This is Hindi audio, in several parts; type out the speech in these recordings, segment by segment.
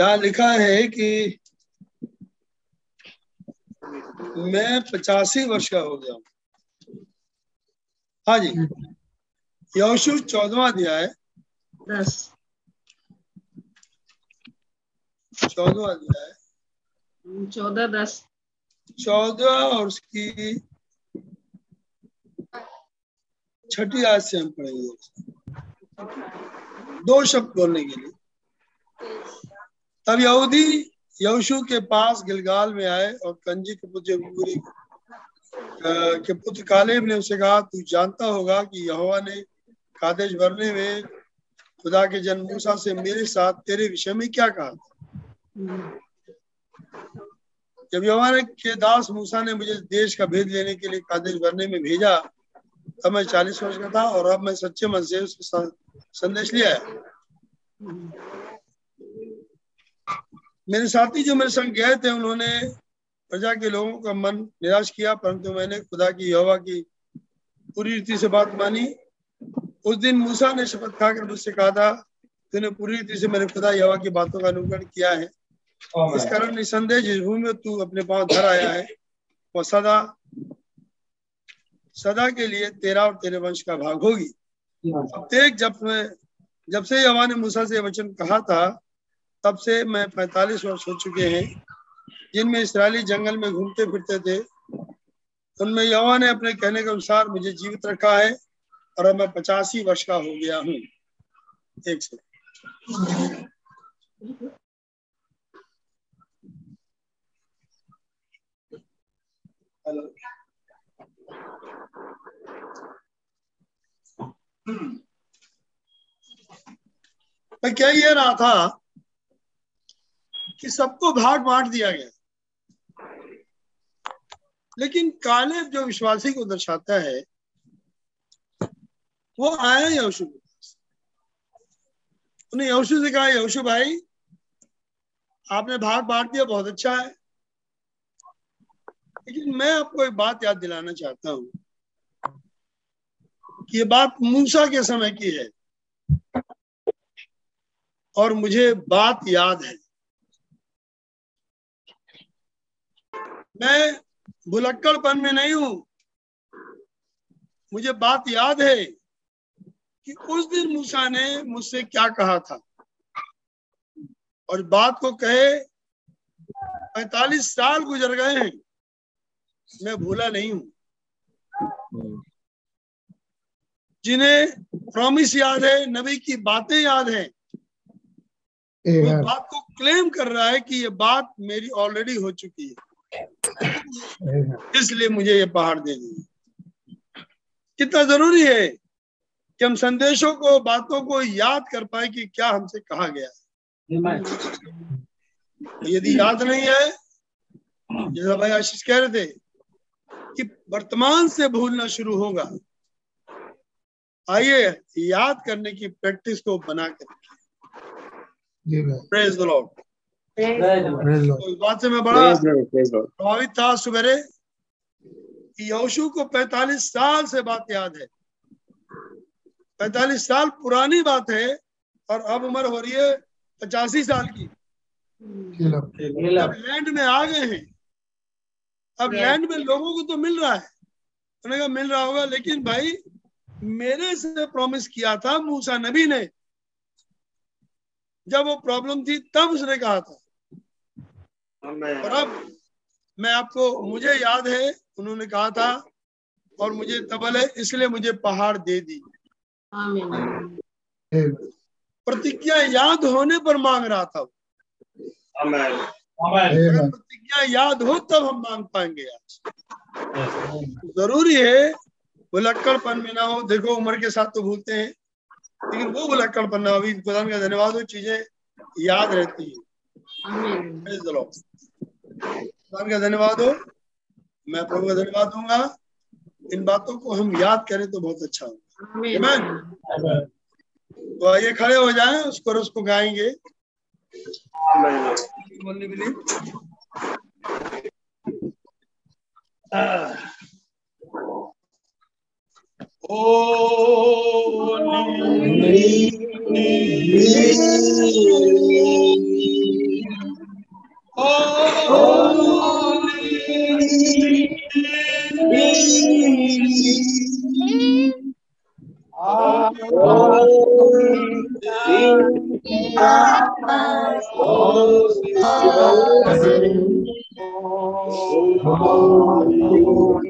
यहाँ लिखा है कि मैं पचासी वर्ष का हो गया हूँ। हाँ जी। यहोशू चौदवा अध्याय। दस। चौदवा अध्याय। चौदह दस। चौदह और उसकी छठी आज से हम पढ़ेंगे। दो शब्द बोलने के लिए। तब यहूदी यहोशू के पास गिलगाल में आए और कंजी के पुत्र के पुत्र कालेब ने उसे कहा, तू जानता होगा कि यहोवा ने कादेश भरने में खुदा के जन मूसा से मेरे साथ तेरे विषय में क्या कहा था? जब यहोवा ने के दास मूसा ने मुझे देश का भेद लेने के लिए कादेश भरने में भेजा तब मैं चालीस वर्ष का था और अब मैं सच्चे मन से उसका संदेश लिया है। मेरे साथी जो मेरे संग गए थे उन्होंने प्रजा के लोगों का मन निराश किया परंतु मैंने खुदा की यहोवा की पूरी रीति से बात मानी। उस दिन मूसा ने शपथ खाकर मुझसे कहा था तूने पूरी रीति से मेरे खुदा यहोवा की बातों का अनुकरण किया है। इस कारण निसंदेह जिस भूमि में तू अपने पाँव धर आया है वह सदा सदा के लिए तेरा और तेरे वंश का भाग होगी। अब देख जब मैं जब से यहोवा ने मूसा से वचन कहा था तब से मैं पैतालीस वर्ष हो चुके हैं जिनमें इसराइली जंगल में घूमते फिरते थे। उनमें यवा ने अपने कहने के अनुसार मुझे जीवित रखा है और अब मैं पचासी वर्ष का हो गया हूँ। एक से। मैं क्या ये रहा था कि सबको भाग बांट दिया गया। लेकिन काले जो विश्वासी को दर्शाता है, वो आया यहोशू के पास। उन्हें यहोशू से कहा, यहोशू भाई, आपने भाग बांट दिया, बहुत अच्छा है। लेकिन मैं आपको एक बात याद दिलाना चाहता हूँ। ये बात मूसा के समय की है। और मुझे बात याद है। मैं भुलक्कड़पन में नहीं हूँ। मुझे बात याद है कि उस दिन मूसा ने मुझसे क्या कहा था। और बात को कहे, पैतालीस साल गुजर गए हैं। मैं भूला नहीं हूँ। जिन्हें प्रॉमिस याद है नबी की बातें याद है वो बात को क्लेम कर रहा है कि ये बात मेरी ऑलरेडी हो चुकी है। इसलिए मुझे ये पहाड़ दे दी कितना ज़रूरी है कि हम संदेशों को बातों को याद कर पाए कि क्या हमसे कहा गया है। यदि याद नहीं है जैसा भाई आशीष कह रहे थे कि वर्तमान से भूलना शुरू होगा। आइए याद करने की प्रैक्टिस को बना कर प्रेज द लॉर्ड तो इस बात से मैं बड़ा प्रभावित था सवेरे कि यहोशू को 45 साल से बात याद है। 45 साल पुरानी बात है और अब उम्र हो रही है पचासी साल की। अब लैंड में आ गए हैं। अब लैंड में लोगों को तो मिल रहा है। उन्होंने कहा मिल रहा होगा लेकिन भाई मेरे से प्रॉमिस किया था मूसा नबी ने। जब वो प्रॉब्लम थी तब उसने कहा था। और अब मैं आपको मुझे याद है उन्होंने कहा था और मुझे तबल है इसलिए मुझे पहाड़ दे दी। प्रतिज्ञा याद होने पर मांग रहा था अगर प्रतिज्ञा याद हो तब हम मांग पाएँगे आज। ज़रूरी है भुलक्कड़पन में ना हो। देखो उम्र के साथ तो भूलते हैं। लेकिन वो भुलक्कड़पन ना अभी खुदा का धन्यवाद हो चीज़ें याद रहती है। खुदा का धन्यवाद हो। मैं प्रभु का धन्यवाद दूँगा। इन बातों को हम याद करें तो बहुत अच्छा होगा। तो आइए खड़े हो जाए उस कोरस को गाएँगे। बोलने के लिए। Holy, holy, holy, holy, holy,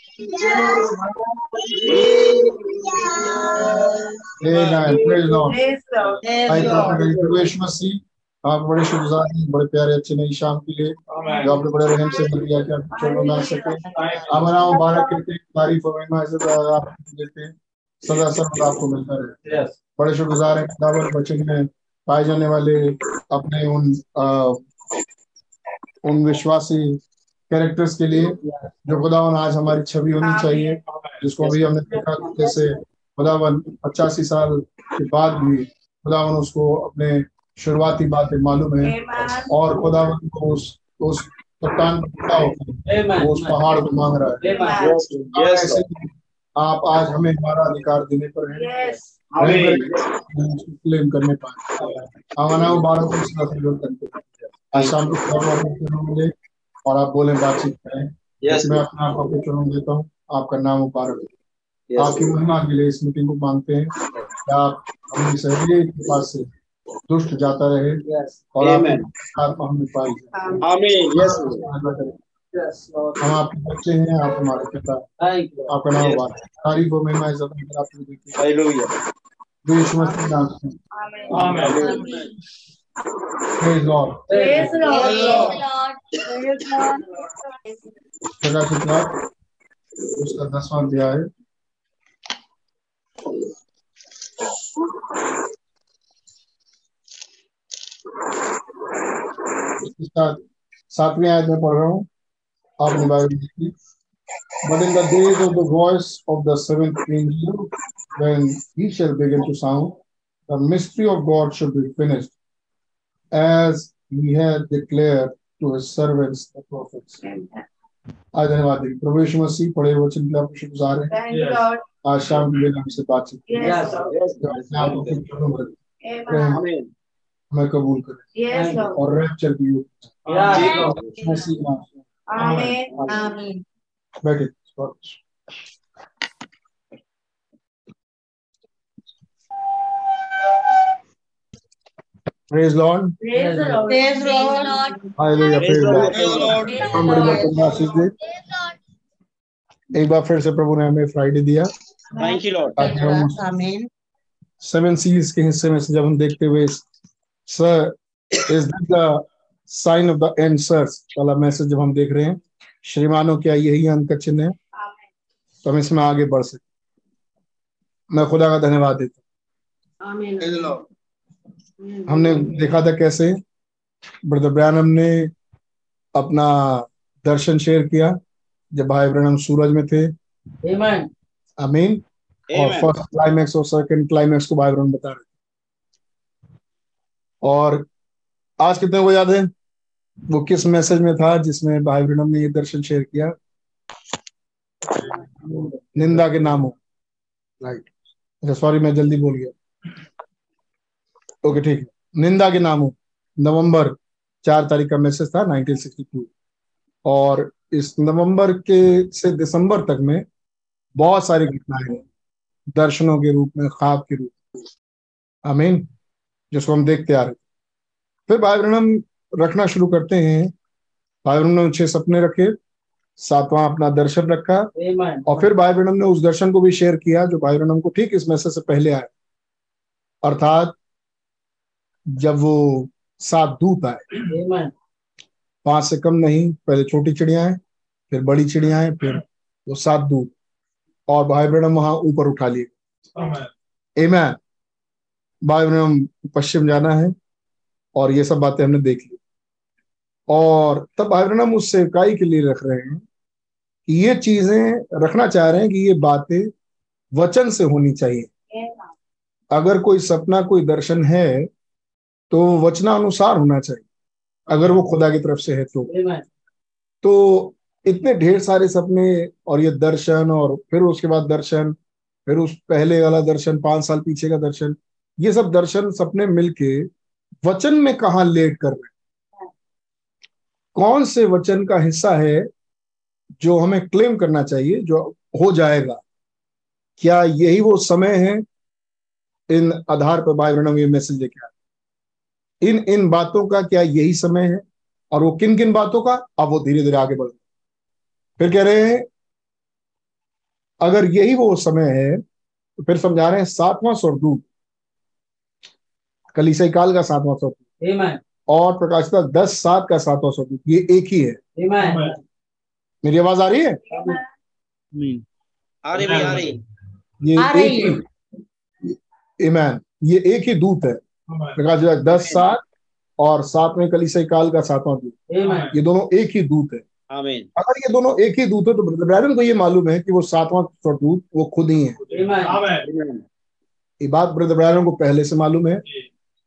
Amen. Praise Lord. भाई प्रॉफिट प्रवेश मसीह आप बड़े शुक्रगुजार हैं बड़े प्यारे अच्छे नई शाम के लिए। जो आपने बड़े रहम से मिल दिया कि आप चलो ना सके। हमारा मुबारक करते हैं तारीफ़ और महिमा इज़्ज़त आप देते हैं। सदा सर्वदा आपको मिलता रहे। बड़े शुक्रगुजार हैं खुदावर वचन में पाए जाने वाले अपने उन आ, उन विश्वासी कैरेक्टर्स के लिए जो खुदावन आज हमारी छवि होनी चाहिए जिसको अभी हमने देखा जैसे खुदावन पचासी साल के बाद भी खुदावन उसको अपने शुरुआती बातें मालूम है और खुदावन को उस उस चट्टान वो उस पहाड़ को मांग रहा है। ऐसे आप आज हमें हमारा अधिकार देने पर है। क्लेम करने पाए आवाना बारह को करके आज शाम को और आप बोले बातचीत करें। Yes. मैं अपने आप को चुनाव देता हूँ। आपका नाम मुबारक yes. आपकी महिमा के लिए इस मीटिंग को मांगते हैं। कि आप अपनी सहरी के पास से दुष्ट जाता रहे? Yes. और आत्मा हमें पाई हम आपके बच्चे हैं आप हमारे पिता। आपका नाम मुबारक तारीफ़ हो। महिमा इज़्ज़त आपने देखी यीशु मसीह नाम से आमीन Praise Lord. Praise Lord. Praise Lord. जगह किताब उसका दसवां अध्याय है सातवें आयत में पढ़ रहा हूँ आपने बाइबल देखी But in the days of the voice of the seventh angel, when he shall begin to sound, the mystery of God should be finished, as he had declared to his servants the prophets. आज धन्यवाद प्रभु यीशु मसीह पढ़े वचन के आप शुक्रगुजार हैं आज शाम के लिए हमसे बातचीत हमें कबूल करें और रैप्चर की बैठे Praise Lord. Praise the Lord. Praise the Lord. Hallelujah. Praise Lord. बड़ी बात आशीष दे एक बार फिर से प्रभु ने हमें फ्राइडे दिया। Thank you lord amen seven seize के हिस्से में से जब हम देखते हुए sir is the sign of the end sirs वाला मैसेज जब हम देख रहे हैं। श्रीमानों क्या यही अंक का चिन्ह है? तो हम इसमें आगे बढ़ सकते मैं खुदा का धन्यवाद देता आमीन हमने देखा था कैसे? ब्रदर ब्रैनम ने अपना दर्शन शेयर किया जब भाई ब्रैनम सूरज में थे। अमीन और फ़र्स्ट क्लाइमैक्स और सेकंड क्लाइमैक्स को भाई ब्रैनम बता रहे थे। और आज कितने को याद है? वो किस मैसेज में था जिसमें भाई ब्रैनम ने ये दर्शन शेयर किया? निंदा के नाम। हो राइट अच्छा सॉरी मैं जल्दी बोल गया। ओके ठीक है। निंदा के नामों नवंबर चार तारीख का मैसेज था 1962 और इस नवंबर के से दिसंबर तक में बहुत सारी घटनाएँ हैं दर्शनों के रूप में ख्वाब के रूप में। आमीन। जिसको हम देखते आ रहे फिर भाई ब्रहणम रखना शुरू करते हैं। भाई ब्रहणम ने छह सपने रखे सातवां अपना दर्शन रखा। और फिर भाई ब्रहणम ने उस दर्शन को भी शेयर किया जो भाई ब्रहणम को ठीक इस मैसेज से पहले आया। अर्थात जब वो सात दूत आए। पाँच से कम नहीं पहले छोटी चिड़िया है फिर बड़ी चिड़िया है फिर वो सात दूत और भाई ब्रहणम वहाँ ऊपर उठा लिए। एमैन भाई ब्रहणम पश्चिम जाना है और ये सब बातें हमने देख ली। और तब भाई ब्रहणम उस सेवकाई के लिए रख रहे हैं कि ये चीज़ें रखना चाह रहे हैं कि ये बातें वचन से होनी चाहिए। अगर कोई सपना कोई दर्शन है तो वचनानुसार होना चाहिए। अगर वो खुदा की तरफ़ से है तो। तो इतने ढेर सारे सपने और ये दर्शन और फिर उसके बाद दर्शन फिर उस पहले वाला दर्शन पाँच साल पीछे का दर्शन ये सब दर्शन सपने मिलके वचन में कहा लेट कर रहे कौन से वचन का हिस्सा है जो हमें क्लेम करना चाहिए जो हो जाएगा? क्या यही वो समय है इन आधार पर भाई ये मैसेज लेके आए इन इन बातों का क्या यही समय है? और वो किन किन बातों का? अब वो धीरे धीरे आगे बढ़। फिर कह रहे हैं अगर यही वो समय है तो फिर समझा रहे हैं सातवां स्वर्गदूत कलीसाई काल का सातवां स्वरूप और प्रकाशिता दस सात का सातवां स्वरूप ये एक ही है। मेरी आवाज़ आ रही है? आ रही आ रही ये एक है। ही इमैन ये एक ही दूत है। प्रकाशिता दस सात और सातवें कलीसाई काल का सातवां दूत। ये दोनों एक ही दूत है। अगर ये दोनों एक ही दूत है तो ब्रदर को ये मालूम है कि वो सातवां स्वरदूत वो खुद ही है। ये बात ब्रदर ब्रैनन को पहले से मालूम है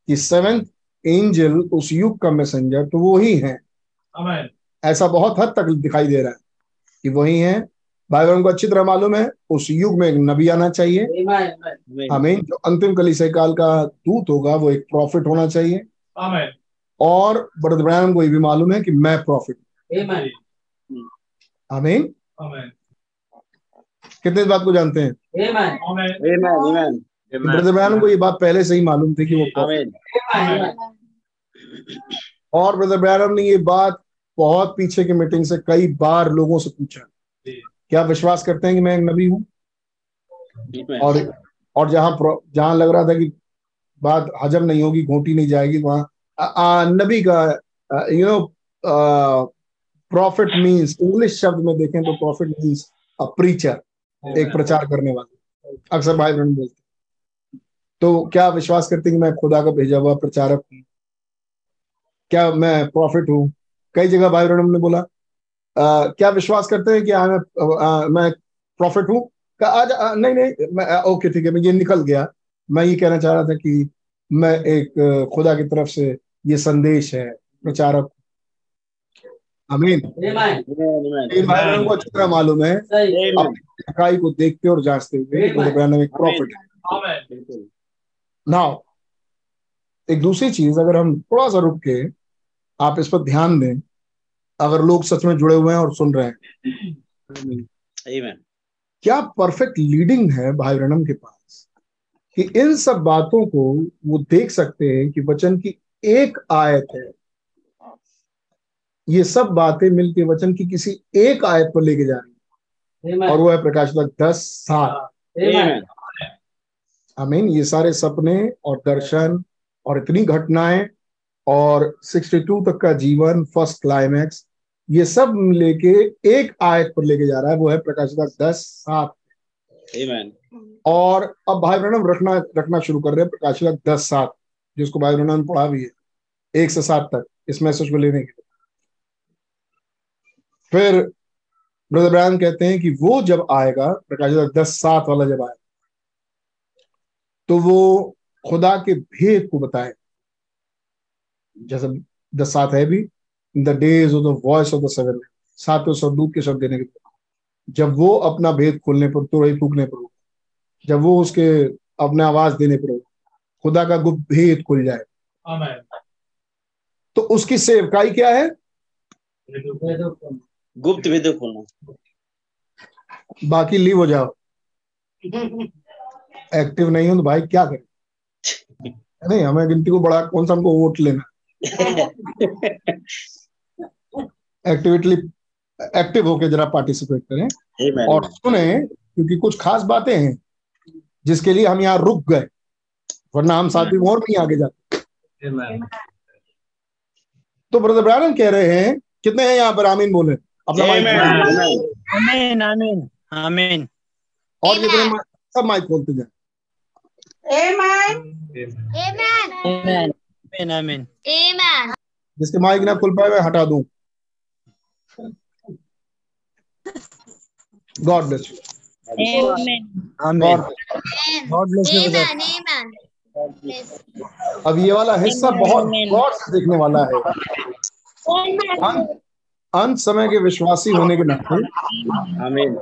कि सेवेंथ एंजल उस युग का मैसेंजर तो वो ही है। ऐसा बहुत हद तक दिखाई दे रहा है कि वही है भाई बहन को अच्छी तरह मालूम है उस युग में एक नबी आना चाहिए। आमीन। हमें जो अंतिम कलीसिया काल का दूत होगा वो एक प्रॉफिट होना चाहिए। और ब्रदर को ये भी मालूम है कि मैं प्रॉफिट आमीन। कितने इस बात को जानते हैं? आमीन आमीन ब्रदर को ये बात पहले से ही मालूम थी कि वो और ब्रदर ब्रैनन ने ये बात बहुत पीछे की मीटिंग से कई बार लोगों से पूछा। क्या विश्वास करते हैं कि मैं एक नबी हूँ? और और जहाँ जहाँ लग रहा था कि बात हजम नहीं होगी घोटी नहीं जाएगी वहाँ नबी का you know prophet means English शब्द में देखें तो प्रॉफिट मींस अ प्रीचर एक प्रचार करने वाला। अक्सर भाई बहन बोलते तो क्या विश्वास करते हैं कि मैं खुदा का भेजा हुआ प्रचारक हूँ? क्या मैं प्रॉफिट हूँ? कई जगह भाई बहन ने बोला आ, क्या विश्वास करते हैं कि हाँ, मैं आ, मैं प्रॉफिट हूँ? का आज आ, नहीं नहीं मैं आ, ओके ठीक है मैं ये निकल गया। मैं ये कहना चाह रहा था कि मैं एक खुदा की तरफ़ से ये संदेश है प्रचारक अमीन इन भाई बहनों को अच्छी तरह मालूम है अपनी इकाई को देखते और जांचते हुए एक प्रॉफिट है। बिल्कुल नाउ एक दूसरी चीज़ अगर हम थोड़ा सा रुक के आप इस पर ध्यान दें अगर लोग सच में जुड़े हुए हैं और सुन रहे हैं। आमीन क्या परफेक्ट लीडिंग है भाई ब्रहणम के पास? कि इन सब बातों को वो देख सकते हैं कि वचन की एक आयत है। ये सब बातें मिलके वचन की किसी एक आयत पर लेके जा रही है। और वो है प्रकाश दस सात। आमीन ये सारे सपने और दर्शन और इतनी घटनाएँ और 62 तक का जीवन फ़र्स्ट क्लाइमैक्स ये सब लेके एक आयत पर लेके जा रहा है वो है प्रकाश दस सात। और अब भाई ब्रहणम रखना रखना शुरू कर रहे हैं प्रकाश दस सात जिसको भाई ब्रहणम ने पढ़ा भी है एक से सात तक इस मैसेज को लेने के लिए। फिर ब्रदर ब्रायन कहते हैं कि वो जब आएगा प्रकाश दस सात वाला जब आएगा तो वो खुदा के भेद को बताए जैसे दस सात है भी in the days of the voice of the seven सातवें स्वरदूत के शब्द देने के जब वो अपना भेद खोलने पर तुरही फूकने पर होगा। जब वो उसके अपने आवाज़ देने पर होगा। खुदा का गुप्त भेद खुल जाए। तो उसकी सेवकाई क्या है? गुप्त विधि खोलना। बाकी लीव हो जाओ। एक्टिव नहीं हो तो भाई क्या करें? नहीं हमें गिनती को बड़ा कौन सा हमको वोट लेना? एक्टिविटली एक्टिव होके जरा पार्टिसिपेट करें। और सुने क्योंकि कुछ खास बातें हैं जिसके लिए हम यहाँ रुक गए वरना हम साथ में और नहीं आगे जाते। तो ब्रदर ब्रायन कह रहे हैं कितने हैं यहाँ पर? आमीन बोले। अपना Amen. Amen. आमीन आमीन आमीन और जितने माइक- सब माइक खोलते जाए। Amen. Amen. आमीन आमीन आमीन जिसके माइक ना खुल पाए मैं हटा दूँ। God bless you amen God God bless you Amen. Amen. अब ये वाला हिस्सा बहुत गौर से देखने वाला है। अंत समय के विश्वासी होने के नाते Amen.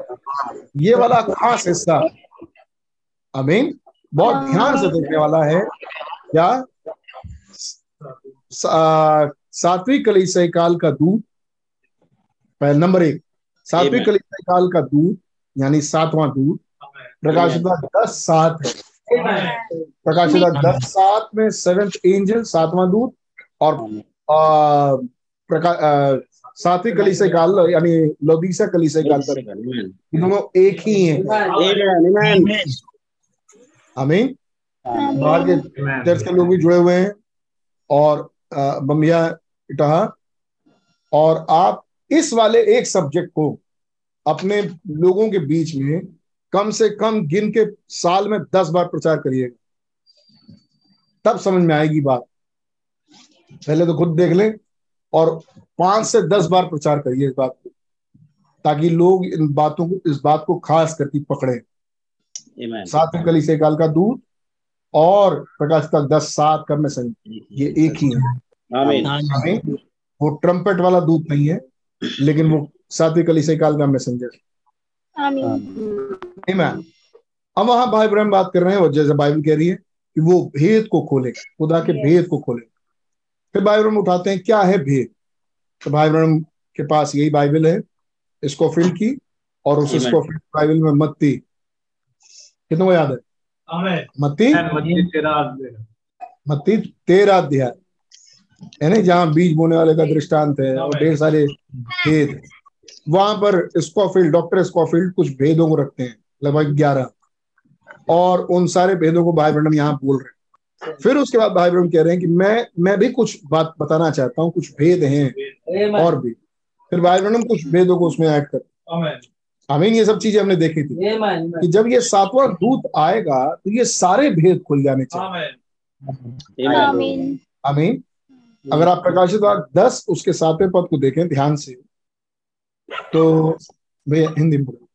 ये वाला खास हिस्सा अमीन बहुत ध्यान से देखने वाला है। क्या? सा- सातवीं कलीसिया काल का दूत पहले नंबर एक। सातवीं Amen. कलीसिया काल का दूत यानी सातवां दूत प्रकाशिता दस सात है। प्रकाशिता दस सात में सेवेंथ एंजल सातवां दूत और आ, प्रका आ, सातवीं काल यानी लोदीसा कलीसिया काल. ये दोनों एक ही हैं. Amen. बाहर के चर्च के लोग भी जुड़े हुए हैं और बम्बिया इटाहा और आप इस वाले एक सब्जेक्ट को अपने लोगों के बीच में कम से कम गिन के साल में दस बार प्रचार करिएगा तब समझ में आएगी बात पहले तो खुद देख लें और पाँच से दस बार प्रचार करिए इस बात को ताकि लोग इन बातों को इस बात को खास करके पकड़े Amen. सातवीं कली से काल का दूध और प्रकाश तक दस सात का मैसेज ये एक ही है. आमीन। वो ट्रम्पेट वाला दूत नहीं है लेकिन वो सातवीं कली से काल का मैसेंजर Amen. अब वहाँ भाई ब्रह्म बात कर रहे हैं और जैसे बाइबल कह रही है कि वो भेद को खोलेगा खुदा के भेद को खोलेगा। फिर भाई ब्रह्म उठाते हैं क्या है भेद? तो भाई ब्रह्म के पास यही बाइबल है इसको फ़ील्ड की और उस. इसको बाइबल में मत्ती। कितने को याद है? मत्ती? मत्ती तेरह अध्याय। है ना जहाँ बीज बोने वाले का दृष्टांत है और ढेर सारे भेद। वहाँ पर स्कॉफील्ड डॉक्टर स्कॉफील्ड कुछ भेदों को रखते हैं लगभग ग्यारह। और उन सारे भेदों को भाई ब्रह्म यहाँ बोल रहे हैं। फिर उसके बाद भाई ब्रह्म कह रहे हैं कि मैं मैं भी कुछ बात बताना चाहता हूँ कुछ भेद हैं और भी। फिर भाई ब्रह्म कुछ भेदों को उसमें ऐड कर अमीन ये सब चीज़ें हमने देखी थी। कि जब ये सातवां दूत आएगा तो ये सारे भेद खुल जाने चाहिए। Amen. अगर आप प्रकाशित वाक्य दस उसके सातवें पद को देखें ध्यान से। तो भैया हिंदी में बोलो।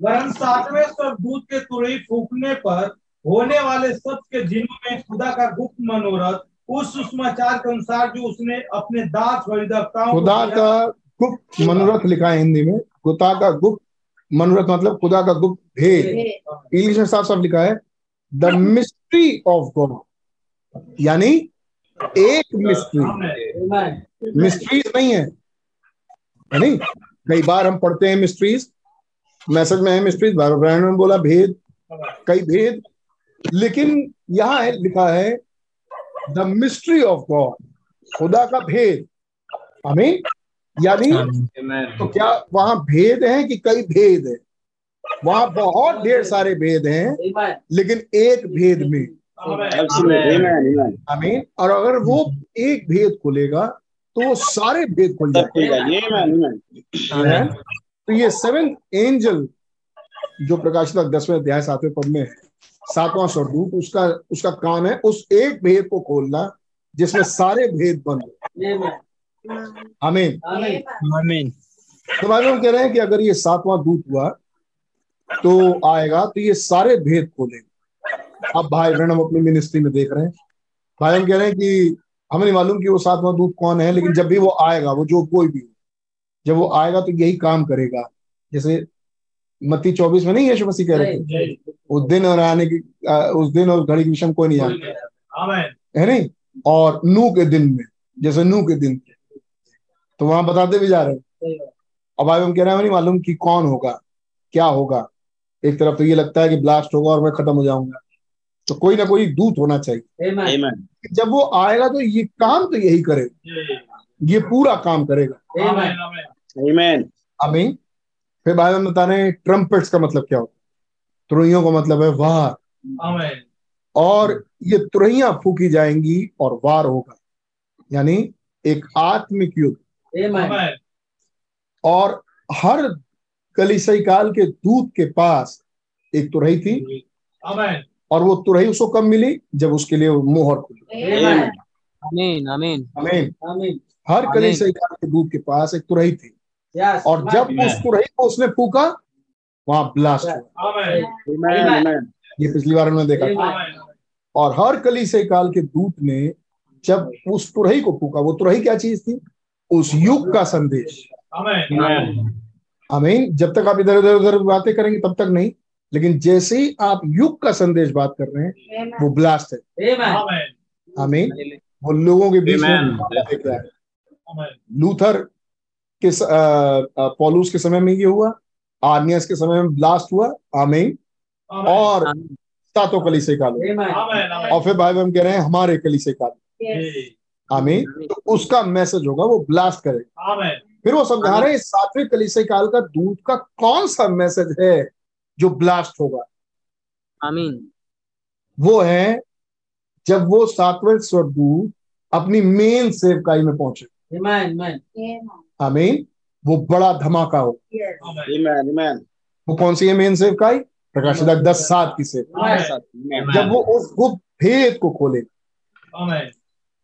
वरन सातवें स्वर्गदूत के तुरही फूकने पर होने वाले सब के दिनों में खुदा का गुप्त मनोरथ उस सुषमाचार के अनुसार जो उसने अपने दास वैदक्ताओं खुदा का गुप्त मनोरथ लिखा है हिंदी में। खुदा का गुप्त मनोरथ मतलब खुदा का गुप्त भेद। इंग्लिश में साफ़ साफ़ लिखा है द मिस्ट्री ऑफ़ गॉड यानी एक मिस्ट्री मिस्ट्रीज नहीं है। नहीं? कई बार हम पढ़ते हैं मिस्ट्रीज मैसेज में है मिस्ट्रीज बार ब्रायन ने बोला भेद कई भेद। लेकिन यहाँ है लिखा है द मिस्ट्री ऑफ़ गॉड खुदा का भेद। हमें यानी तो क्या वहाँ भेद है कि कई भेद है? वहाँ बहुत ढेर सारे भेद हैं लेकिन एक भेद में आमीन और अगर वो एक भेद खुलेगा तो वो सारे भेद खुल जाएँगे. है? तो ये सेवेंथ एंजल जो प्रकाशित दसवें अध्याय सातवें पद में है सातवां स्वरदूत उसका उसका काम है उस एक भेद को खोलना जिसमें सारे भेद बंद हो। आमीन आमीन तो भाई हम कह रहे हैं कि अगर ये सातवां दूत हुआ तो आएगा तो ये सारे भेद खोलेगा। अब भाई बहन हम अपनी मिनिस्ट्री में देख रहे हैं। भाई हम कह रहे हैं कि हमें नहीं मालूम कि वो सातवां दूत कौन है लेकिन जब भी वो आएगा वो जो कोई भी हो जब वो आएगा तो यही काम करेगा। जैसे मत्ती चौबीस में नहीं यीशु मसीह कह रहे थे? उस दिन और आने की उस दिन और घड़ी के विषय कोई नहीं जानता है नहीं? और नू के दिन में जैसे नू के दिन तो वहाँ बताते भी जा रहे हैं। अब भाई हम कह रहे हैं नहीं मालूम कि कौन होगा क्या होगा। एक तरफ़ तो ये लगता है कि ब्लास्ट होगा और मैं खत्म हो जाऊँगा। तो कोई ना कोई दूत होना चाहिए। Amen. जब वो आएगा तो ये काम तो यही करेगा। ये पूरा काम करेगा। आमीन आमीन। Amen. फिर भाई हम बता रहे ट्रम्पेट्स का मतलब क्या होता है? तुरैयों का मतलब है वार। आमीन और ये तुरैयां फूकी जाएँगी और वार होगा। यानी एक आत्मिक युद्ध। और हर कलिसई काल के दूत के पास एक तुरही थी। आमीन और वो तुरही उसको कब मिली? जब उसके लिए मोहर खुली Amen. Amen. Amen. आमीन हर कलिसई काल के दूत के पास एक तुरही थी। और जब उस तुरही को उसने फूका वहाँ ब्लास्ट हुआ। आमीन Amen. Amen. ये पिछली बार हमने देखा था। और हर कलिसई काल के दूत ने जब उस तुरही को फूका वो तुरही क्या चीज़ थी? उस युग का संदेश. आमीन जब तक आप इधर उधर उधर बातें करेंगे तब तक नहीं। लेकिन जैसे ही आप युग का संदेश बात कर रहे हैं वो ब्लास्ट है। आमीन आमीन वो लोगों के बीच में देख रहा है। लूथर के स- पौलुस के समय में ये हुआ। आर्नियस के समय में ब्लास्ट हुआ। आमीन और सातों काल में। और फिर भाई हम कह रहे हैं हमारे कलीसिया काल। आमीन तो उसका मैसेज होगा वो ब्लास्ट करेगा फिर वो समझा रहे हैं सातवें कलीसिया काल का दूध का कौन सा मैसेज है? जो ब्लास्ट होगा। Amen. वो है जब वो सातवें स्वरदूत अपनी मेन सेवकाई में पहुँचे। आमीन। वो बड़ा धमाका हो। Amen. Amen. वो कौन सी है मेन सेवकाई? प्रकाशित दस सात की सेवकाई जब वो उस गुप्त भेद को खोले। लेकिन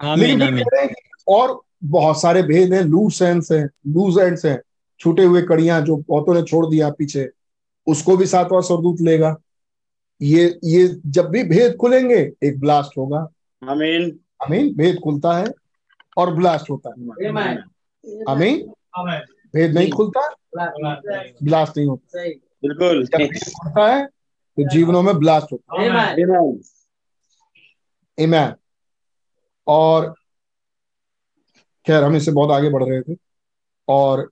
Amen. फिर Amen. कह रहे कि और बहुत सारे भेद हैं लूज एंड्स हैं लूज एंड्स हैं। छूटे हुए कड़ियाँ जो बहुतों ने छोड़ दिया पीछे। उसको भी सातवां स्वरदूत लेगा। ये ये जब भी भेद खुलेंगे एक ब्लास्ट होगा। अमीन अमीन भेद खुलता है और ब्लास्ट होता है। अमीन भेद नहीं खुलता ब्लास्ट नहीं होता। बिल्कुल। खुलता है तो जीवनों में ब्लास्ट होता है। इमैन और खैर हम इससे बहुत आगे बढ़ रहे थे। और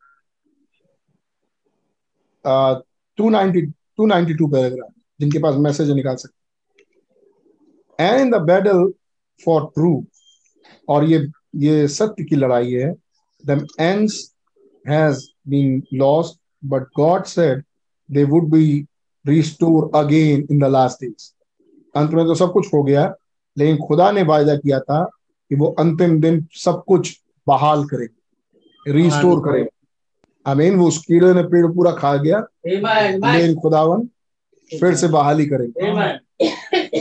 आ, 290 जिनके पास मैसेज निकाल सकते and in the battle for true और ये ये सत्य की लड़ाई है the end has been lost but God said they would be restore again in the last days अंत में तो सब कुछ हो गया लेकिन खुदा ने वायदा किया था कि वो अंतिम दिन सब कुछ बहाल करेंगे रिस्टोर हाँ, करेंगे। आमीन वो उस कीड़े ने पेड़ पूरा खा गया। लेकिन खुदावन फिर से बहाली करेंगे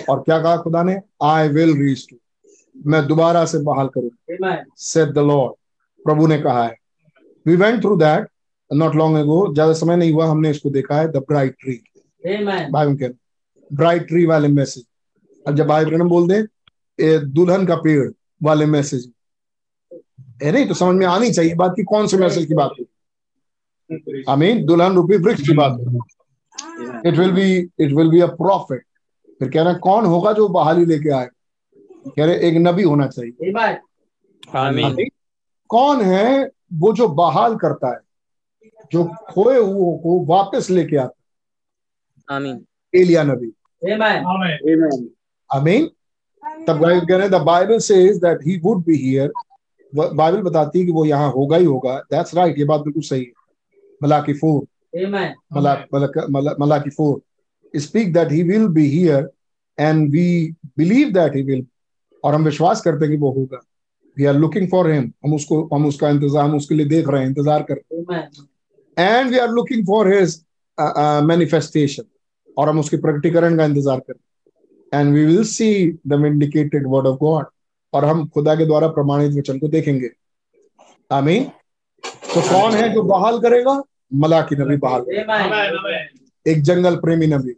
और क्या कहा खुदा ने? आई विल रिस्टोर मैं दोबारा से बहाल करूँगा द लॉर्ड प्रभु ने कहा है। We went through that not long ago ज़्यादा समय नहीं हुआ हमने इसको देखा है। द ब्राइट ट्री के ब्राइट ट्री वाले मैसेज अब जब भाई ब्रहण बोल दे दुल्हन का पेड़ वाले मैसेज है नहीं तो समझ में आनी चाहिए बात की कौन से मैसेज की बात है आमीन दुल्हन रूपी वृक्ष की बात it will be it will be a prophet फिर कह रहे हैं कौन होगा जो बहाली लेके आए कह रहे एक नबी होना चाहिए आमीन। कौन है वो जो बहाल करता है जो खोए हुओं को वापस लेके आता Amen. है एलिया नबी आमीन Amen. आमीन तब कह रहे हैं the Bible says that he would be here Bible बताती है कि वो यहाँ होगा ही होगा दैट्स राइट ये बात बिल्कुल सही है फोर मलाक मलाक मला- Malachi four speak that he will be here and we believe that he will और हम विश्वास करते हैं कि वो होगा। We are looking for him हम उसको हम उसका इंतज़ार हम उसके लिए देख रहे हैं इंतज़ार कर रहे हैं। And we are looking for his manifestation और हम उसके प्रकटीकरण का इंतज़ार कर रहे हैं। And we will see the indicated word of God और हम खुदा के द्वारा प्रमाणित वचन को देखेंगे। आमीन। तो कौन है जो बहाल करेगा? मलाकी नबी बहाल करेगा। आमीन आमीन एक जंगल प्रेमी नबी।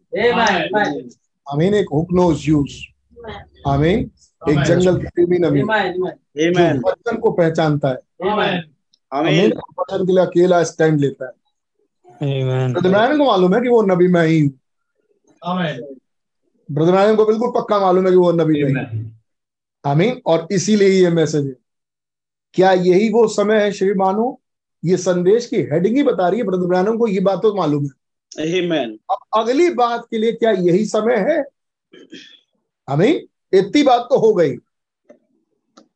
आमीन एक हुकनोज यूज़। आमीन एक जंगल प्रेमी नबी। वचन को पहचानता है। आमीन। आमीन वचन के लिए अकेला स्टैंड लेता है। Amen. को मालूम है कि वो नबी मैं ही हूँ। आमीन। ब्रदर को बिल्कुल पक्का मालूम है कि वो नबी मैं। आमीन और इसीलिए ये मैसेज है। क्या यही वो समय है श्री श्रीमानो? ये संदेश की हेडिंग ही बता रही है ब्रदर ब्रैनम को ये बात तो मालूम है। Amen. अब अगली बात के लिए क्या यही समय है? अमीन इतनी बात तो हो गई।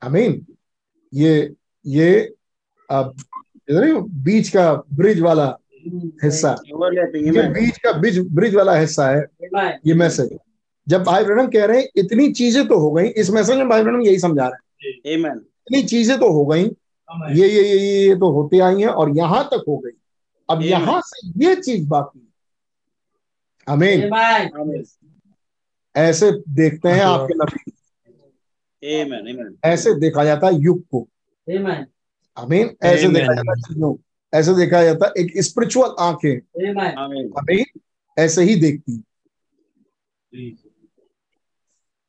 अमीन ये ये अब बीच का ब्रिज वाला हिस्सा। ये बीच का ब्रिज ब्रिज वाला हिस्सा है। ये मैसेज जब भाई ब्रहणम कह रहे हैं इतनी चीज़ें तो हो गई इस मैसेज में भाई ब्रहणम यही समझा रहे हैं। इतनी चीज़ें तो हो गई. ये ये ये ये, ये तो होते आई हैं और यहाँ तक हो गई। अब Amen. यहाँ से ये चीज़ बाकी है। आमीन। Amen. ऐसे देखते हैं आपके नबी। Amen. Amen. ऐसे देखा जाता है युग को। अमीन ऐसे देखा जाता है चीज़ों ऐसे देखा जाता है एक स्पिरिचुअल आँखें। अमीन ऐसे ही देखती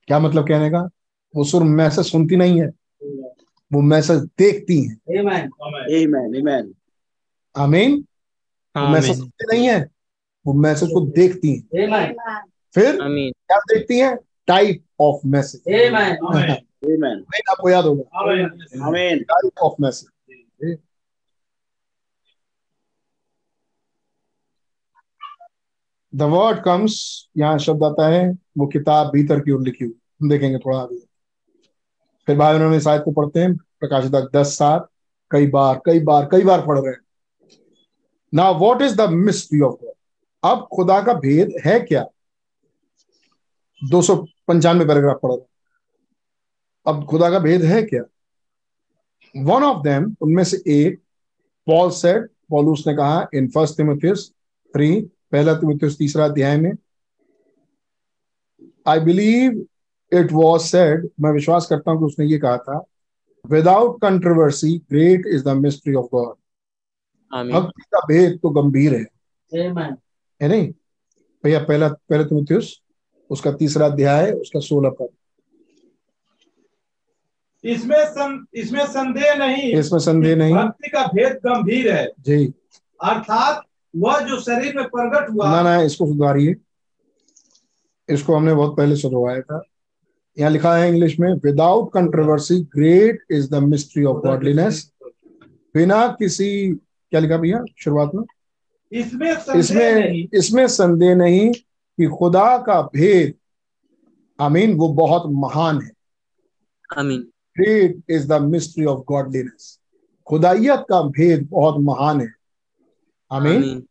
क्या मतलब कहने का? वो सिर्फ़ मैसेज सुनती नहीं है। वो मैसेज देखती हैं। Amen. Amen. Amen. आमीन वो मैसेज सुनती नहीं है वो मैसेज को देखती हैं। फिर आमीन क्या देखती हैं? Type of message. आपको याद होगा. Type of message the word comes यहाँ शब्द आता है वो किताब भीतर की ओर लिखी हुई। हम देखेंगे थोड़ा आगे। फिर भाई उन्होंने इस आयत को पढ़ते हैं प्रकाशित दस सात कई बार कई बार कई बार पढ़ रहे हैं। ना what is the mystery of God अब खुदा का भेद है क्या? दो सौ पंचानवे पैराग्राफ पढ़ रहे अब खुदा का भेद है क्या? वन ऑफ़ देम उनमें से एक पॉल सेट पॉलूस ने कहा इन फ़र्स्ट तिमोथियस थ्री पहला तिमोथियस तीसरा अध्याय में I believe it was said मैं विश्वास करता हूँ कि उसने ये कहा था without controversy great is the mystery of God भक्ति का भेद तो गंभीर है। Amen. है नहीं? भैया पहला पहला तिमोथियस उसका तीसरा अध्याय उसका सोलह पद। इसमें सं, इसमें संदेह नहीं। इसमें संदेह नहीं। भक्ति का भेद गंभीर है। जी। अर्थात वह जो शरीर में प्रकट हुआ। ना ना इसको सुधारिए। इसको हमने बहुत पहले सुधरवाया था। यहाँ लिखा है इंग्लिश में without controversy great is the mystery of godliness बिना किसी क्या लिखा भैया शुरुआत में? इसमें संदेह इसमें नहीं। इसमें संदेह नहीं कि खुदा का भेद आमीन वो बहुत महान है। आमीन। Great is the mystery of godliness खुदाइयत का भेद बहुत महान है। आमीन।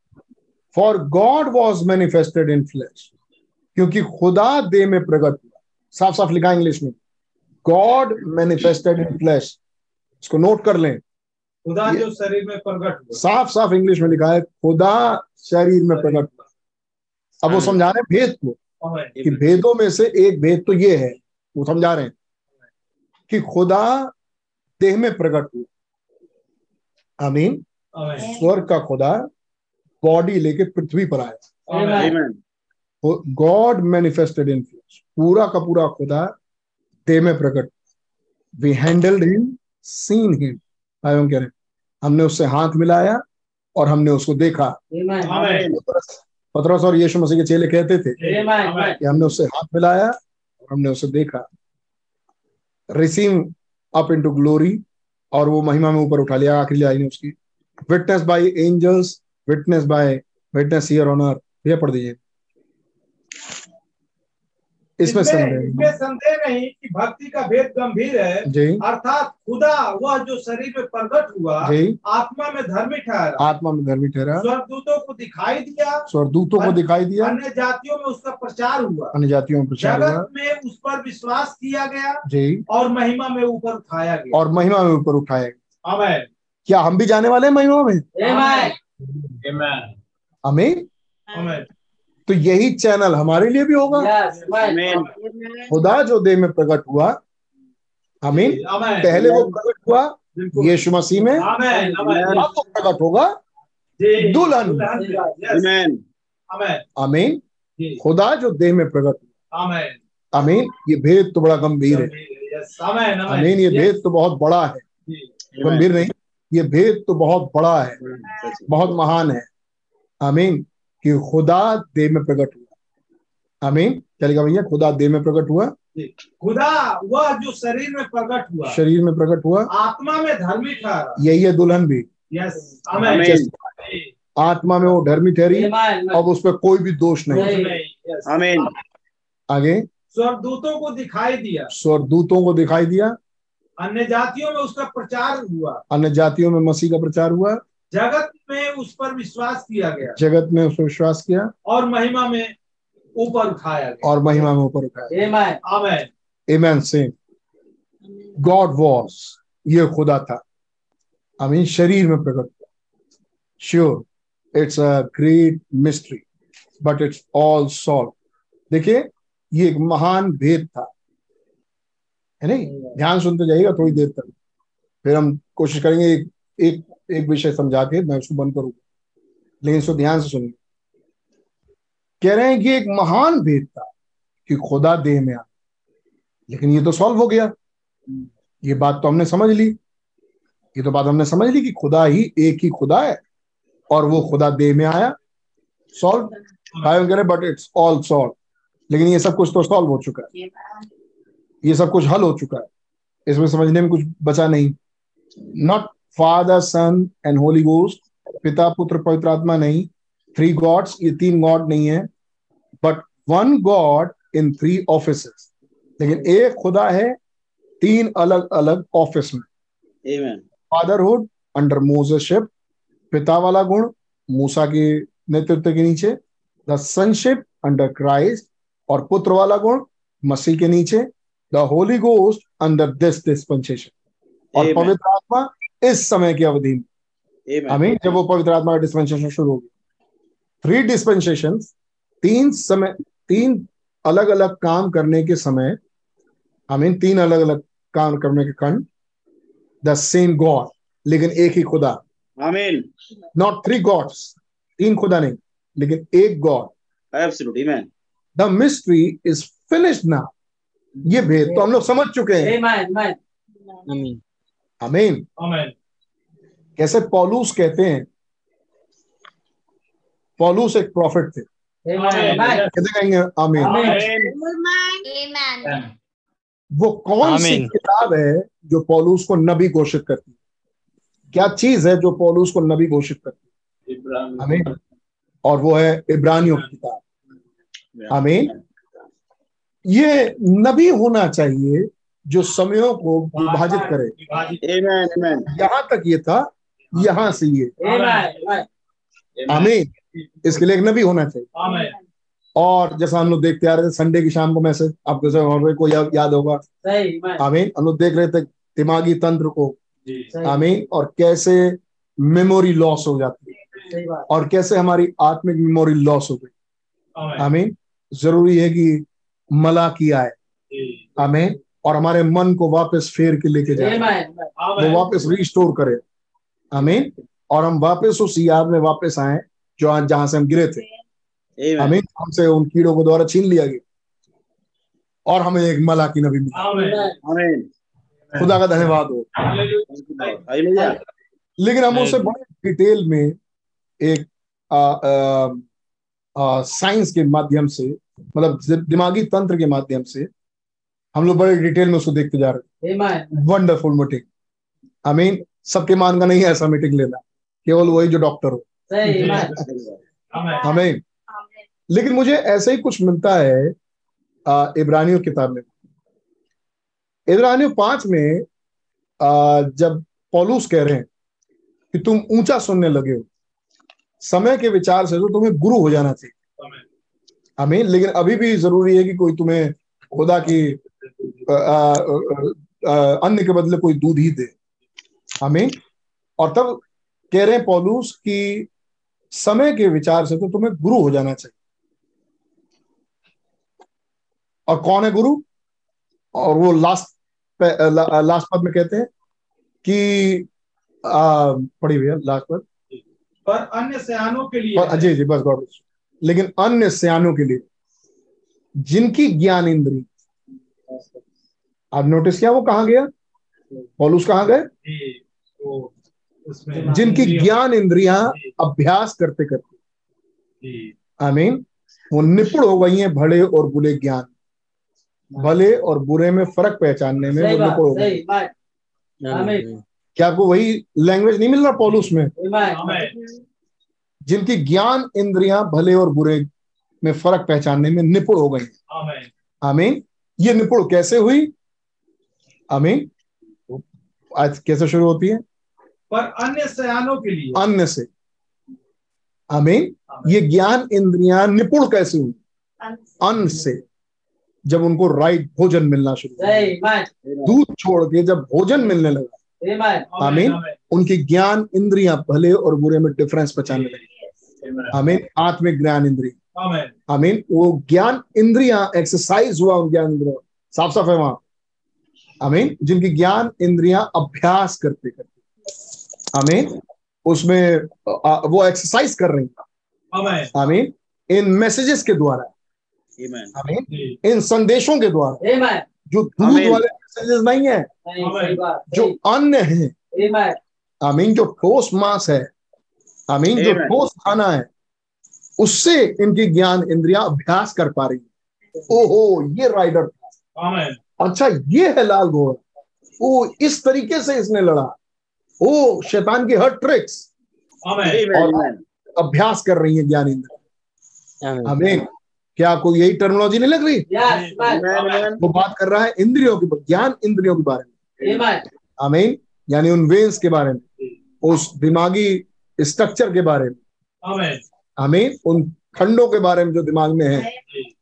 For God was manifested in flesh क्योंकि खुदा दे में प्रकट हुआ। साफ़ साफ़ लिखा है इंग्लिश में। गॉड मैनिफेस्टेड इन फ्लैश इसको नोट कर लें। खुदा जो शरीर में प्रकट हुआ। साफ़ साफ़ इंग्लिश में लिखा है खुदा शरीर में प्रकट हुआ। अब वो समझा रहे हैं भेद को कि भेदों में से एक भेद तो ये है वो समझा रहे हैं कि खुदा देह में प्रकट हुआ। आमीन. स्वर्ग का खुदा बॉडी लेके पृथ्वी पर आया. गॉड मैनिफेस्टेड इन फ्लेश पूरा का पूरा खुदा दे में प्रकट। We handled him seen him भाई कह रहे हमने उससे हाथ मिलाया और हमने उसको देखा। Amen. पतरस पतरस और यीशु मसीह के चेले कहते थे कि हमने उससे हाथ मिलाया और हमने उसे देखा। रिसीव अप इनटू ग्लोरी और वो महिमा में ऊपर उठा लिया आखिरी लाइन उसकी। Witness by angels witness by witness here on earth ये पढ़ दीजिए। इसमें इसमें संदेह नहीं। संदेह नहीं कि भक्ति का भेद गंभीर है। जी। अर्थात खुदा वह जो शरीर में प्रकट हुआ आत्मा में धर्मी ठहरा। आत्मा में धर्मी ठहरा। स्वर्गदूतों को दिखाई दिया। स्वर्गदूतों को दिखाई दिया। अन्य जातियों में उसका प्रचार हुआ। अन्य जातियों में प्रचार हुआ। जगत में उस पर विश्वास किया गया जी। और महिमा में ऊपर उठाया गया। और महिमा में ऊपर उठाया गया। आमेन। क्या हम भी जाने वाले हैं महिमा में? आमेन। हमें आमेन। तो यही चैनल हमारे लिए भी होगा। खुदा जो देह में प्रकट हुआ आमीन। पहले वो प्रकट हुआ यीशु मसीह में। अब वो प्रकट होगा दुल्हन। आमीन। खुदा जो देह में प्रकट हुआ। आमेन। ये भेद तो बड़ा गंभीर है। आमीन ये भेद तो बहुत बड़ा है। गंभीर नहीं ये भेद तो बहुत बड़ा है। बहुत महान है। आमीन। कि खुदा देह में प्रकट हुआ। आमीन। क्या लिखा भैया? खुदा देह में प्रकट हुआ। खुदा वह जो शरीर में प्रकट हुआ। शरीर में प्रकट हुआ। आत्मा में धर्मी ठहरा। यही है दुल्हन भी। यस आमीन आत्मा में वो धर्मी ठहरी। अब उस पर कोई भी दोष नहीं। आमीन आगे। स्वर्गदूतों को दिखाई दिया। स्वर्गदूतों को दिखाई दिया। अन्य जातियों में उसका प्रचार हुआ। अन्य जातियों में मसीह का प्रचार हुआ। जगत में उस पर विश्वास किया गया। जगत में उस पर विश्वास किया। और महिमा में ऊपर उठाया गया। और महिमा में ऊपर उठाया आमेन Amen. गॉड वॉज़ ये खुदा था। आई शरीर में प्रकट हुआ। Sure it's a great mystery but it's all solve देखिए ये एक महान भेद था। है नहीं? ध्यान सुनते जाइएगा थोड़ी देर तक। फिर हम कोशिश करेंगे एक एक एक विषय समझा के मैं उसको बंद करूँगा। लेकिन इसको ध्यान से सुनिए। कह रहे हैं कि एक महान भेद था कि खुदा देह में आ लेकिन ये तो सॉल्व हो गया। ये बात तो हमने समझ ली। ये तो बात हमने समझ ली कि खुदा ही एक ही खुदा है और वो खुदा देह में आया। सॉल्व कह रहे बट इट्स ऑल सॉल्व लेकिन ये सब कुछ तो सॉल्व हो चुका है। ये सब कुछ हल हो चुका है। इसमें समझने में कुछ बचा नहीं। Not father son and holy ghost पिता पुत्र पवित्र आत्मा नहीं थ्री गॉड्स ये तीन गॉड नहीं है but one God in three office लेकिन एक खुदा है तीन अलग अलग ऑफ़िस में फादरहुड अंडर मोजशिप पिता वाला गुण मूसा के नेतृत्व के नीचे द सनशिप अंडर क्राइस्ट और पुत्र वाला गुण मसीह के नीचे the holy ghost under this dispensation और पवित्र आत्मा इस समय की अवधि में। आमीन हमें जब वो पवित्र आत्मा का डिस्पेंसेशन शुरू होगी। थ्री डिस्पेंसेशन तीन समय तीन अलग अलग काम करने के समय हमें तीन अलग अलग काम करने के खंड द सेम गॉड लेकिन एक ही खुदा। आमीन नॉट थ्री गॉड्स तीन खुदा नहीं लेकिन एक God absolute amen the mystery is finished ना ये भेद तो हम लोग समझ चुके हैं। आमीन आमीन कैसे पौलूस कहते हैं? पौलूस एक प्रॉफिट थे। कहते कहेंगे? आमीन आमीन वो कौन सी किताब है जो पौलूस को नबी घोषित करती है? क्या चीज़ है जो पौलूस को नबी घोषित करती है? आमीन और वो है इब्रानियों की किताब। आमीन ये नबी होना चाहिए जो समयों को विभाजित करे। आमीन आमीन तक ये था यहाँ से ये। आमीन। इसके लिए एक नबी होना चाहिए। और जैसा हम लोग देखते आ रहे थे संडे की शाम को मैसेज आपको जैसे को या, याद होगा। आमीन। हम लोग देख रहे थे दिमागी तंत्र को। आमीन। और कैसे मेमोरी लॉस हो जाती है। और कैसे हमारी आत्मिक मेमोरी लॉस हो गई। आमीन। ज़रूरी है कि मला की आए आमीन। और हमारे मन को वापस फेर के लेके जाए। वो वापस रिस्टोर करे। आमीन और हम वापस उस याद में वापस आए जो आज जहाँ से हम गिरे थे। आमीन आमीन हमसे उन कीड़ों को द्वारा छीन लिया गया। और हमें एक मला की नबी मिला। खुदा का धन्यवाद हो। लेकिन हम उसे बड़े डिटेल में एक आ, आ, आ, साइंस के माध्यम से मतलब दिमागी तंत्र के माध्यम से हम लोग बड़े डिटेल में उसको देखते जा रहे हैं। वंडरफुल मीटिंग आई मीन सबके मान का नहीं है ऐसा मीटिंग लेना। केवल वही जो डॉक्टर हो। हमें लेकिन मुझे ऐसा ही कुछ मिलता है इब्रानियों किताब में। इब्रानियों पाँच में आ, जब पौलूस कह रहे हैं कि तुम ऊँचा सुनने लगे हो समय के विचार से तो तुम्हें गुरु हो जाना चाहिए। हमें लेकिन अभी भी ज़रूरी है कि कोई तुम्हें खुदा की अन्न के बदले कोई दूध ही दे। हमें और तब कह रहे हैं पौलूस कि समय के विचार से तो तुम्हें गुरु हो जाना चाहिए। और कौन है गुरु? और वो लास्ट ला, लास्ट पद में कहते हैं कि पढ़ी भैया लास्ट पद। पर अन्य सयानों के लिए जी जी बस गौर लेकिन अन्य सयानों के लिए जिनकी ज्ञान इंद्री आप नोटिस किया वो कहा गया? पौलुस कहाँ गए? जी, तो उसमें जिनकी ज्ञान इंद्रिया अभ्यास करते करते। जी, आई मीन वो निपुण हो गई हैं भले और बुरे ज्ञान। भले और बुरे में फ़र्क पहचानने में वो बात निपुण हो गए सही बात क्या आपको वही लैंग्वेज नहीं मिल रहा पॉलुस में? जिनकी ज्ञान इंद्रियाँ भले और बुरे में फ़र्क पहचानने में निपुण हो गई आमीन। आमीन। ये निपुण कैसे हुई? आमीन आज कैसे शुरू होती है? पर अन्य सयानों के लिए। अन्य से। आमीन ये ज्ञान इंद्रियाँ निपुण कैसे हुई? अन्न से। जब उनको राइट भोजन मिलना शुरू हुआ। सही बात दूध छोड़ के जब भोजन मिलने लगा। आमीन उनकी ज्ञान इंद्रियाँ भले और बुरे में डिफरेंस पहचानने लगी। आमीन आत्मिक ज्ञान इंद्रिय। आमीन आमीन वो ज्ञान इंद्रियाँ एक्सरसाइज हुआ ज्ञान इंद्रियों। साफ़ साफ़ है वहाँ। आमीन जिनकी ज्ञान इंद्रियाँ अभ्यास करते करते। आमीन उसमें आ, वो एक्सरसाइज कर रही हैं। आमीन आमीन इन मैसेजेस के द्वारा। जी इन संदेशों के द्वारा। जो दूध वाले मैसेजेस नहीं है जो अन्य है। आमीन जो ठोस मांस है। आमीन जो ठोस खाना है उससे इनकी ज्ञान इंद्रियाँ अभ्यास कर पा रही है। ओहो ये राइडर था। आमीन अच्छा ये है लाल घोड़ा वो इस तरीके से इसने लड़ा। वो शैतान की हर ट्रिक्स. Amen. अभ्यास कर रही है ज्ञान इंद्र हमें क्या आपको यही टर्मिनोलॉजी नहीं लग रही. वो बात कर रहा है इंद्रियों की ज्ञान इंद्रियों के बारे में। आमीन यानी उन वेन्स के बारे में उस दिमागी स्ट्रक्चर के बारे में। आमीन आमीन उन खंडों के बारे में जो दिमाग में है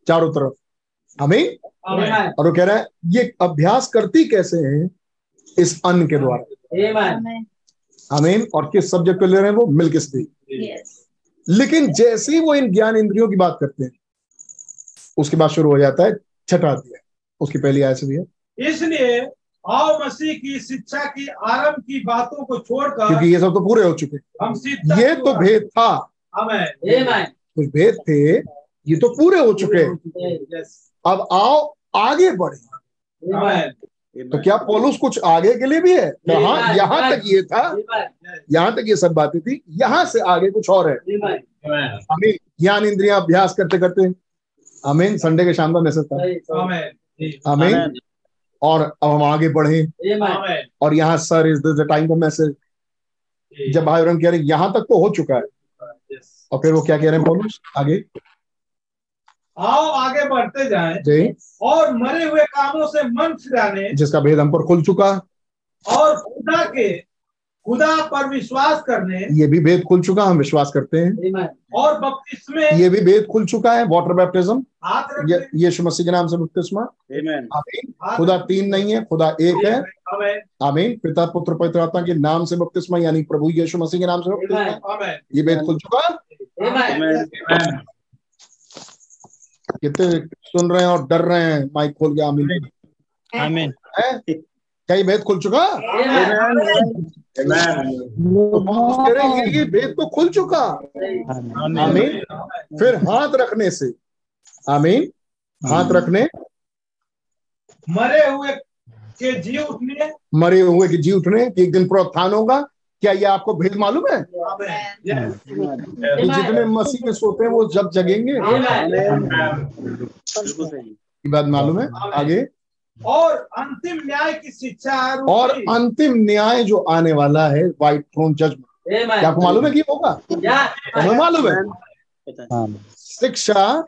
चारों तरफ़। बात और वो कह रहा है ये अभ्यास करती कैसे है इस अन्न के द्वारा? आमीन और किस सब्जेक्ट को ले रहे हैं वो? मिल्क स्पीक लेकिन जैसे ही वो इन ज्ञान इंद्रियों की बात करते हैं उसके बाद शुरू हो जाता है छठा अध्याय। उसकी पहली आय से भी है। इसलिए आओ मसीह की शिक्षा की आरंभ की बातों को छोड़कर क्योंकि ये सब तो पूरे हो चुके हम ये तो भेद था। आमीन कुछ भेद थे ये तो पूरे हो चुके हैं। यस अब आओ आगे बढ़े। तो क्या पौलुस कुछ आगे के लिए भी है? तो हाँ यहाँ तक ये था। यहाँ तक ये सब बातें थी। यहाँ से आगे कुछ और है। आमीन ज्ञान इंद्रिया अभ्यास करते करते। आमीन। संडे के शाम का मैसेज था। Amen. और अब हम आगे बढ़े। और यहाँ सर इज़ द टाइम का मैसेज जब भाई कह रहे यहाँ तक तो हो चुका है। और फिर वो क्या कह रहे हैं पौलुस? आगे। आओ आगे बढ़ते जाएँ जी। और मरे हुए कामों से मन फिराने जिसका भेद हम पर खुल चुका। और खुदा के खुदा पर विश्वास करने ये भी भेद खुल चुका हम विश्वास करते हैं। और बपतिस्मे ये भी भेद खुल चुका है वाटर बैप्टिज्म यीशु मसीह के नाम से बपतिस्मा आमीन। खुदा तीन नहीं है खुदा एक है। आमीन। पिता पुत्र पवित्र आत्मा के नाम से बपतिस्मा यानी प्रभु यीशु मसीह के नाम से बपतिस्मा ये भेद खुल चुका. कितने सुन रहे हैं और डर रहे हैं माइक खोल गया आमीन। आमीन। है? क्या ये भेद खुल चुका. तो ये ये भेद तो खुल चुका। आमीन। फिर हाथ रखने से। आमीन। हाथ रखने। मरे हुए के जी उठने। मरे हुए के जी उठने कि एक दिन प्रोत्थान होगा। क्या ये आपको भेद मालूम है? आमीन जितने मसीह में सोते हैं वो जब जगेंगे। बिल्कुल सही ये बात मालूम है? आगे। और अंतिम न्याय की शिक्षा और अंतिम न्याय जो आने वाला है व्हाइट थ्रोन जजमेंट क्या आपको मालूम है कि होगा? हमें मालूम है। शिक्षा।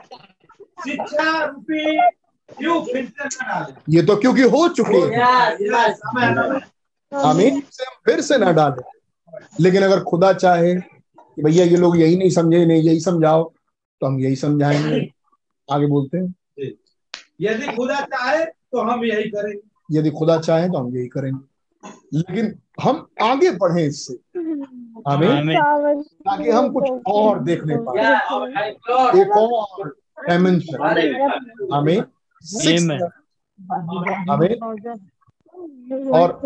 शिक्षा रूपी ये तो क्योंकि हो चुकी है। हम फिर से ना डालें। लेकिन अगर खुदा चाहे कि भैया ये लोग यही नहीं समझे नहीं यही समझाओ तो हम यही समझाएँगे। आगे बोलते हैं। यदि खुदा चाहे तो हम यही करेंगे। यदि खुदा चाहे तो हम यही करेंगे। लेकिन हम आगे बढ़े इससे। आमीन। ताकि हम कुछ और देखने पाए। एक और डायमेंशन आमीन। हमें और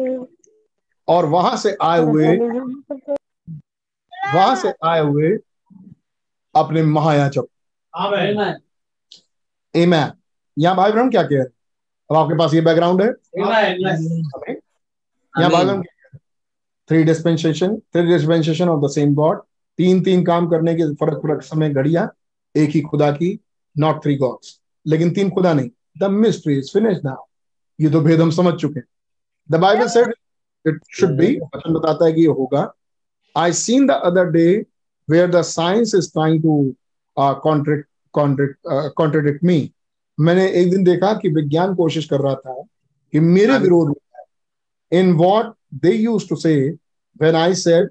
और वहाँ से आए हुए वहाँ से आए हुए अपने महायाचक। आमीन। आमीन एमैन यहाँ भाई ब्रह्म क्या कह रहे हैं? अब आपके पास ये बैकग्राउंड है? यहाँ भाई Branham three dispensation three dispensation of the same God तीन तीन काम करने के फ़र्क फ़र्क समय घड़िया एक ही खुदा की नॉट थ्री गॉड्स लेकिन तीन खुदा नहीं। The mystery is finish now ये तो भेद हम समझ चुके हैं। The Bible said it should be वचन बताता है कि ये होगा I seen the other day where the science is trying to contract contract contradict me मैंने एक दिन देखा कि विज्ञान कोशिश कर रहा था कि मेरे विरोध में in what they use to say when I said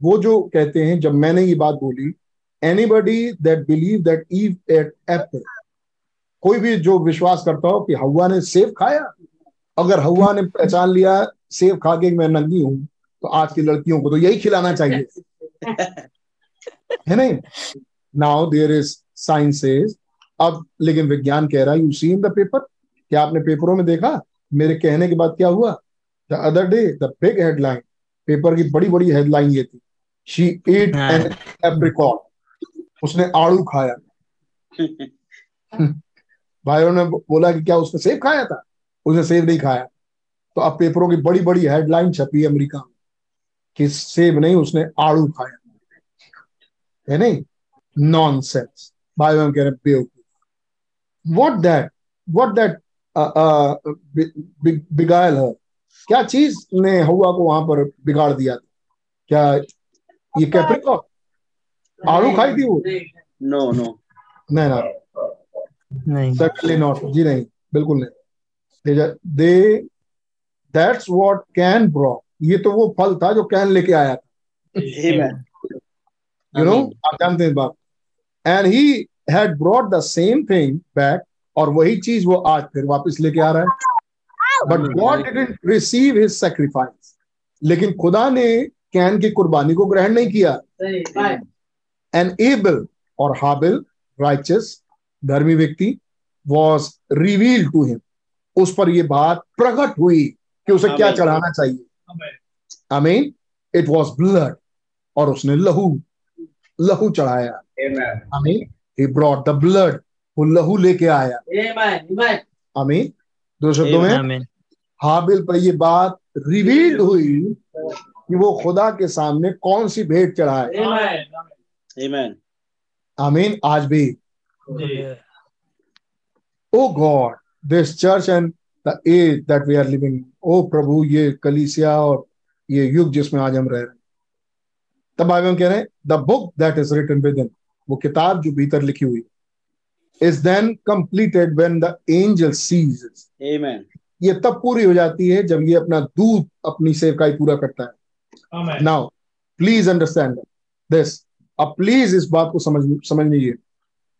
वो जो कहते हैं जब मैंने ये बात बोली anybody that believe that Eve ate apple कोई भी जो विश्वास करता हो कि हवा ने सेब खाया अगर हवा ने पहचान लिया सेब खा के मैं नंगी हूँ तो आज की लड़कियों को तो यही खिलाना चाहिए। है नहीं? नाउ देयर इज़ साइंसेस अब लेकिन विज्ञान कह रहा है you see in the paper क्या आपने पेपरों में देखा? मेरे कहने के बाद क्या हुआ? The other day the big headline paper की बड़ी बड़ी हेडलाइन ये थी। शी एट एन एप्रिकॉट उसने आड़ू खाया। भाइयों ने बोला कि क्या उसने सेब खाया था? उसने सेब नहीं खाया। तो अब पेपरों की बड़ी बड़ी हेडलाइन छपी अमेरिका में कि सेब नहीं उसने आड़ू खाया। है नहीं? नॉन सेंस हम कह रहे बेवकूफ़। वॉट दैट वॉट दैट बिगायल है। क्या चीज़ ने हवा को वहाँ पर बिगाड़ दिया था? क्या ये कैप्रिकॉन आड़ू खाई थी वो? नो नो नहीं ना। नहीं। Certainly not. जी नहीं बिल्कुल नहीं। दे दैट्स व्हाट कैन ब्रॉ ये तो वो फल था जो कैन लेके आया था। यू नो आप जानते हैं बात। And he had brought the same thing back और वही चीज़ वो आज फिर वापस लेके आ रहा है। But God didn't receive his sacrifice लेकिन खुदा ने कैन की कुर्बानी को ग्रहण नहीं किया। एन एबल और हाबिल राइचस धर्मी व्यक्ति वॉज़ रिवील टू हिम उस पर ये बात प्रकट हुई। कि उसे क्या चढ़ाना चाहिए। I mean it was blood और उसने लहू लहू चढ़ाया। Amen. I mean he brought the blood वो लहू लेके आया। Amen. Amen. आई मीन दो शब्दों में। हाबिल पर ये बात रिवील्ड हुई कि वो खुदा के सामने कौन सी भेंट चढ़ाए। Amen. Amen. आई मीन आज भी। O God this church and the age that we are living ओ प्रभु ये कलीसिया और ये युग जिसमें आज हम रह रहे हैं। तब आगे में कह रहे हैं the book that is written within वो किताब जो भीतर लिखी हुई is then completed when the angel sees Amen. ये तब पूरी हो जाती है जब ये अपना दूध अपनी सेवकाई पूरा करता है। Amen. Now please understand this अब प्लीज़ इस बात को समझ समझ लीजिए।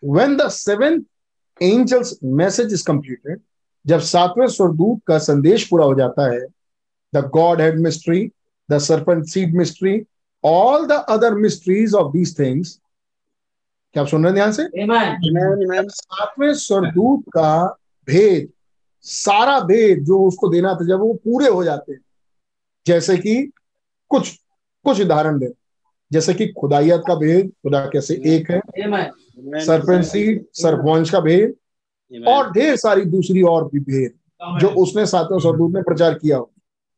When the seventh angel's message is completed जब सातवें स्वरदूत का संदेश पूरा हो जाता है the Godhead mystery the serpent seed mystery all the other mysteries of these things क्या आप सुन रहे हैं ध्यान से. सातवें स्वरदूत का भेद सारा भेद जो उसको देना था जब वो पूरे हो जाते हैं जैसे कि कुछ कुछ उदाहरण दे जैसे कि खुदाइयत का भेद खुदा कैसे एक है. Amen. सीड सरपंच का भेद. और ढेर सारी दूसरी और भी भेद जो उसने सातवें स्वरदूत ने प्रचार किया हो।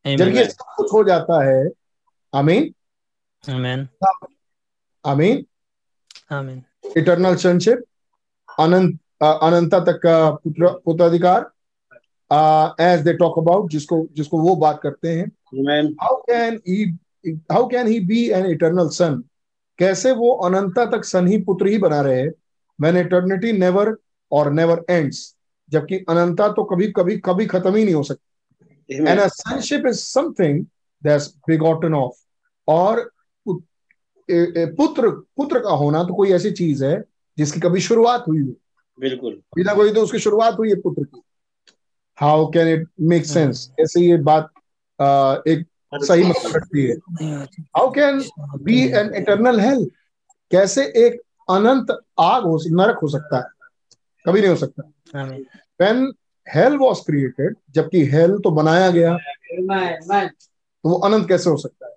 जब ये सब कुछ हो जाता है आमीन। आमीन आमीन। आमीन इटर्नल सनशिप अनंत अनंता तक का पुत्र पुत्राधिकार एज दे टॉक अबाउट जिसको जिसको वो बात करते हैं। How can he how can he be an eternal son कैसे वो अनंता तक सन ही पुत्र ही बना रहे? व्हेन इटर्निटी नेवर और नेवर एंड्स जबकि अनंता तो कभी कभी कभी खत्म ही नहीं हो सकती। And. A sonship is something that's begotten of और पुत्र पुत्र का होना तो कोई ऐसी चीज़ है जिसकी कभी शुरुआत हुई हो। बिल्कुल। बिना कोई तो उसकी शुरुआत हुई है पुत्र की। How can it make sense ऐसे ये बात आ, एक सही मतलब रखती है। How can be an eternal hell कैसे एक अनंत आग हो नरक हो सकता है? कभी नहीं हो सकता। व्हेन हेल वाज क्रिएटेड जबकि हेल तो बनाया गया. तो वो अनंत कैसे हो सकता है?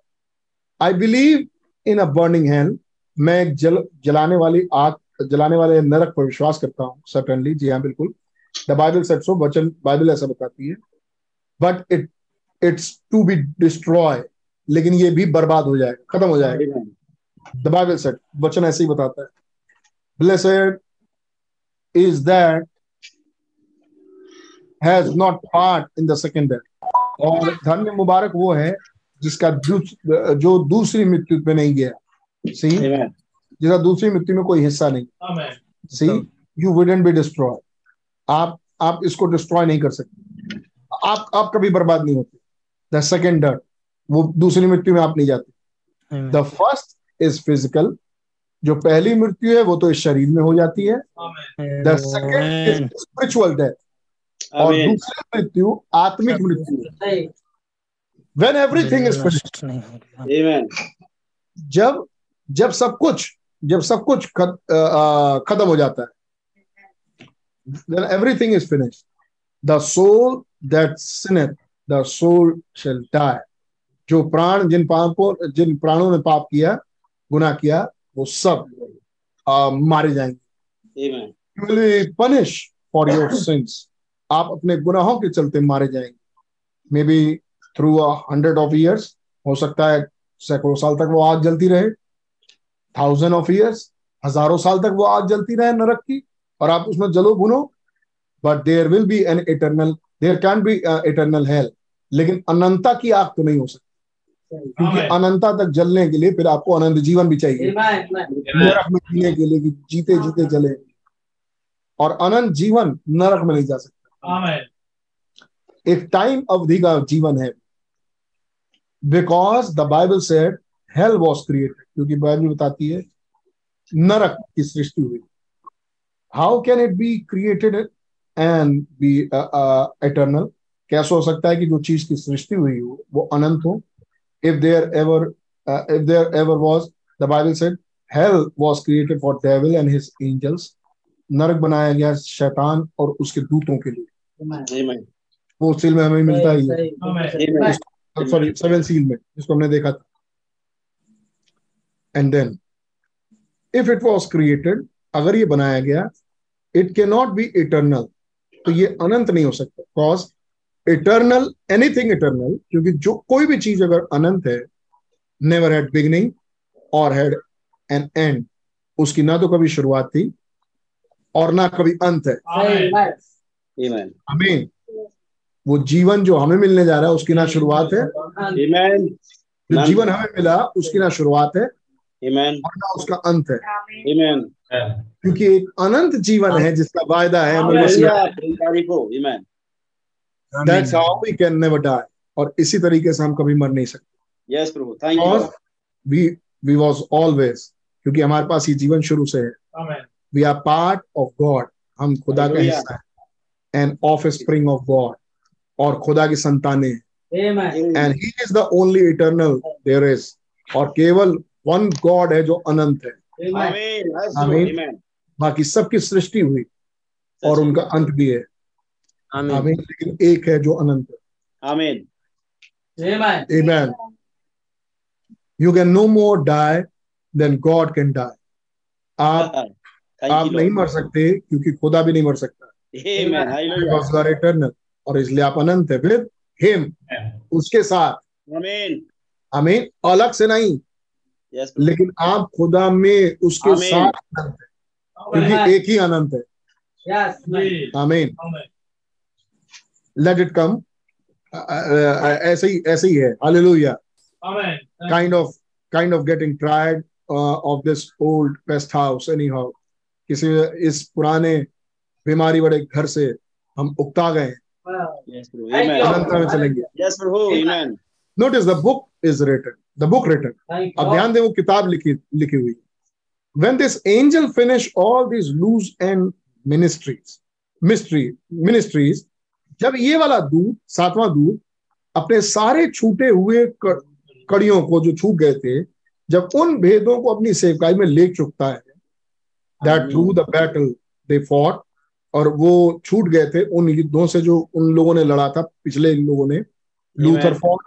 I believe in a burning hell मैं एक जल जलाने वाली आग जलाने वाले नरक पर विश्वास करता हूँ सर्टनली जी हाँ बिल्कुल। द बाइबल सेट सो वचन बाइबल ऐसा बताती है। But it it's to be destroy लेकिन ये भी बर्बाद हो जाएगा खत्म हो जाएगा। द बाइबल सेट वचन ऐसे ही बताता है। Blessed is that has not part in the second death और धन्य मुबारक वो है जिसका जो दूसरी मृत्यु पे नहीं गया। सी Amen. जिसका दूसरी मृत्यु में कोई हिस्सा नहीं। Amen. See you wouldn't be destroy आप आप इसको डिस्ट्रॉय नहीं कर सकते। आप आप कभी बर्बाद नहीं होते। द सेकेंड डेथ वो दूसरी मृत्यु में आप नहीं जाते. द फ़र्स्ट इज़ फ़िज़िकल जो पहली मृत्यु है वो तो इस शरीर में हो जाती है। The second is spiritual death और दूसरी मृत्यु आत्मिक मृत्यु सही व्हेन एवरीथिंग इज़ नहीं जब जब सब कुछ जब सब कुछ खत, खत्म हो जाता है then everything is finished. The soul that sinneth the soul shall die. जो प्राण जिन पापों जिन प्राणों ने पाप किया गुना किया वो सब मारे जाएँगे। Punished for your sins. आप अपने गुनाहों के चलते मारे जाएँगे। May be through a hundred of years हो सकता है सैकड़ों साल तक वो आग जलती रहे। थाउज़ेंड ऑफ़ ईयर्स हज़ारों साल तक वो आग जलती रहे नरक की और आप उसमें जलो भुनो। But there will be an eternal there can be eternal hell लेकिन अनंता की आग तो नहीं हो सकती। क्योंकि अनंता तक जलने के लिए फिर आपको अनंत जीवन भी चाहिए. नरक में जीने के लिए कि जीते जीते जले। और अनंत जीवन नरक में नहीं जा सकता। एक टाइम अवधि का जीवन है। Because the Bible said hell was created क्योंकि बाइबल बताती है नरक की सृष्टि हुई। How can it be created and be eternal कैसे हो सकता है कि जो चीज़ की सृष्टि हुई हो वो अनंत हो? If there ever if there ever was the Bible said hell was created for devil and his angels नरक बनाया गया शैतान और उसके दूतों के लिए। Amen. Amen. वो सील में हमें मिलता ही है. सॉरी सेवन सील में जिसको हमने देखा था। And then if it was created अगर ये बनाया गया इट के नॉट बी इटर्नल तो ये अनंत नहीं हो सकता। बिकॉज़ इटर्नल एनीथिंग इटर्नल क्योंकि जो कोई भी चीज़ अगर अनंत है नेवर हैड बिगनिंग और हैड एन एंड उसकी ना तो कभी शुरुआत थी और ना कभी अंत है. हमें वो जीवन जो हमें मिलने जा रहा है उसकी ना शुरुआत है Amen. जो. जीवन हमें मिला उसकी ना शुरुआत है Amen. और ना उसका अंत है Amen. क्योंकि एक अनंत जीवन है जिसका वायदा है हमें मसीह Hallelujah. Praise God, Rico. Amen. That's how we can never die और इसी तरीके से हम कभी मर नहीं सकते। Yes, Prabhu. Thank you. और Lord. We we was always क्योंकि हमारे पास ये जीवन शुरू से है। Amen. We are part of God हम खुदा का हिस्सा है। And offspring of God और खुदा की संतानें हैं. And he is the only eternal there is और केवल वन गॉड है जो अनंत है. Amen. बाकी सबकी सृष्टि हुई। और उनका अंत भी है। आमें। लेकिन एक है जो अनंत आमीन। You can no more die than God can die आप आप नहीं मर सकते क्योंकि खुदा भी नहीं मर सकता। इटर्नल और इसलिए आप अनंत है फिर हिम उसके साथ। हमें अलग से नहीं। Yes, लेकिन आप खुदा में उसके साथ क्योंकि एक ही अनंत है। हमें yes, लेट इट कम ऐसे ही ऐसे ही है. Hallelujah kind of kind of getting tired of this old pest house anyhow किसी इस पुराने बीमारी वाले घर से हम उगता गए अनंतरा में चलेंगे. Notice the book is return the book return अब ध्यान दें वो किताब लिखी लिखी हुई. When this angel finish all these loose end ministries, mystery ministries, जब ये वाला दूध सातवां दूध अपने सारे छूटे हुए कड़ियों को जो छूट गए थे जब उन भेदों को अपनी सेवकाई में ले चुकता है that through the battle they fought और वो छूट गए थे उन युद्धों से जो उन लोगों ने लड़ा था पिछले इन लोगों ने। लूथर. फॉट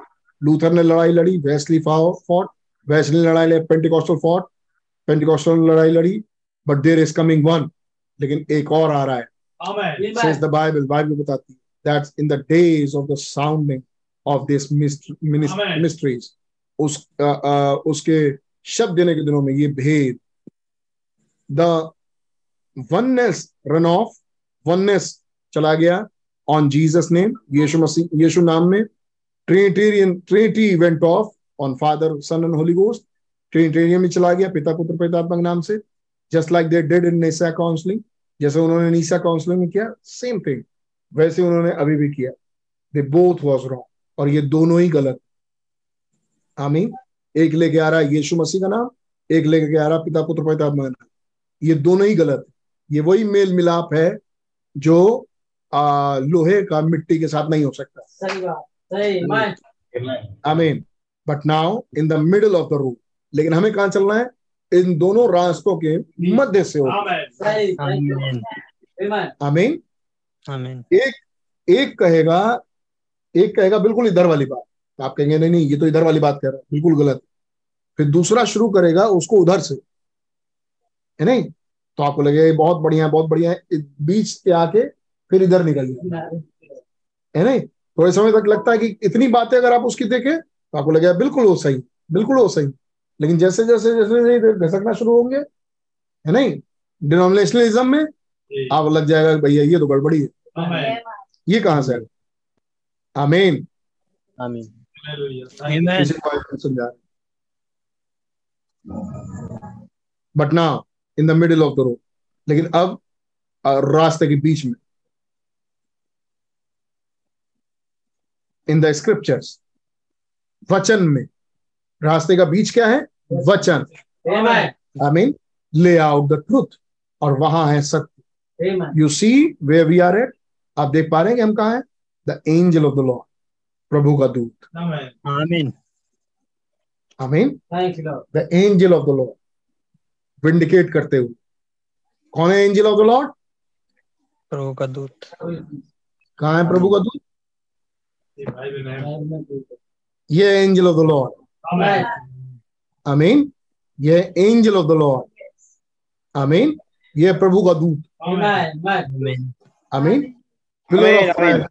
लूथर ने लड़ाई लड़ी वेस्ली फॉट वेस्ली ने लड़ाई लड़ी पेंटिकॉस्टल फॉट पेंटिकॉस्टल ने लड़ाई लड़ी but there is coming one लेकिन एक और आ रहा है। Bible, Bible बताती है। That's in the days of the sounding of this myst- mysteries. उस अ, अ, उसके शब्द देने के दिनों में ये भेद। The oneness run off oneness चला गया ऑन जीसस नेम यीशु मसीह यीशु नाम में। Trinitarian Trinity went off on Father Son and Holy Ghost Trinitarian में चला गया पिता पुत्र पितात्मक नाम से। Just like they did in Nicaea counselling जैसे उन्होंने निसा काउंसलिंग में किया सेम थिंग वैसे उन्होंने अभी भी किया। दे बोथ वाज रॉन्ग और ये दोनों ही गलत। आमीन। एक लेके आ रहा है यीशु मसीह का नाम एक लेके आ रहा पिता पुत्र पितात्मा का नाम। ये दोनों ही गलत ये वही मेल मिलाप है जो आ, लोहे का मिट्टी के साथ नहीं हो सकता। सही बात। सही। मान आमीन। But now in the middle of the route लेकिन हमें कहा चलना है? इन दोनों रास्तों के मध्य से हो आमेन। एक एक कहेगा एक कहेगा बिल्कुल इधर वाली बात तो आप कहेंगे नहीं नहीं ये तो इधर वाली बात कह रहा है बिल्कुल गलत फिर दूसरा शुरू करेगा उसको उधर से है नहीं तो आपको लगेगा ये बहुत बढ़िया है बहुत बढ़िया है बीच से आके फिर इधर निकल गया है नहीं थोड़े समय तक लगता है कि इतनी बातें अगर आप उसकी देखें तो आपको लगेगा बिल्कुल वो सही बिल्कुल वो सही लेकिन जैसे जैसे जैसे जैसे घसकना शुरू होंगे है नहीं डिनोमिनेशनलिज्म में। आप लग जाएगा भैया ये तो गड़बड़ी है। ये कहाँ से आमीन। समझा। But now in the middle of the road लेकिन अब रास्ते के बीच में इन द स्क्रिप्चर्स वचन में रास्ते का बीच क्या है? वचन। I mean lay out the truth और वहाँ है सत्य। You see where we are at आप देख पा रहे हैं कि हम कहा है? The angel of the Lord प्रभु का दूत। आमेन आमीन the angel of the Lord vindicate करते हुए। कौन है एंजल ऑफ़ द लॉर्ड प्रभु का दूत। कहा है प्रभु का दूत? ये एंजल ऑफ़ द लॉर्ड आमेन आई मीन ये angel of the Lord I mean ये प्रभु का दूत ईमान ईमान आमीन आई मीन Amen, amen.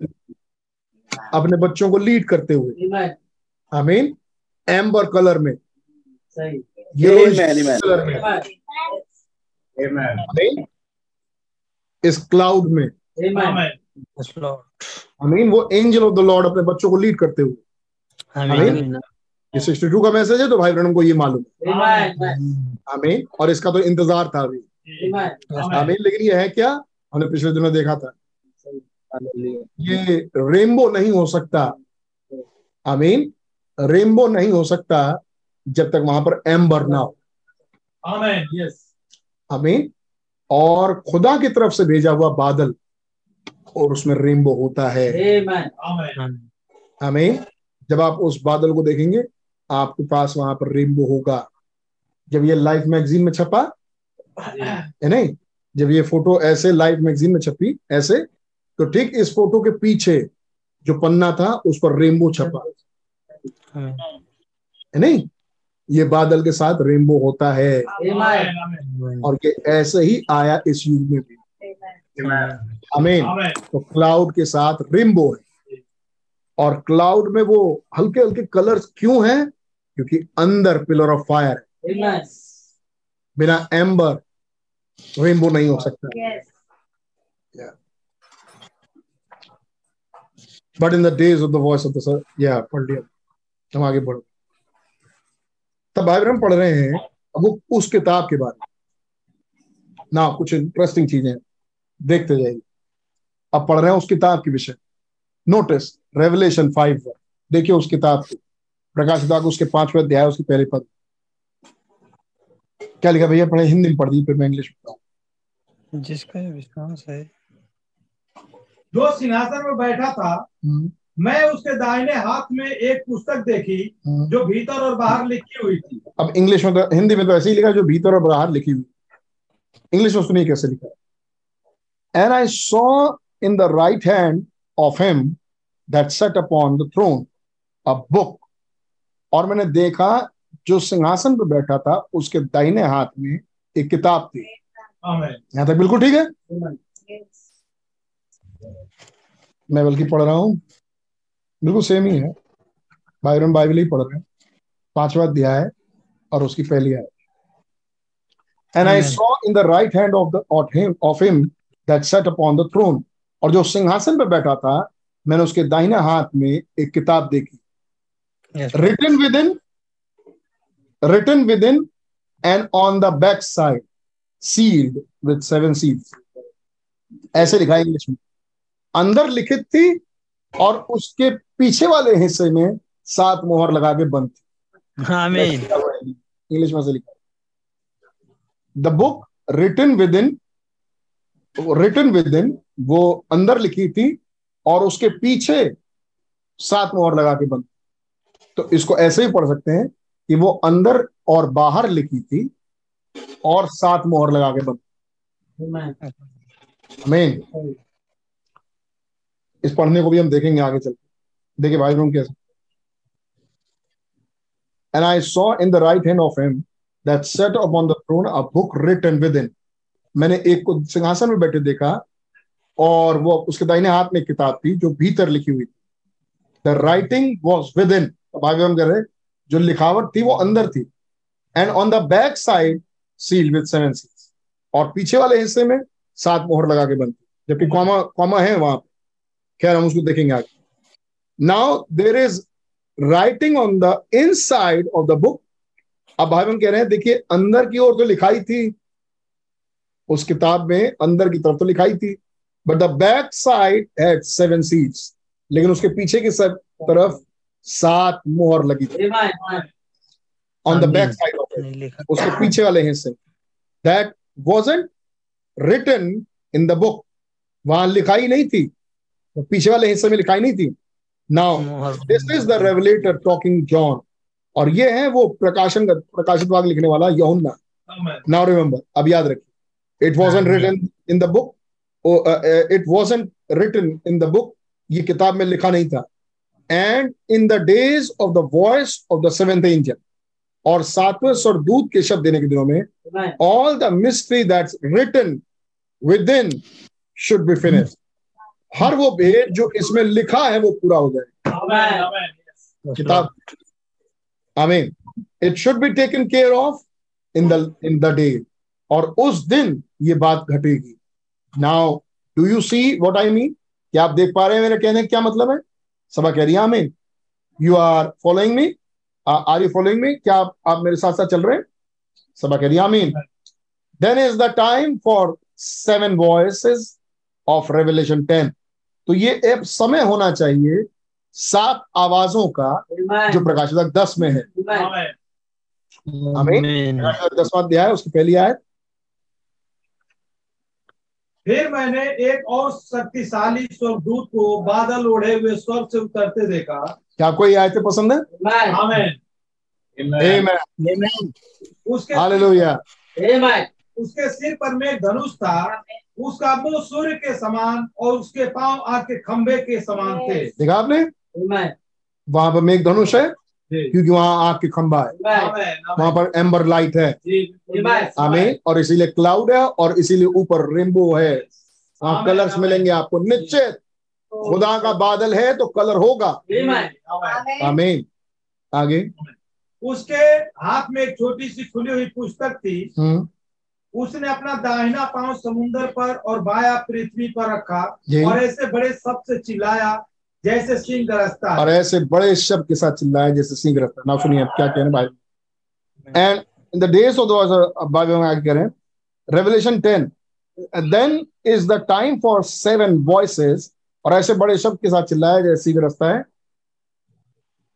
अपने बच्चों को लीड करते हुए ईमान आई मीन एम्बर कलर में amen. कलर में इस क्लाउड में लॉर्ड वो एंजल ऑफ़ द लॉर्ड अपने बच्चों को लीड करते हुए आमीन ये 62 का मैसेज है तो भाई ब्रहण को ये मालूम ईमान आमीन और इसका तो इंतज़ार था अभी आमीन लेकिन ये है क्या? हमने पिछले दिनों देखा था। ये रेनबो नहीं हो सकता। आमीन। रेनबो नहीं हो सकता जब तक वहाँ पर एम्बर ना हो। आमेन यस। आमीन। और खुदा की तरफ़ से भेजा हुआ बादल और उसमें रेनबो होता है। आमेन। आमीन। जब आप उस बादल को देखेंगे आपके पास वहाँ पर रेनबो होगा। जब ये लाइफ मैगजीन में छपा है नहीं जब ये फ़ोटो ऐसे लाइव मैगजीन में छपी ऐसे तो ठीक इस फ़ोटो के पीछे जो पन्ना था उस पर रेनबो छपा। है। नहीं? ये बादल के साथ रेनबो होता है। और ये ऐसे ही आया इस युग में भी। आमीन आमेन तो क्लाउड के साथ रेनबो है। और क्लाउड में वो हल्के हल्के कलर्स क्यों हैं? क्योंकि अंदर पिलर ऑफ़ फायर बिना एम्बर रेनबो नहीं हो सकता। But in the days of the voice of the sir या पढ़ लिया। हम आगे बढ़ो। तब भाई हम पढ़ रहे हैं अब वो उस किताब के बारे में। ना कुछ इंटरेस्टिंग चीज़ें देखते जाइए। अब पढ़ रहे हैं उस किताब के विषय। नोटिस रेवलेशन फाइव देखिए उस किताब को। प्रकाश दाग उसके पाँचवें अध्याय उसके पहले पद। क्या लिखा भैया? पढ़े हिंदी में पढ़ दी फिर मैं इंग्लिश में पढ़ाऊं। जिसका विश्वास है। जो सिंहासन में बैठा था हम्म, मैं उसके दाहिने हाथ में एक पुस्तक देखी हम्म। जो भीतर और बाहर लिखी हुई थी। अब इंग्लिश में तो हिंदी में तो ऐसे ही लिखा जो भीतर और बाहर लिखी हुई। इंग्लिश में सुनिए कैसे लिखा and I saw in the right hand of him that set upon the throne a book और मैंने देखा जो सिंहासन पर बैठा था उसके दाहिने हाथ में एक किताब थी। यहाँ तक बिल्कुल ठीक है? मैं बल्कि पढ़ रहा हूँ। बिल्कुल सेम ही है। बाइबल बाइबल ही पढ़ रहे हैं। पांचवा अध्याय है और उसकी पहली आय and I saw in the right hand of the of him that set upon the throne और जो सिंहासन पर बैठा था मैंने उसके दाहिने हाथ में एक किताब देखी। Yes. With within written within and on the back side sealed with seven seals. ऐसे लिखा है इंग्लिश में। अंदर लिखित थी और उसके पीछे वाले हिस्से में सात मोहर लगा के बंद थी। Amen. इंग्लिश में से लिखा the book written within written within वो अंदर लिखी थी और उसके पीछे सात मोहर लगा के बंद तो इसको ऐसे ही पढ़ सकते हैं। कि वो अंदर और बाहर लिखी थी और सात मोहर लगा के बंद. मेन इस पढ़ने को भी हम देखेंगे आगे चल देखिए भाई बहन कैसे and I saw in the right hand of him that set upon the throne a book written within मैंने एक को सिंहासन में बैठे देखा और वो उसके दाहिने हाथ में किताब थी जो भीतर लिखी हुई थी। The writing was within भाई बहन कह रहे जो लिखावट थी वो अंदर थी। And on the back side seal with seven seals और पीछे वाले हिस्से में सात मोहर लगा के थी। जबकि कॉमा कॉमा है वहाँ पे। खैर, हम उसको देखेंगे आगे। Now there is writing on the inside of the book अब भाई बहन कह रहे हैं, देखिए, अंदर की ओर तो लिखाई थी। उस किताब में अंदर की तरफ़ तो लिखाई थी। But the back side had seven seats लेकिन उसके पीछे की तरफ़ सात मोहर लगी थी। On the back side of लिखा। उसके पीछे वाले हिस्से। That wasn't written in the book वहाँ लिखाई नहीं थी। तो पीछे वाले हिस्से में लिखाई नहीं थी। Now this is the revelator talking John और ये है वो प्रकाशन प्रकाशित भाग लिखने वाला यहुन्ना। नाउ रिमेंबर अब याद रखिए। It wasn't written in the book it wasn't written in the book ये किताब में लिखा नहीं था। And in the days of the voice of the seventh angel और सातवें स्वर दूत के शब्द देने के दिनों में all the mystery mystery written within should be finish हर वो भेद जो इसमें लिखा है वो पूरा हो जाए Amen. Amen. किताब I mean it should be taken care of in the in the day और उस दिन ये बात घटेगी। Now do you see what I mean क्या आप देख पा रहे हैं मेरे कहने का क्या मतलब है? सभा कह रही है आमीन. You are following me are you following me क्या आप, आप मेरे साथ साथ चल रहे हैं? सभा कह रही है आमीन. Then is the time for seven voices of Revelation ten तो ये एक समय होना चाहिए सात आवाजों का Amen. जो प्रकाशित दस में है. आमीन। Amen. अध्याय उसकी पहली आयत। फिर मैंने एक और शक्तिशाली स्वर्गदूत को बादल ओढ़े हुए स्वर्ग से उतरते देखा। क्या आपको ये आयतें पसंद है. आमेन. उसके हालेलुया. उसके सिर पर में एक धनुष था। उसका मुँह सूर्य के समान और उसके पाँव आग के खंभे के समान थे। देखा आपने? वहाँ पर मेघ धनुष है। क्योंकि वहाँ आग की खंबा है. वहाँ पर एम्बर लाइट है. आमीन और इसीलिए क्लाउड है और इसीलिए ऊपर रेनबो है। वहाँ कलर्स मिलेंगे आपको। निश्चित। खुदा का बादल है तो कलर होगा. आमेन। आमीन। आगे। उसके हाथ में एक छोटी सी खुली हुई पुस्तक थी। हम्म। उसने अपना दाहिना पाँव समुन्द्र पर और बाया पृथ्वी पर रखा और ऐसे बड़े शब्द से चिल्लाया जैसे सिंह गरजता और ऐसे बड़े शब्द के साथ चिल्लाया जैसे सिंह रखता ना सुनिए आप क्या कह रहे हैं भाई and in the days of the Bible में आगे कह रहे हैं Revelation 10 then is the time for seven voices और ऐसे बड़े शब्द के साथ चिल्लाया जैसे सिंह रखता है।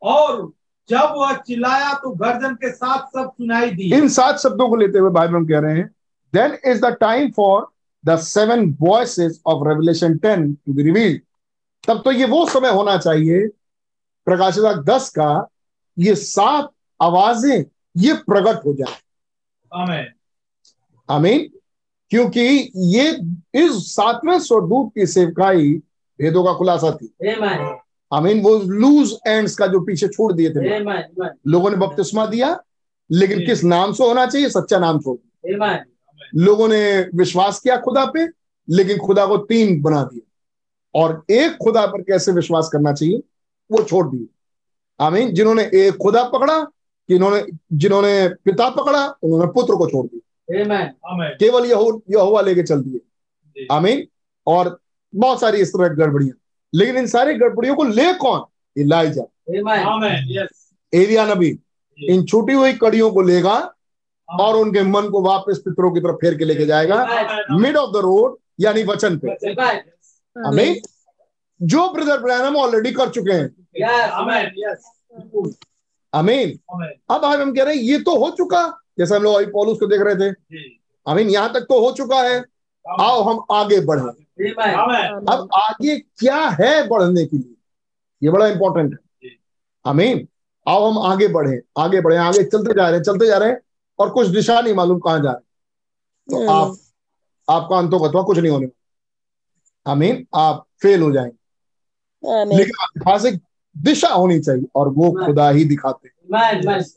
और जब वह चिल्लाया तो गर्जन के साथ सब सुनाई दी। इन सात शब्दों को लेते हुए बाइबल में कह रहे हैं। Then is the time for the seven voices of Revelation 10 to be revealed तब तो ये वो समय होना चाहिए प्रकाशित दस का ये सात आवाज़ें ये प्रकट हो जाए। आमेन। आमीन। क्योंकि ये इस सातवें स्वरदूत की सेवकाई भेदों का खुलासा थी। Amen. आमीन। वो लूज एंड्स का जो पीछे छोड़ दिए थे. लोगों ने बपतिस्मा दिया लेकिन किस नाम से होना चाहिए? सच्चा नाम छोड़ दिया लोगों ने विश्वास किया खुदा पे लेकिन खुदा को तीन बना दिया। और एक खुदा पर कैसे विश्वास करना चाहिए वो छोड़ दिए। आमीन। जिन्होंने एक खुदा पकड़ा कि इन्होंने जिन्होंने पिता पकड़ा उन्होंने पुत्र को छोड़ दिया केवल यहो यहोवा लेके चल दिए। आमीन। और बहुत सारी इस तरह की गड़बड़ियाँ। लेकिन इन सारी गड़बड़ियों को ले कौन? इलाइजा। Amen. आमेन यस एलिया नबी। इन छूटी हुई कड़ियों को लेगा और उनके मन को वापस पितरों की तरफ़ फेर के लेके जाएगा। मिड ऑफ़ द रोड यानी वचन पे. हमें जो ब्रदर ब्रैनम ऑलरेडी कर चुके हैं। अमीन? अब आज हम कह रहे हैं ये तो हो चुका। जैसे हम लोग अभी पॉलुस को देख रहे थे। अमीन यहाँ तक तो हो चुका है। आओ हम आगे बढ़े। अब आगे क्या है बढ़ने के लिए? ये बड़ा इंपॉर्टेंट है। अमीन आओ हम आगे बढ़े। आगे बढ़े आगे चलते जा रहे हैं चलते जा रहे हैं। और कुछ दिशा नहीं मालूम कहाँ जा रहे तो आप आपका अंतोगतवा कुछ नहीं होने वाला। अमीन आप फेल हो जाएँगे। लेकिन आपके पास एक दिशा होनी चाहिए और वो खुदा ही दिखाते हैं.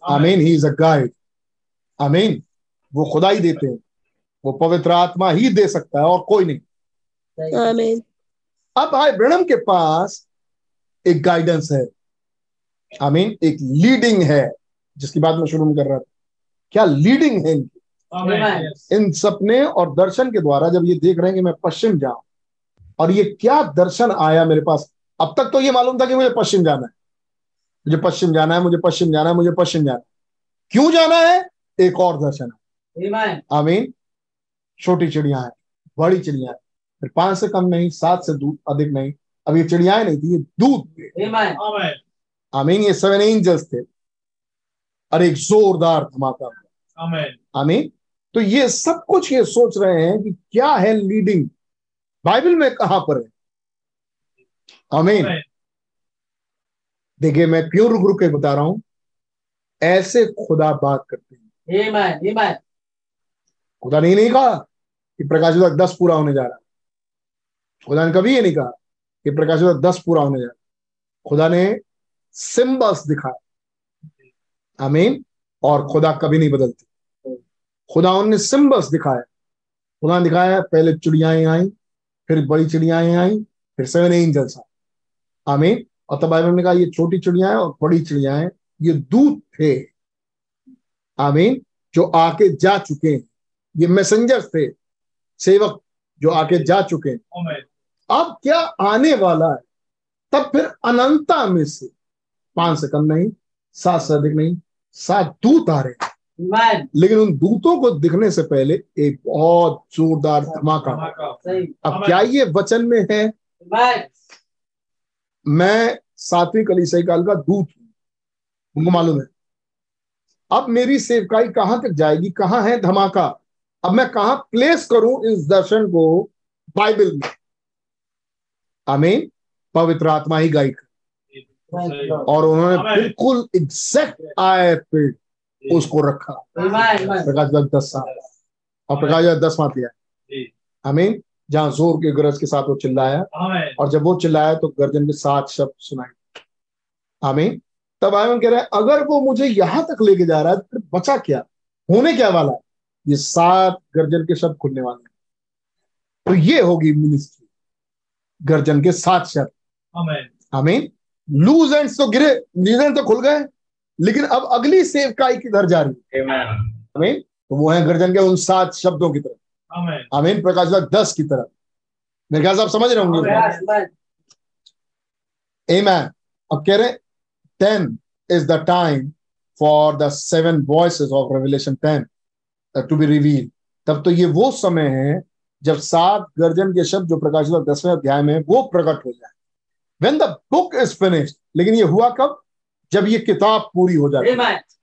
आमीन ही इज़ अ गाइड आमीन वो खुदा ही देते हैं। वो पवित्र आत्मा ही दे सकता है और कोई नहीं। आमीन। अब भाई ब्रणम के पास एक गाइडेंस है। आमीन एक लीडिंग है जिसकी बात मैं शुरू में कर रहा था। क्या लीडिंग है इनकी? इन सपने और दर्शन के द्वारा जब ये देख रहे हैं कि मैं पश्चिम जाऊँ और ये क्या दर्शन आया मेरे पास? अब तक तो ये मालूम था कि मुझे पश्चिम जाना है। मुझे पश्चिम जाना है मुझे पश्चिम जाना है मुझे पश्चिम जाना है। क्यों जाना है? एक और दर्शन है। Amen. आमीन। छोटी चिड़िया है बड़ी चिड़िया है। फिर पाँच से कम नहीं सात से दूध अधिक नहीं। अब ये चिड़ियाएँ नहीं थी ये दूध थे। आमीन ये सेवन एंजल्स थे। और एक जोरदार धमाका। आमीन। तो ये सब कुछ ये सोच रहे हैं कि क्या है लीडिंग बाइबल में कहाँ पर है? आमीन। आमेन देखिए मैं प्योर रुक के बता रहा हूँ ऐसे खुदा बात करते हैं. खुदा ने ये नहीं कहा कि प्रकाश युग दस पूरा होने जा रहा है। खुदा ने कभी ये नहीं कहा कि प्रकाश युग दस पूरा होने जा रहा है। खुदा ने सिम्बल्स दिखाया आमीन। और खुदा कभी नहीं बदलती। खुदा ने सिम्बल्स दिखाया खुदा ने दिखाया पहले चिड़ियाएँ आई फिर बड़ी चिड़ियाएँ आई फिर सेवन एंजल्स आए आमीन। और तब बाइबल ने कहा ये छोटी चिड़ियाएँ और बड़ी चिड़ियाएँ ये दूत थे। आमीन। जो आके जा चुके हैं। ये मैसेंजर्स थे। सेवक जो आके जा चुके हैं। अब क्या आने वाला है? तब फिर अनंता में से पाँच से कम नहीं सात से अधिक नहीं सात दूत आ रहे हैं. लेकिन उन दूतों को दिखने से पहले एक बहुत जोरदार धमाका। हुआ। धमाका सही। अब क्या ये वचन में है. मैं सातवीं कलीसियाई काल का दूत हूँ। उनको मालूम है। अब मेरी सेवकाई कहाँ तक जाएगी? कहाँ है धमाका? अब मैं कहाँ प्लेस करूँ इस दर्शन को बाइबल में? आमीन। पवित्र आत्मा ही गाइड और उन्होंने बिल्कुल एग्जैक्ट आयत पे उसको रखा. प्रकाश दस दस साल। और प्रकाश दस दस मात लिया। जी। आमीन जहाँ ज़ोर के गरज के साथ वो चिल्लाया। और जब वो चिल्लाया तो गर्जन के सात शब्द सुनाई। आमीन। तब आयमन कह रहे हैं अगर वो मुझे यहाँ तक लेके जा रहा है तो फिर बचा क्या? होने क्या वाला? है ये सात गर्जन के शब्द खुलने वाले हैं। तो ये होगी मिनिस्ट्री गर्जन के सात शब्द। आमेन। आमीन। लूज एंड तो गिरे लूज एंड तो खुल गए। लेकिन अब अगली सेवकाई किधर जा रही है आमीन तो वो है गर्जन के उन सात शब्दों की तरफ़। आमेन आमीन प्रकाश दस की तरफ़। मेरे ख्याल से आप समझ रहे होंगे. Amen. अब कह रहे is the time for the seven voices of Revelation 10 uh, to be revealed. तब तो ये वो समय है जब सात गर्जन के शब्द जो प्रकाश बाग दसवें अध्याय में वो प्रकट हो जाए। When the book is finished लेकिन ये हुआ कब? जब ये किताब पूरी हो जाती है.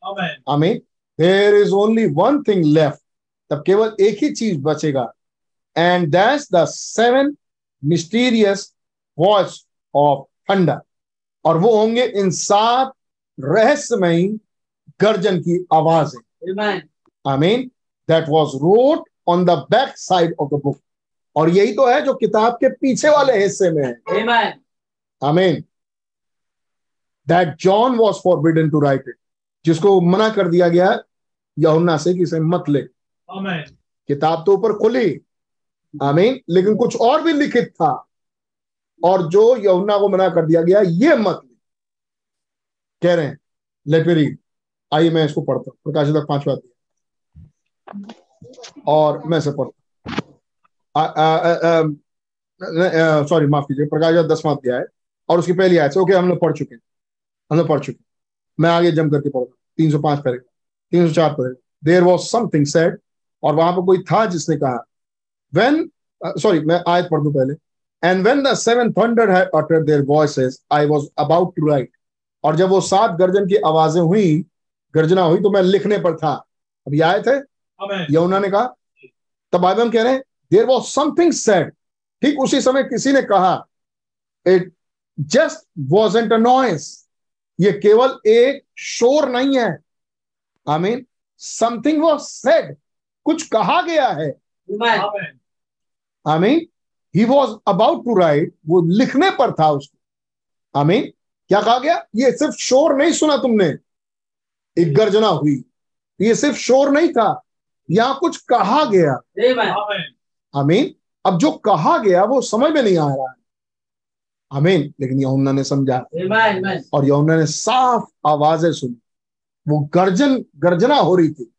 आमेन आमीन। There is only one thing left तब केवल एक ही चीज़ बचेगा। And that's the seven mysterious voice of thunder और वो होंगे इन सात रहस्यमयी गर्जन की आवाज़ें। Amen. आमीन। That was wrote on the back side of the book और यही तो है जो किताब के पीछे वाले हिस्से में है। Amen. आमीन। That John was forbidden to write it जिसको मना कर दिया गया यहुन्ना से कि इसे मत ले। किताब तो ऊपर खुली। आमीन। लेकिन कुछ और भी लिखित था। और जो यहुन्ना को मना कर दिया गया ये मत ले। कह रहे हैं लेट मी रीड आइए मैं इसको पढ़ता हूँ। प्रकाश तक पांचवा और मैं इसे पढ़ता सॉरी माफ़ कीजिए। प्रकाश दसवां अध्याय है। और उसकी पहली आयत से। ओके हम लोग पढ़ चुके हैं। हम लोग पढ़ चुके मैं आगे जम करके पढ़ूँगा। तीन सौ पाँच पढ़ेगा तीन सौ चार पढ़ेगा देर वॉज़ समथिंग सेड और वहाँ पर कोई था जिसने कहा वेन सॉरी uh, मैं आयत पढ़ दू पहले। And when the seven thunder had uttered their voices I was about to write. और जब वो सात गर्जन की आवाज़ें हुई गर्जना हुई तो मैं लिखने पर था। अब ये आयत है? आमेन यमुना ने कहा। तब बाइबल में कह रहे हैं देर वॉज़ समथिंग सेड ठीक उसी समय किसी ने कहा it just wasn't a noise ये केवल एक शोर नहीं है। I mean something was said कुछ कहा गया है। I mean he was about to write वो लिखने पर था उसको। आई मीन क्या कहा गया? ये सिर्फ़ शोर नहीं सुना तुमने। एक गर्जना हुई। ये सिर्फ़ शोर नहीं था। यहाँ कुछ कहा गया. आमेन आमीन। अब जो कहा गया वो समझ में नहीं आ रहा है। आमीन। लेकिन यमुना ने समझा. और यमुना ने साफ़ आवाज़ें सुनी। वो गर्जन गर्जना हो रही थी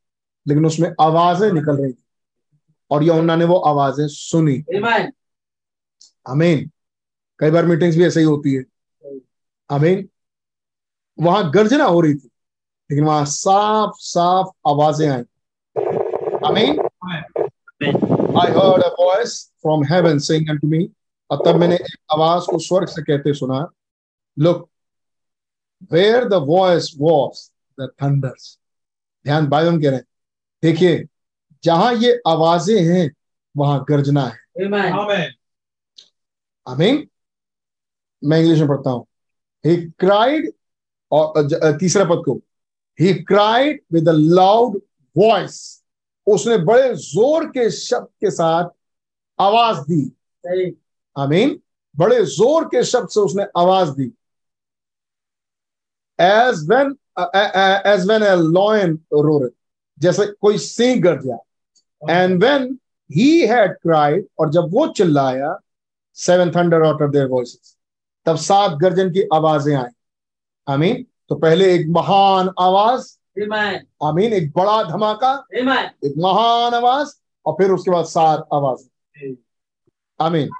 लेकिन उसमें आवाज़ें निकल रही थी। और यमुना ने वो आवाज़ें सुनी। अमीन कई बार मीटिंग्स भी ऐसे ही होती है। अमीन वहाँ गर्जना हो रही थी लेकिन वहाँ साफ़ साफ़ आवाज़ें आई। आमीन। I heard a voice from heaven saying unto me और तब मैंने एक आवाज़ को स्वर्ग से कहते सुना look where the voice was the thunders ध्यान बाइबल कह रहे हैं। देखिए जहाँ ये आवाज़ें हैं वहाँ गर्जना है. आमीन मैं इंग्लिश में पढ़ता हूँ। ही क्राइड और तीसरा पद को। He cried with a loud voice उसने बड़े ज़ोर के शब्द के साथ आवाज़ दी। सही आमीन। बड़े ज़ोर के शब्द से उसने आवाज़ दी। As when as when a lion roar जैसे कोई सिंह गरजा and when he had cried और जब वो चिल्लाया seven thunder utter their voices तब सात गर्जन की आवाज़ें आई। आमीन। तो पहले एक महान आवाज़. आमीन एक बड़ा धमाका एक महान आवाज़ और फिर उसके बाद सात आवाज़। आमीन।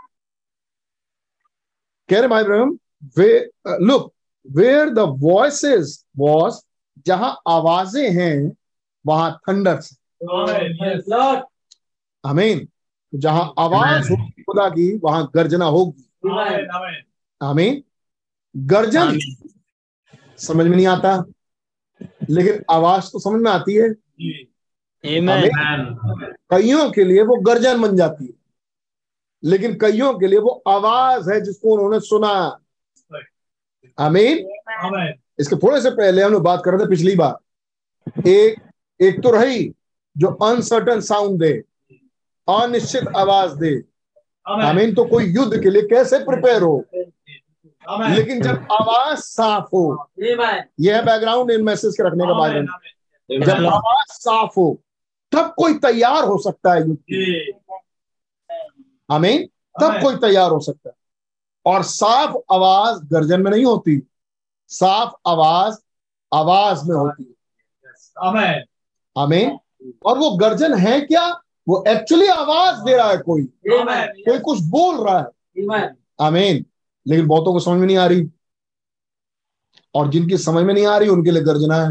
कह रहे भाई ब्रह्म वे look where the voices was जहाँ आवाज़ें हैं वहाँ थंडर आमेन Yes, आमीन जहाँ आवाज़ होगी खुदा की वहाँ गर्जना होगी। आमीन गर्जन। समझ में नहीं आता? लेकिन आवाज़ तो समझ में आती है। कईयों के लिए वो गर्जन बन जाती है। लेकिन कईयों के लिए वो आवाज़ है जिसको उन्होंने सुना। आमीन। इसके थोड़े से पहले हम लोग बात कर रहे थे पिछली बार। एक एक तो रही जो अनसर्टन साउंड दे अनिश्चित आवाज़ दे। आमेन। तो कोई युद्ध के लिए कैसे प्रिपेयर हो? लेकिन जब आवाज़ साफ़ हो. यह बैकग्राउंड इन मैसेज के रखने का में जब आवाज़ साफ़ हो तब कोई तैयार हो सकता है युद्ध आमीन? तब कोई तैयार हो सकता है। और साफ़ आवाज़ गर्जन में नहीं होती साफ़ आवाज़ आवाज़ में होती है। आमीन। और वो गर्जन है क्या? वो एक्चुअली आवाज़ दे रहा है कोई। कोई कुछ बोल रहा है. आमीन। लेकिन बहुतों को समझ में नहीं आ रही। और जिनकी समझ में नहीं आ रही उनके लिए गर्जना है।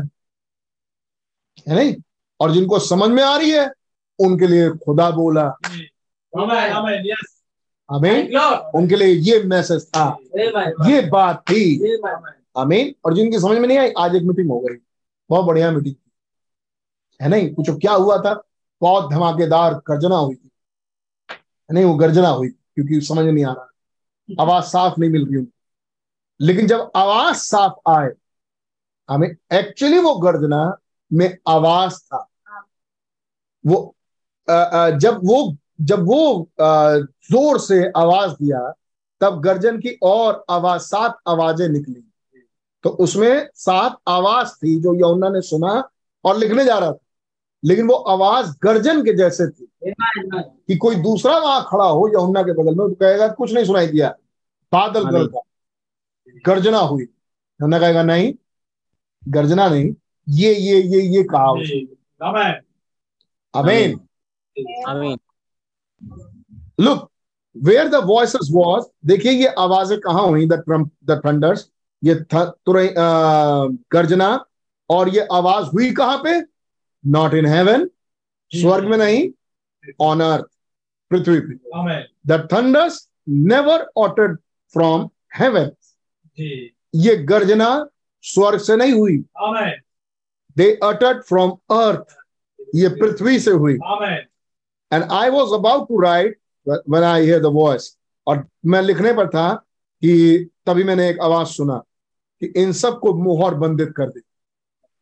है नहीं? और जिनको समझ में आ रही है उनके लिए खुदा बोला। आमीन उनके लिए ये मैसेज था। ये बात थी। Amen. आमीन और जिनकी समझ में नहीं आई आज एक मीटिंग हो गई। बहुत बढ़िया मीटिंग थी। है नहीं? पूछो क्या हुआ था? बहुत धमाकेदार गर्जना हुई थी। है नहीं? वो गर्जना हुई क्योंकि समझ नहीं आ रहा आवाज़ साफ़ नहीं मिल रही उनको। लेकिन जब आवाज़ साफ़ आए हमें एक्चुअली वो गर्जना में आवाज़ था। वो अ, अ, जब वो जब वो ज़ोर से आवाज़ दिया तब गर्जन की और आवाज़ सात आवाज़ें निकली। तो उसमें सात आवाज़ थी जो यमुना ने सुना और लिखने जा रहा था। लेकिन वो आवाज़ गर्जन के जैसे थी कि कोई दूसरा वहाँ खड़ा हो यमुना के बगल में तो कहेगा कुछ नहीं सुनाई दिया। बादल गरजा गर्जना हुई। यमुना कहेगा नहीं गर्जना नहीं। ये ये ये ये कहा उसने। जी आमेन अमीन Amen. Look where the voices was देखिए ये आवाज़ें कहाँ हुई द ट्रंप द थंडर्स ये गर्जना? और ये आवाज़ हुई कहाँ पे? नॉट इन हेवन स्वर्ग में नहीं ऑन अर्थ पृथ्वी पे। The thunders never uttered from heaven ये गर्जना स्वर्ग से नहीं हुई। दे अटर्ड फ्रॉम अर्थ ये पृथ्वी से हुई। And I was about to write when I hear the voice और मैं लिखने पर था कि तभी मैंने एक आवाज़ सुना कि इन सबको मुहर बंदित कर दे।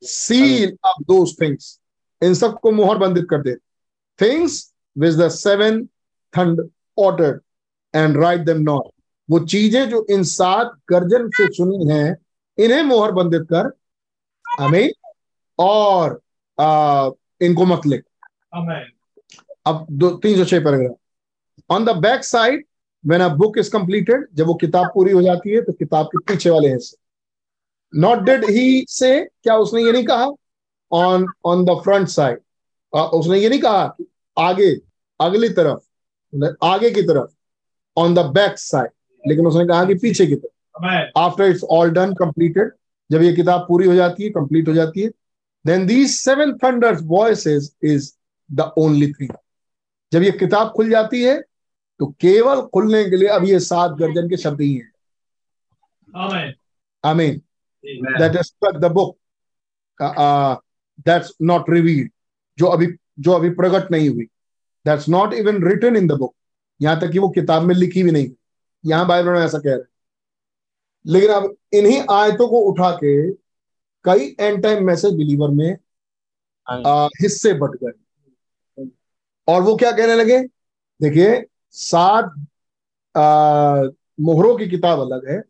Seal off those things in सबको मुहर बंदित कर दे। Things which the seven thunder order and write them not वो चीज़ें जो इन सात गर्जन से सुनी हैं इन्हें मोहर बंदित कर। हमें और आ, इनको मत लिख। अब दो तीन सौ छह paragraph on the back side when a book is completed जब वो किताब पूरी हो जाती है तो किताब के पीछे वाले हिस्से। नॉट डिड ही से क्या उसने ये नहीं कहा? On on the front side उसने ये नहीं कहा कि आगे, अगली तरफ़, आगे की तरफ़ ऑन द बैक साइड लेकिन उसने कहा कि पीछे की तरफ़। After it's all done completed जब ये किताब पूरी हो जाती है कंप्लीट हो जाती है then these seven thunders voices is the only thing जब ये किताब खुल जाती है तो केवल खुलने के लिए अब ये सात गर्जन के शब्द ही हैं। Amen that is the book that's not revealed जो अभी जो अभी प्रकट नहीं हुई। That's not even written in the book यहाँ तक कि वो किताब में लिखी भी नहीं यहाँ बाइबल में ऐसा कह रहे हैं। लेकिन अब इन्हीं आयतों को उठा के कई एंड टाइम मैसेज बिलीवर में आ, हिस्से बट गए। और वो क्या कहने लगे? देखिए सात मोहरों की किताब अलग है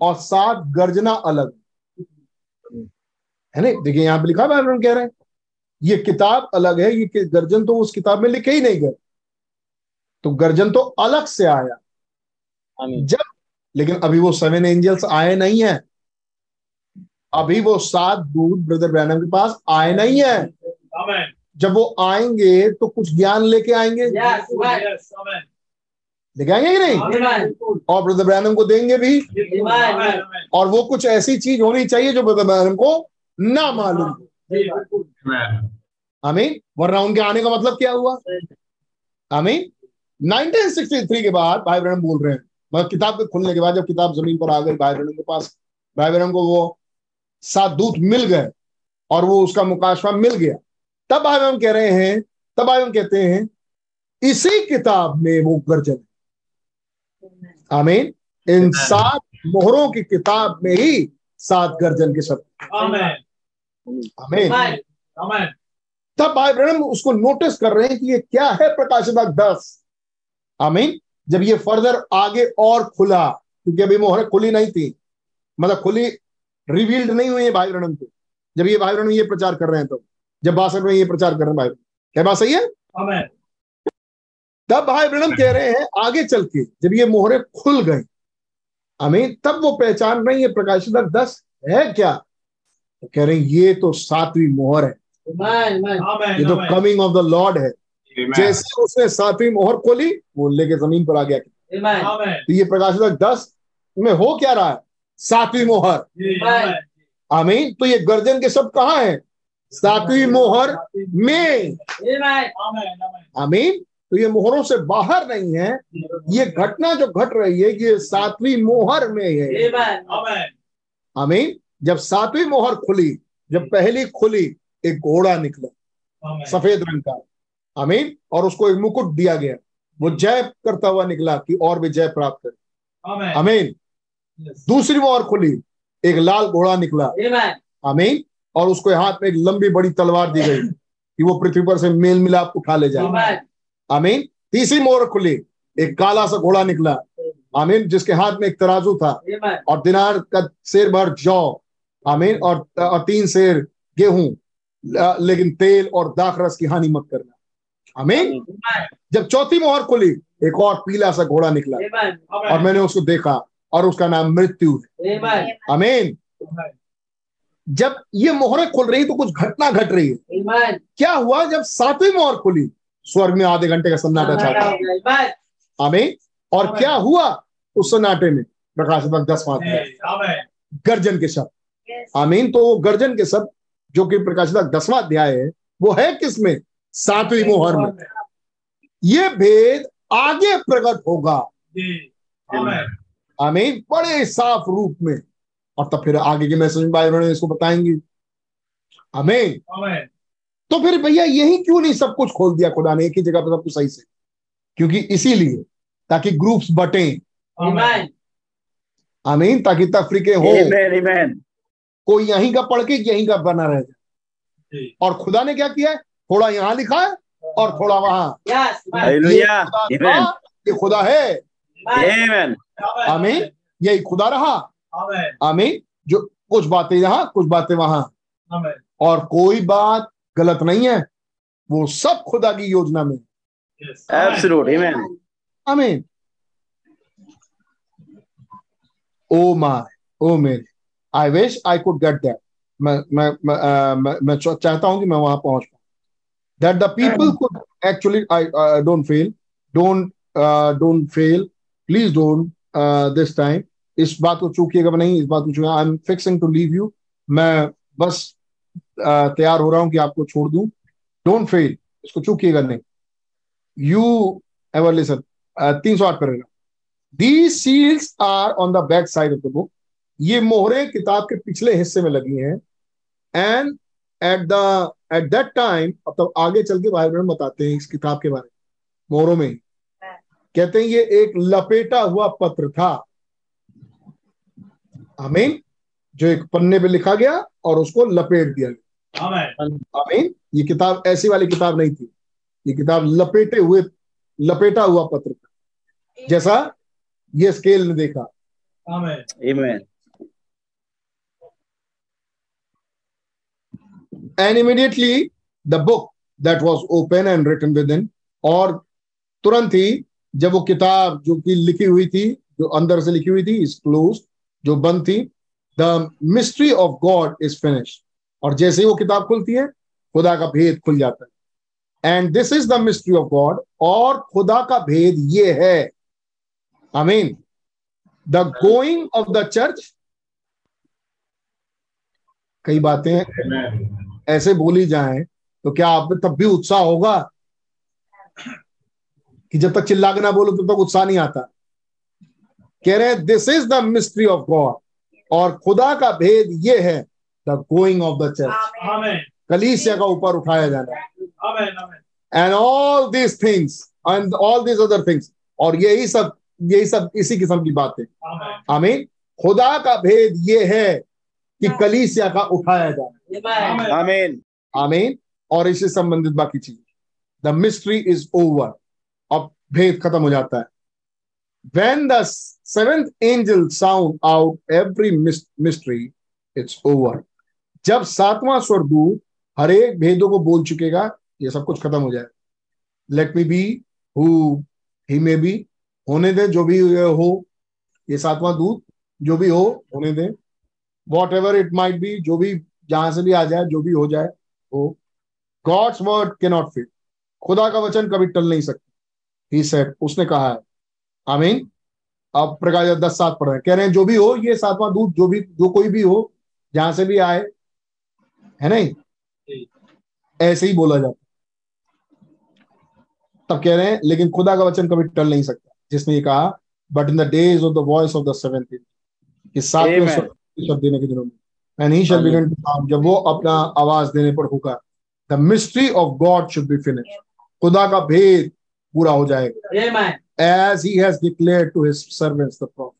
और सात गर्जना अलग। है नहीं? देखिए यहाँ पे लिखा में कह रहे हैं ये किताब अलग है ये गर्जन तो उस किताब में लिखे ही नहीं गए। तो गर्जन तो अलग से आया। जब लेकिन अभी वो सेवन एंजल्स आए नहीं है। अभी वो सात दूध ब्रदर ब्रैनम के पास आए नहीं है। जब वो आएँगे तो कुछ ज्ञान लेके आएँगे? Yes, आमेन लेके आएँगे कि नहीं? और ब्रदर ब्रैनम को देंगे भी? और वो कुछ ऐसी चीज़ होनी चाहिए जो ब्रदर ब्रैनम को ना मालूम हो। आमीन वरना उनके आने का मतलब क्या हुआ? आमीन 1963 के बाद भाई ब्रहण बोल रहे हैं। मतलब किताब के खुलने के बाद जब किताब ज़मीन पर आ गई भाई ब्रहण के पास भाई ब्रहण को वो सात दूत मिल गए और वो उसका मुकाशवा मिल गया। तब भाई ब्रहण कह रहे हैं तब भाई हम कहते हैं इसी किताब में वो गर्जन आमीन। इन सात मोहरों की किताब में ही सात गर्जन के शब्द आमेन। आमीन। तब भाई ब्रहण उसको नोटिस कर रहे हैं कि ये क्या है प्रकाशित दस। आमीन। जब ये फर्दर आगे और खुला क्योंकि अभी मोहर खुली नहीं थी मतलब खुली रिवील्ड नहीं हुई है भाई ब्रहण को। जब ये भाई ब्रहण ये प्रचार कर रहे हैं तो। जब बासठ में ये प्रचार कर रहे भाई क्या बात सही है? तब भाई ब्रणम कह रहे हैं आगे चल के जब ये मोहरे खुल गई। आमीन तब वो पहचान रही है प्रकाशित दस है क्या? तो कह रहे हैं ये तो सातवीं मोहर है। Amen. Amen. ये तो कमिंग ऑफ़ द लॉर्ड है। जैसे उसने सातवीं मोहर खोली वो लेके ज़मीन पर आ गया। तो ये प्रकाशित दस में हो क्या रहा है? सातवीं मोहर। आमेन। आमीन तो ये गर्जन के सब कहाँ हैं? सातवीं मोहर में. आमेन आमेन। आमीन। तो ये मोहरों से बाहर नहीं है। ये घटना जो घट रही है ये सातवीं मोहर में है। Amen. आमेन। आमीन। जब सातवीं मोहर खुली जब पहली खुली एक घोड़ा निकला सफ़ेद रंग का। आमीन। और उसको एक मुकुट दिया गया। वो जय करता हुआ निकला कि और भी जय प्राप्त करे। आमीन। दूसरी मोहर खुली एक लाल घोड़ा निकला। Amen. आमीन। और उसको हाथ में एक लंबी बड़ी तलवार दी गई कि वो पृथ्वी पर से मेल मिलाप उठा ले जाए। आमीन। तीसरी मोहर खुली। एक काला सा घोड़ा निकला। आमीन जिसके हाथ में एक तराजू था। और दिनार का शेर भर जौ। आमीन और, और तीन शेर गेहूँ लेकिन तेल और दाख रस की हानि मत करना। आमीन। जब चौथी मोहर खुली एक और पीला सा घोड़ा निकला। और मैंने उसको देखा और उसका नाम मृत्यु है। आमीन। जब ये मोहरें खुल रही तो कुछ घटना घट गट रही है. क्या हुआ जब सातवीं मोहर खुली? स्वर्ग में आधे घंटे का सन्नाटा छा गया Amen. आमीन। और। क्या हुआ उस सन्नाटे में? प्रकाश भक्त दसवां अध्याय गर्जन के शब्द। आमीन। तो वो गर्जन के शब्द जो कि प्रकाशित दसवां अध्याय है वो है किसमें सातवीं मोहर में। ये भेद आगे प्रकट होगा। आमीन। बड़े साफ़ रूप में। और तब फिर आगे के मैसेज में बाइबल इसको बताएँगे। आमीन आमेन तो फिर भैया यही क्यों नहीं सब कुछ खोल दिया खुदा ने? एक ही जगह पर सब कुछ सही से। क्योंकि इसीलिए ताकि ग्रुप्स बटे। आमेन आमीन ताकि तफरीके हो। Amen. Amen. कोई यहीं का पढ़ के यहीं का बना रह जाए। और खुदा ने क्या किया थोड़ा यहाँ लिखा है और थोड़ा वहाँ। Yes. खुदा ये खुदा है। Amen. आमीन यही खुदा रहा। आमेन आमीन। जो कुछ बातें यहाँ कुछ बातें वहाँ। और कोई बात गलत नहीं है वो सब खुदा की योजना में. आमीन। ओ माय ओ मेरे। I wish I could get that मैं मैं मैं, मैं, मैं चाहता हूँ कि मैं वहाँ पहुँच पाऊँ। That the people could actually I don't fail don't don't fail please don't this time इस बात को चूकिएगा नहीं इस बात को चूकिएगा I am fixing to leave you मैं बस तैयार हो रहा हूँ कि आपको छोड़ दूँ। डोंट फेल इसको चूकिएगा नहीं। यू एवर लिसन तीन सौ आठ paragraph These seals are on the back side of the book. ये मोहरे किताब के पिछले हिस्से में लगी हैं। And at the at that time अब तब आगे चल के बाइबल में बताते हैं इस किताब के बारे में। मोहरों में। कहते हैं ये एक लपेटा हुआ पत्र था। आमीन जो एक पन्ने पे लिखा गया और उसको लपेट दिया गया। आमीन। ये किताब ऐसी वाली किताब नहीं थी। ये किताब लपेटे हुए लपेटा हुआ पत्र था। जैसा ये स्केल ने देखा। And immediately the book that book open and written within और तुरंत ही जब वो किताब जो कि लिखी हुई थी जो अंदर से लिखी हुई थी इज़ क्लोज जो बंद थी the mystery of God is finish और जैसे ही वो किताब खुलती है खुदा का भेद खुल जाता है। And this is the mystery of God और खुदा का भेद ये है। I mean the going of the church कई बातें ऐसे बोली जाए तो क्या आप में तब भी उत्साह होगा? कि जब तक चिल्ला के ना बोलो तब तक उत्साह नहीं आता। कह रहे हैं this is the mystery of God और खुदा का भेद ये है the going of the church amen कलीसिया का ऊपर उठाया जाना amen amen and all these things and all these other things और यही सब यही सब इसी किस्म की बातें। आमेन आमीन। खुदा का भेद ये है कि कलीसिया का उठाया जाना Amen. Amen. आमीन। और इससे संबंधित बाकी चीज़। द मिस्ट्री इज़ ओवर अब भेद खत्म हो जाता है। When the angel sound out every mys- mystery, it's over. जब सातवां स्वर्गदूत हर एक भेदों को बोल चुकेगा, ये सब कुछ खत्म हो जाएगा let me be who he may be होने दे जो भी हो, ये सातवां दूत, जो भी हो, होने दे। Whatever it might be जो भी, जहाँ से भी आ जाए, जो भी हो जाए, हो। गॉड्स वर्ड के नॉट फिट खुदा का वचन कभी टल नहीं सकता। ही सेड उसने कहा है। आमीन अब प्रकाश दस सात पढ़ रहे हैं। कह रहे हैं जो भी हो ये सातवां दूत जो भी जो कोई भी हो जहाँ से भी आए है नहीं? ऐसे ही बोला जाता तब कह रहे हैं लेकिन खुदा का वचन कभी टल नहीं सकता जिसने ये कहा but in the days of the voice of the seventh कि सातवें शब्द देने के दिनों में। And he shall begin to जब वो अपना आवाज़ देने पर होगा। The mystery of God should be finish खुदा का भेद पूरा हो जाएगा। Amen. He he has declared to his servants the prophet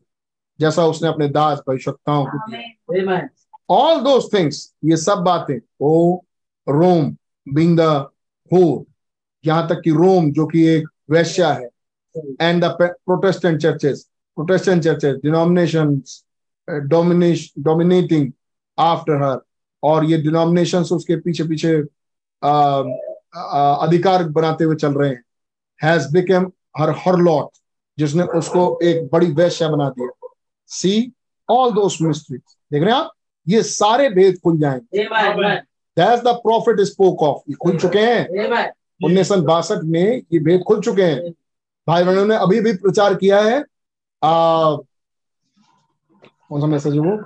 जैसा उसने अपने दास भविष्यवक्ताओं को दिया all those things ये सब बातें ओ रोम being the whole यहाँ तक कि रोम जो कि एक वैश्या है and the Protestant churches Protestant churches denominations dominating after her और ये डिनोमिनेशन उसके पीछे पीछे आ, आ, अधिकार बनाते हुए चल रहे हैं has become her harlot जिसने उसको एक बड़ी वैश्य बना दिया सी ऑल दोस मिस्ट्रीज देख रहे हैं आप? ये सारे भेद खुल जाएँगे. That's the prophet spoke of ये खुल चुके हैं। उन्नीस सौ बासठ में ये भेद खुल चुके हैं। भाई बहनों ने अभी भी प्रचार किया है। आ, कौन सा मैसेज है वो?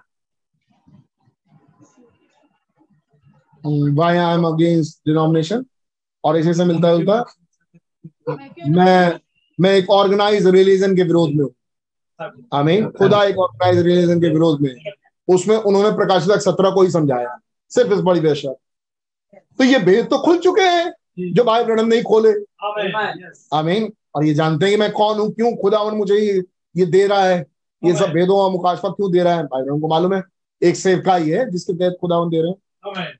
Why I am against denomination और इसी से मिलता जुलता मैं मैं एक ऑर्गेनाइज रिलीजन के विरोध में हूँ। आमीन। खुदा एक ऑर्गेनाइज रिलीजन के विरोध में उसमें उन्होंने प्रकाशित सत्रह को ही समझाया। सिर्फ़ इस बड़ी बेशक। तो ये भेद तो खुल चुके हैं जो भाई ब्रणम नहीं खोले। आमीन। और ये जानते हैं कि मैं कौन हूँ? क्यों खुदा मुझे ये ये दे रहा है? ये सब भेदों और मुकाशफा क्यों दे रहा है? भाई ब्रणम को मालूम है एक सेवका ही है जिसके तहत खुदा दे रहे हैं।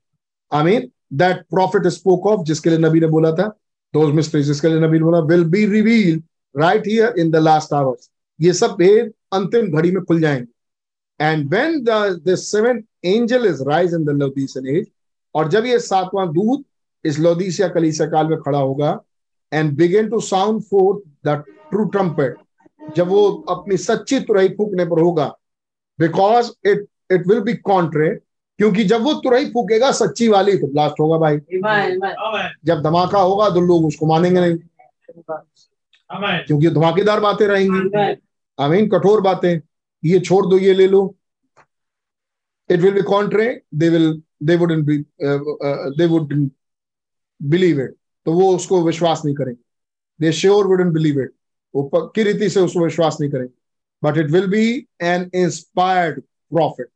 आमीन। दैट प्रॉफिट स्पोक ऑफ़ जिसके लिए नबी ने बोला था दोज मिस्ट्रीज जिसके लिए नबी बोला will be reveal right here ये सब भेद अंतिम घड़ी में खुल जाएँगे। And when the angel is rise in the age और जब ये सातवां दूत इस लौदीसिया कलीसिया काल में खड़ा होगा and begin to sound for the true trumpet जब वो अपनी सच्ची तुरही फूकने पर होगा because it it will be contrary क्योंकि जब वो तुरही फूकेगा सच्ची वाली तो ब्लास्ट होगा भाई। जब धमाका होगा तो लोग उसको मानेंगे नहीं। क्योंकि धमाकेदार बातें रहेंगी। आमीन कठोर बातें। ये छोड़ दो ये ले लो। It will be contrary they will they wouldn't be they would believe it तो वो उसको विश्वास नहीं करेंगे। They sure wouldn't believe it वो पक्की रीति से उसको विश्वास नहीं करेंगे। But it will be an inspired prophet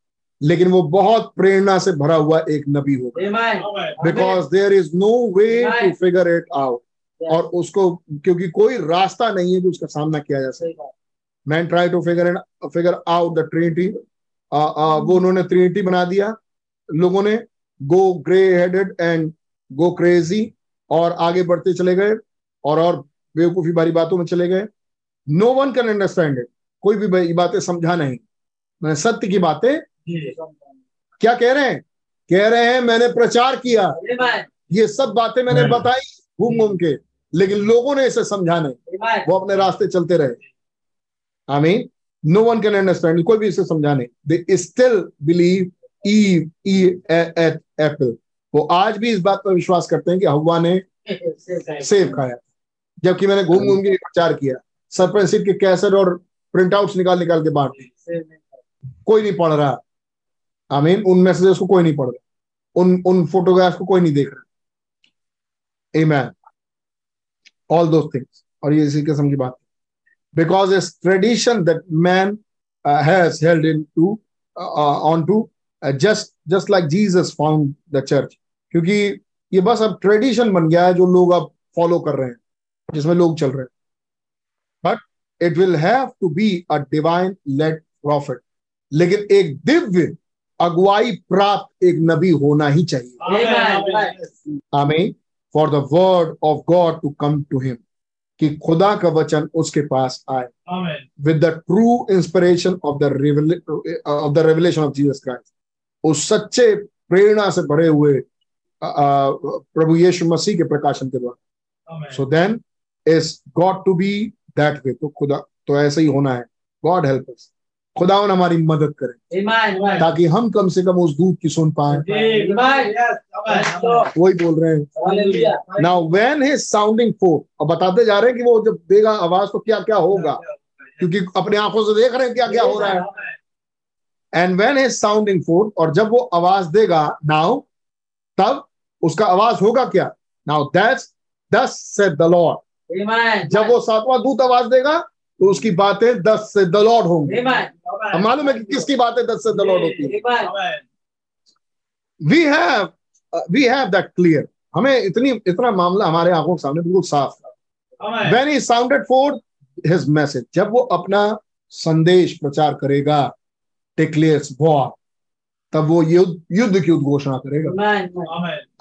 लेकिन वो बहुत प्रेरणा से भरा हुआ एक नबी होगा because there is no way to figure it out और उसको क्योंकि कोई रास्ता नहीं है कि उसका सामना किया जा सके। Man try to figure figure out the Trinity वो उन्होंने ट्रिनिटी बना दिया। लोगों ने go grey headed and go crazy और आगे बढ़ते चले गए और और बेवकूफ़ी बारी बातों में चले गए। No one can understand it कोई भी बातें समझा नहीं। मैंने सत्य की बातें क्या कह रहे हैं? कह रहे हैं मैंने प्रचार किया। ये सब बातें मैंने बताई घूम घूम के लेकिन लोगों ने इसे समझा नहीं। वो अपने रास्ते चलते रहे। I no one can understand कोई भी इसे समझा नहीं। दे स्टिल बिलीव ई ई एप्पल वो आज भी इस बात पर विश्वास करते हैं कि हवा ने सेब खाया। जबकि मैंने घूम घूम के प्रचार किया। सरपंच के कैसेट और प्रिंट आउट निकाल निकाल के बांट कोई नहीं पढ़ रहा। आई मीन उन मैसेजेस को कोई नहीं पढ़ रहा। उन उन फोटोग्राफ को कोई नहीं देख रहा। Amen. All those things. और ये इसी किस्म की बात। Because is tradition that man has held in to on to just just like Jesus found the church क्योंकि ये बस अब ट्रेडिशन बन गया है जो लोग अब फॉलो कर रहे हैं, जिसमें लोग चल रहे हैं। But it will have to be a divine led prophet लेकिन एक दिव्य अगुवाई प्राप्त एक नबी होना ही चाहिए। आमीन for the word of God to come to him कि खुदा का वचन उसके पास आए। With the true inspiration of the of the revelation of Jesus Christ उस सच्चे प्रेरणा से भरे हुए प्रभु यीशु मसीह के प्रकाशन के द्वारा। So then is God to be that way तो खुदा तो ऐसे ही होना है। गॉड हेल्प अस खुदावन हमारी मदद करे ताकि हम कम से कम उस दूध की सुन पाए। वही बोल रहे हैं। Now when his sounding for और बताते जा रहे हैं कि वो जब देगा आवाज़ तो क्या क्या होगा? क्योंकि अपने आँखों से देख रहे हैं क्या क्या हो रहा है। And when his sounding for और जब वो आवाज़ देगा नाउ तब उसका आवाज़ होगा क्या? नाउ दैट्स दस से द लॉर्ड जब वो सातवां दूत आवाज़ देगा तो उसकी बातें दस से द लॉर्ड होंगी अब मालूम है कि किसकी बातें दस से द लॉर्ड होती है? We have we have that clear हमें इतनी इतना मामला हमारे आँखों के सामने बिल्कुल साफ़ था। When he sounded for his message जब वो अपना संदेश प्रचार करेगा डिक्लेयर्स वॉर तब वो युद्ध युद्ध की उद्घोषणा करेगा।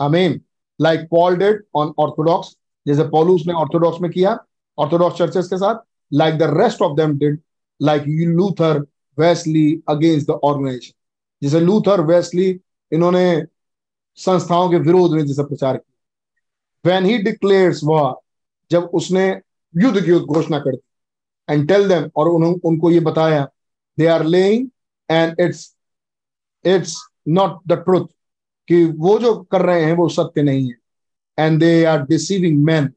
आमीन like Paul did on orthodox जैसे पॉलूस ने ऑर्थोडॉक्स में किया ऑर्थोडॉक्स चर्चेस के साथ like the rest of them did, like Luther, Wesley against the organization. जैसे लूथर वेस्ली इन्होंने संस्थाओं के विरोध में जैसे प्रचार किया। When ही declares war जब उसने युद्ध की घोषणा कर दी एंड टेल देम और उन, उनको ये बताया they are lying and it's it's not the truth कि वो जो कर रहे हैं वो सत्य नहीं है। And they are deceiving man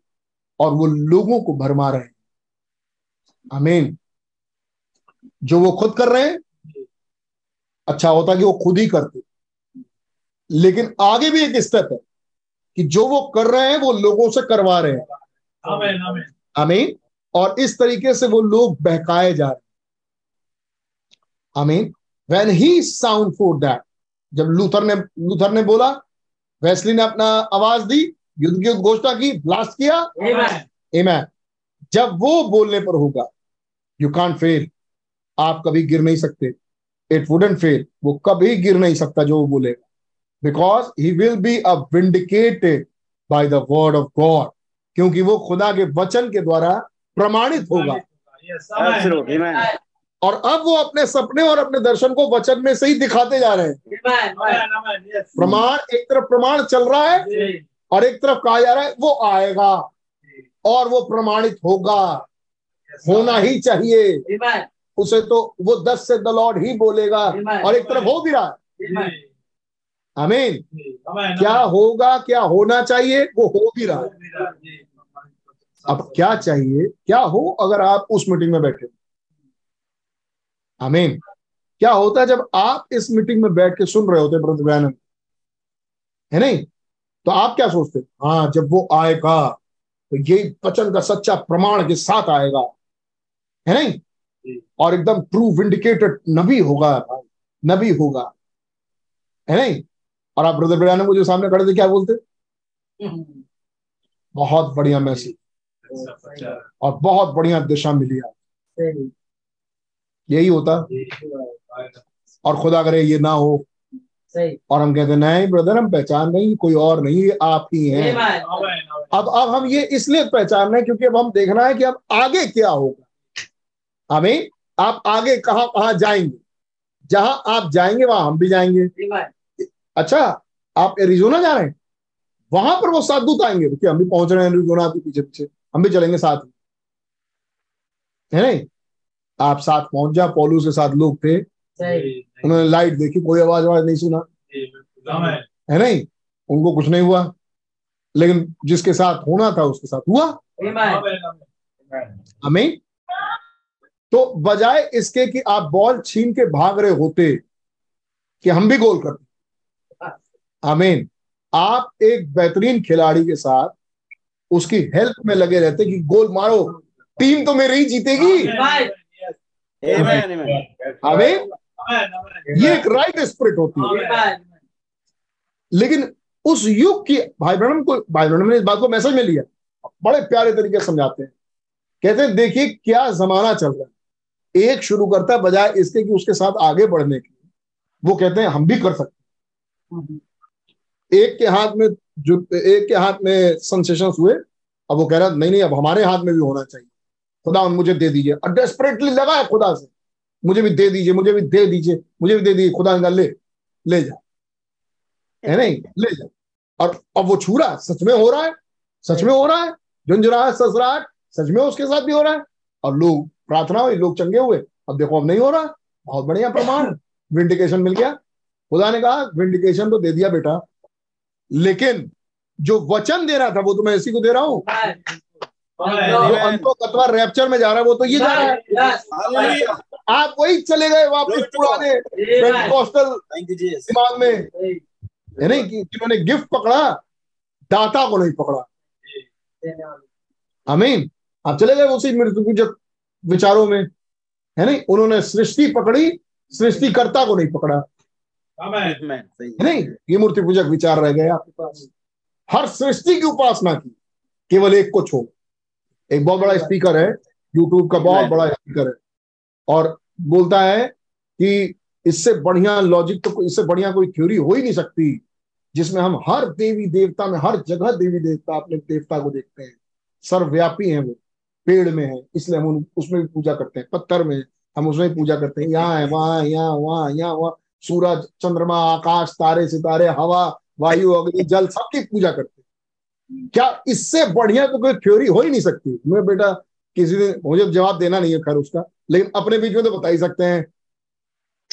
और वो लोगों को भरमा रहे हैं। आमीन जो वो खुद कर रहे हैं अच्छा होता कि वो खुद ही करते। लेकिन आगे भी एक स्टेप है कि जो वो कर रहे हैं वो लोगों से करवा रहे हैं। आमीन और इस तरीके से वो लोग बहकाए जा रहे हैं। आमीन when he sound for that जब लूथर ने लूथर ने बोला वैसली ने अपना आवाज़ दी युद्ध की घोषणा की ब्लास्ट किया. Amen. जब वो बोलने पर होगा यू कांट फेल आप कभी गिर नहीं सकते. इट वुडेंट फेल वो कभी गिर नहीं सकता जो वो बोलेगा. Because he will be a vindicated by the word of God क्योंकि वो खुदा के वचन के द्वारा प्रमाणित होगा. और अब वो अपने सपने और अपने दर्शन को वचन में से ही दिखाते जा रहे हैं. प्रमाण एक तरफ़ प्रमाण चल रहा है और एक तरफ़ कहा जा रहा है वो आएगा और वो प्रमाणित होगा. होना ही चाहिए। उसे तो वो दस से द लॉर्ड ही बोलेगा। और एक तरफ़ हो भी रहा है. आमीन क्या होगा क्या होना चाहिए वो हो भी रहा है। अब क्या चाहिए क्या हो अगर आप उस मीटिंग में बैठे आमीन क्या होता है जब आप इस मीटिंग में बैठ के सुन रहे होते है नहीं? तो आप क्या सोचते? हाँ जब वो आएगा तो ये वचन का सच्चा प्रमाण के साथ आएगा। है नहीं? और एकदम ट्रू विंडिकेटेड नबी होगा भाई नबी होगा। है नहीं? और आप ब्रदर बयान मुझे सामने खड़े थे क्या बोलते? बहुत बढ़िया मैसेज और बहुत बढ़िया दिशा मिली आप। यही होता। और खुदा करे ये ना हो। सही। और हम कहते नहीं ब्रदर हम पहचान नहीं कोई और नहीं आप ही हैं। अब अब हम ये इसलिए पहचान रहे हैं क्योंकि अब हम देखना है कि अब आगे क्या होगा। हमें आप आगे कहाँ कहाँ जाएँगे? जहाँ आप जाएँगे वहाँ हम भी जाएँगे। अच्छा आप एरिजोना जा रहे हैं? वहाँ पर वो सात दूत आएँगे। रुकिए हम भी पहुँच रहे हैं एरिजोना के पीछे पीछे। हम भी चलेंगे साथ में। है नहीं? आप साथ पहुँच जा पोलू के साथ लोग थे। उन्होंने लाइट देखी कोई आवाज़ आवाज़ नहीं सुना। है नहीं? उनको कुछ नहीं हुआ। लेकिन जिसके साथ होना था उसके साथ हुआ। हमें तो बजाय इसके कि आप बॉल छीन के भाग रहे होते कि हम भी गोल करते। आमीन। आप एक बेहतरीन खिलाड़ी के साथ उसकी हेल्प में लगे रहते कि गोल मारो। टीम तो मेरी ही जीतेगी। Amen. Amen. Amen. आमीन। आमीन ये एक राइट स्पिरिट होती है। लेकिन उस युग की भाई ब्रह्म को भाई ब्रह्म ने इस बात को मैसेज में लिया। बड़े प्यारे तरीके से समझाते हैं। कहते हैं देखिए क्या जमाना चल रहा है। एक शुरू करता है बजाय इसके कि उसके साथ आगे बढ़ने के वो कहते हैं, हम भी कर सकते एक के हाथ में जो, एक के हाथ में सेंसेशन हुए, अब वो कह रहा, नहीं नहीं, अब हमारे हाथ में भी होना चाहिए। खुदा, मुझे दे दीजिए। और डेस्परेटली लगा है खुदा से। मुझे भी दे दीजिए, मुझे भी दे दीजिए, मुझे भी दे दीजिए। खुदा ने ले ले जा। है नहीं? ले जा। और अब वो छू रहा है। सच में हो रहा है, सच में हो रहा है। झुंझुरा है, ससराहट, सच में उसके साथ भी हो रहा है। और लोग प्रार्थना हुई लोग चंगे हुए। अब देखो अब नहीं हो रहा। बहुत बढ़िया प्रमाण। विंडिकेशन मिल गया। खुदा ने कहा विंडिकेशन तो दे दिया बेटा। लेकिन जो वचन दे रहा था वो तो मैं इसी को दे रहा हूँ. जो अंतो कतवा रैप्चर में जा रहा है वो तो ये जा रहा है। आप वही चले गए वापस पुराने. पेंटिकॉस्टल. दिमाग में। है नहीं कि जिन्होंने गिफ्ट पकड़ा दाता को नहीं पकड़ा। आमीन आप चले गए उसी मृत्यु पूजक विचारों में है नहीं? उन्होंने सृष्टि पकड़ी सृष्टिकर्ता को नहीं पकड़ा। है। नहीं? ये मूर्ति पूजक विचार रह गए आपके पास। हर सृष्टि की उपासना की केवल एक को छोड़। एक बहुत बड़ा स्पीकर है यूट्यूब का बहुत बड़ा स्पीकर है। और बोलता है कि इससे बढ़िया लॉजिक तो इससे बढ़िया कोई थ्योरी हो ही नहीं सकती जिसमें हम हर देवी देवता में हर जगह देवी देवता अपने देवता को देखते हैं। सर्वव्यापी हैं वो। पेड़ में है इसलिए हम उसमें भी पूजा करते हैं पत्थर में हम उसमें भी पूजा करते हैं। यहाँ है वहाँ यहाँ वहाँ यहाँ वहाँ सूरज चंद्रमा आकाश तारे सितारे हवा वायु अग्नि जल सबकी पूजा करते हैं। क्या इससे बढ़िया तो कोई थ्योरी हो ही नहीं सकती? मैं बेटा किसी ने मुझे जवाब देना नहीं है खैर उसका लेकिन अपने बीच में तो बता ही सकते हैं।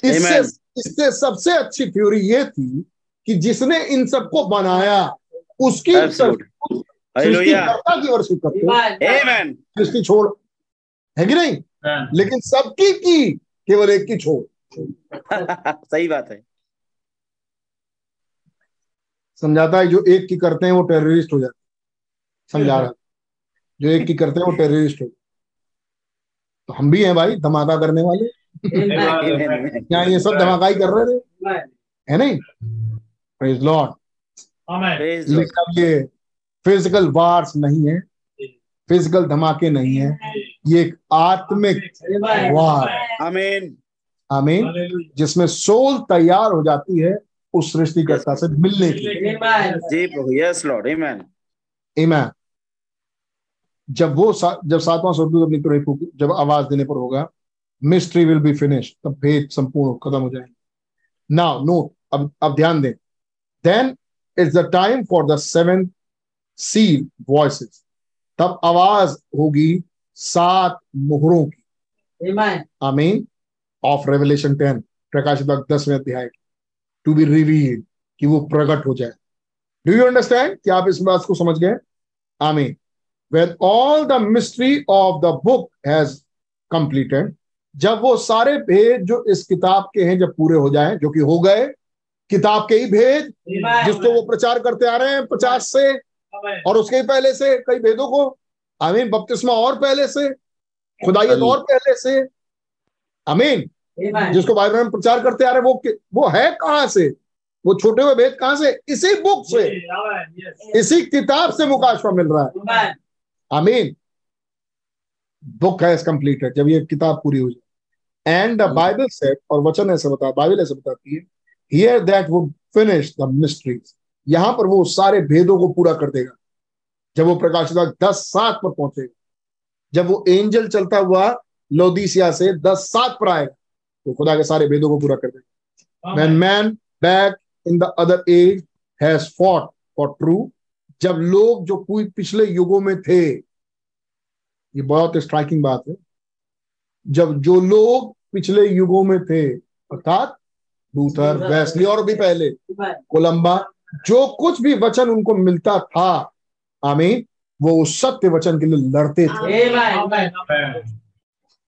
इससे इससे सबसे अच्छी थ्योरी ये थी कि जिसने इन सबको बनाया उसकी सृष्टि छोड़। है कि नहीं? लेकिन सबकी की केवल एक की छोड़। सही बात है। समझाता है जो एक की करते हैं वो टेररिस्ट हो जाते समझा रहा जो एक की करते हैं वो टेररिस्ट हो तो हम भी हैं भाई धमाका करने वाले. क्या ये सब धमाका ही कर रहे थे? है नहीं? प्रेज लॉर्ड ये फ़िज़िकल वार्स नहीं है। फ़िज़िकल धमाके नहीं है। ये एक आत्मिक वार आमीन आमीन जिसमें सोल तैयार हो जाती है उस सृष्टिकर्ता से मिलने की Amen. जी प्रभु यस लॉर्ड आमीन Amen. जब वो सा, जब सातवां स्वर्गदूत अपनी तुरही फूंक जब आवाज़ देने पर होगा मिस्ट्री विल बी फिनिश तब भेद संपूर्ण खत्म हो जाएँगे। नाउ नो अब अब ध्यान दें। Then it's the time for the seventh seal voices तब आवाज़ होगी सात मोहरों की. आमीन। ऑफ़ रेवलेशन टेन प्रकाशित वाक्य दसवें अध्याय टू बी रिवील्ड कि वो प्रकट हो जाए। डू यू अंडरस्टैंड कि आप इस बात को समझ गए? आमीन। When all the mystery of the book has completed जब वो सारे भेद जो इस किताब के हैं जब पूरे हो जाएँ जो कि हो गए किताब के ही भेद जिसको वो प्रचार करते आ रहे हैं पचास से. और उसके ही पहले से कई भेदों को आमीन बपतिस्मा और पहले से खुदाइयत और पहले से आमीन। Amen. जिसको बाइबल में प्रचार करते आ रहे वो वो है कहाँ से? वो छोटे हुए भेद कहाँ से? इसी बुक से। इसी किताब से मुकाशवा मिल रहा है. आमीन। बुक हैज़ कंप्लीटेड जब ये किताब पूरी हो जाए। एंड द बाइबल सेट और वचन ऐसे बता बाइबल ऐसे बताती है हियर दैट वो फिनिश द मिस्ट्रीज यहाँ पर वो सारे भेदों को पूरा कर देगा। जब वो प्रकाशित वाक्य दस सात पर पहुंचेगा। जब वो एंजल चलता हुआ लोदीसिया से दस सात पर आएगा तो खुदा के सारे भेदों को पूरा कर देगा। When man back in the other age has fought for true जब लोग जो कोई पिछले युगों में थे ये बहुत स्ट्राइकिंग बात है। जब जो लोग पिछले युगों में थे अर्थात लूथर वेस्ली और भी पहले कोलंबा जो कुछ भी वचन उनको मिलता था आमीन वो उस सत्य वचन के लिए लड़ते थे.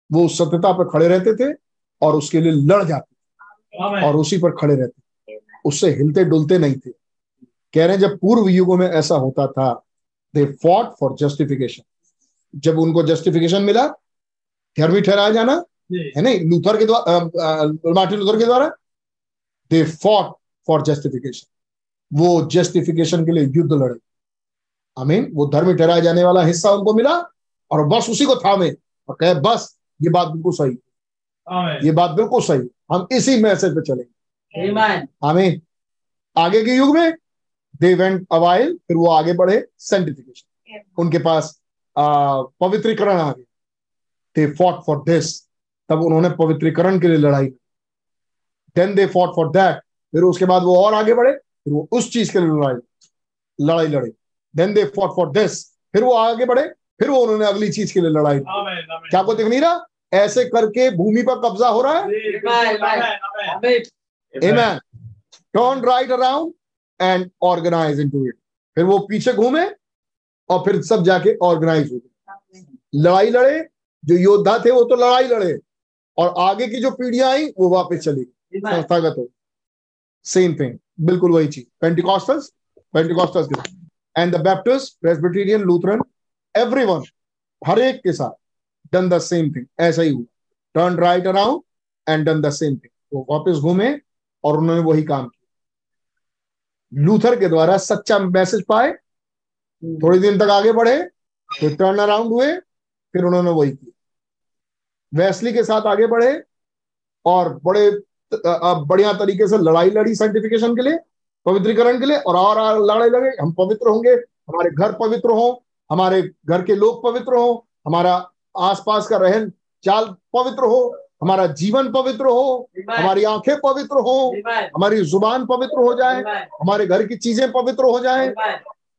वो उस सत्यता पर खड़े रहते थे और उसके लिए लड़ जाते Amen. और उसी पर खड़े रहते उससे हिलते डुलते नहीं थे। कह रहे हैं जब पूर्व युगों में ऐसा होता था दे फॉट फॉर जस्टिफिकेशन जब उनको जस्टिफिकेशन मिला ठहरवी ठहराया जाना है नहीं? लूथर के द्वारा मार्टिन लूथर के द्वारा दे फॉट फॉर जस्टिफिकेशन वो जस्टिफिकेशन के लिए युद्ध लड़े। आमीन। वो धर्म ठहराए जाने वाला हिस्सा उनको मिला और बस उसी को थामे। और कहे बस ये बात बिल्कुल सही। ये बात बिल्कुल सही। हम इसी मैसेज पे चलेंगे. आमीन। आगे के युग में दे वेंट अवाइल फिर वो आगे बढ़े। सेंटिफिकेशन उनके पास पवित्रीकरण आ गया। दे फॉट फॉर दिस तब उन्होंने पवित्रीकरण के लिए लड़ाई then they fought for that फिर उसके बाद वो और आगे बढ़े। फिर वो उस चीज़ के लिए लड़ाई लड़ाई लड़े then they fought for this फिर वो आगे बढ़े फिर वो उन्होंने अगली चीज़ के लिए लड़ाई. क्या आपको दिख नहीं रहा ऐसे करके भूमि पर कब्जा हो रहा है जी, Amen. Amen. Amen. Amen. Amen. Turn right around and organize into it. फिर वो पीछे घूमे और फिर सब जाके ऑर्गेनाइज हो गए लड़ाई लड़े जो योद्धा थे वो तो लड़ाई लड़े और आगे की जो पीढ़ियाँ आई वो वापस चली संस्थागत हो सेम थिंग बिल्कुल वही चीज़। पेंटिकॉस्टल्स पेंटिकॉस्टल्स के साथ। And the Baptist Presbyterian Lutheran everyone हर एक के साथ डन द सेम थिंग ऐसा ही हुआ। Turn right around and done the same thing वो वापस घूमे और उन्होंने वही काम किया। लूथर के द्वारा सच्चा मैसेज पाए, थोड़ी दिन तक आगे बढ़े, फिर टर्न अराउंड हुए, फिर उन्होंने वही किया। वैसली के साथ आगे बढ़े और बड़े बढ़िया तरीके से लड़ाई लड़ी साइंटिफिकेशन के लिए पवित्रीकरण के लिए और और लड़ाई लगे हम पवित्र होंगे हमारे घर पवित्र हो हमारे घर के लोग पवित्र हो हमारा आसपास का रहन चाल पवित्र हो हमारा जीवन पवित्र हो हमारी आँखें पवित्र हो हमारी ज़ुबान पवित्र हो जाए हमारे घर की चीज़ें पवित्र हो जाए।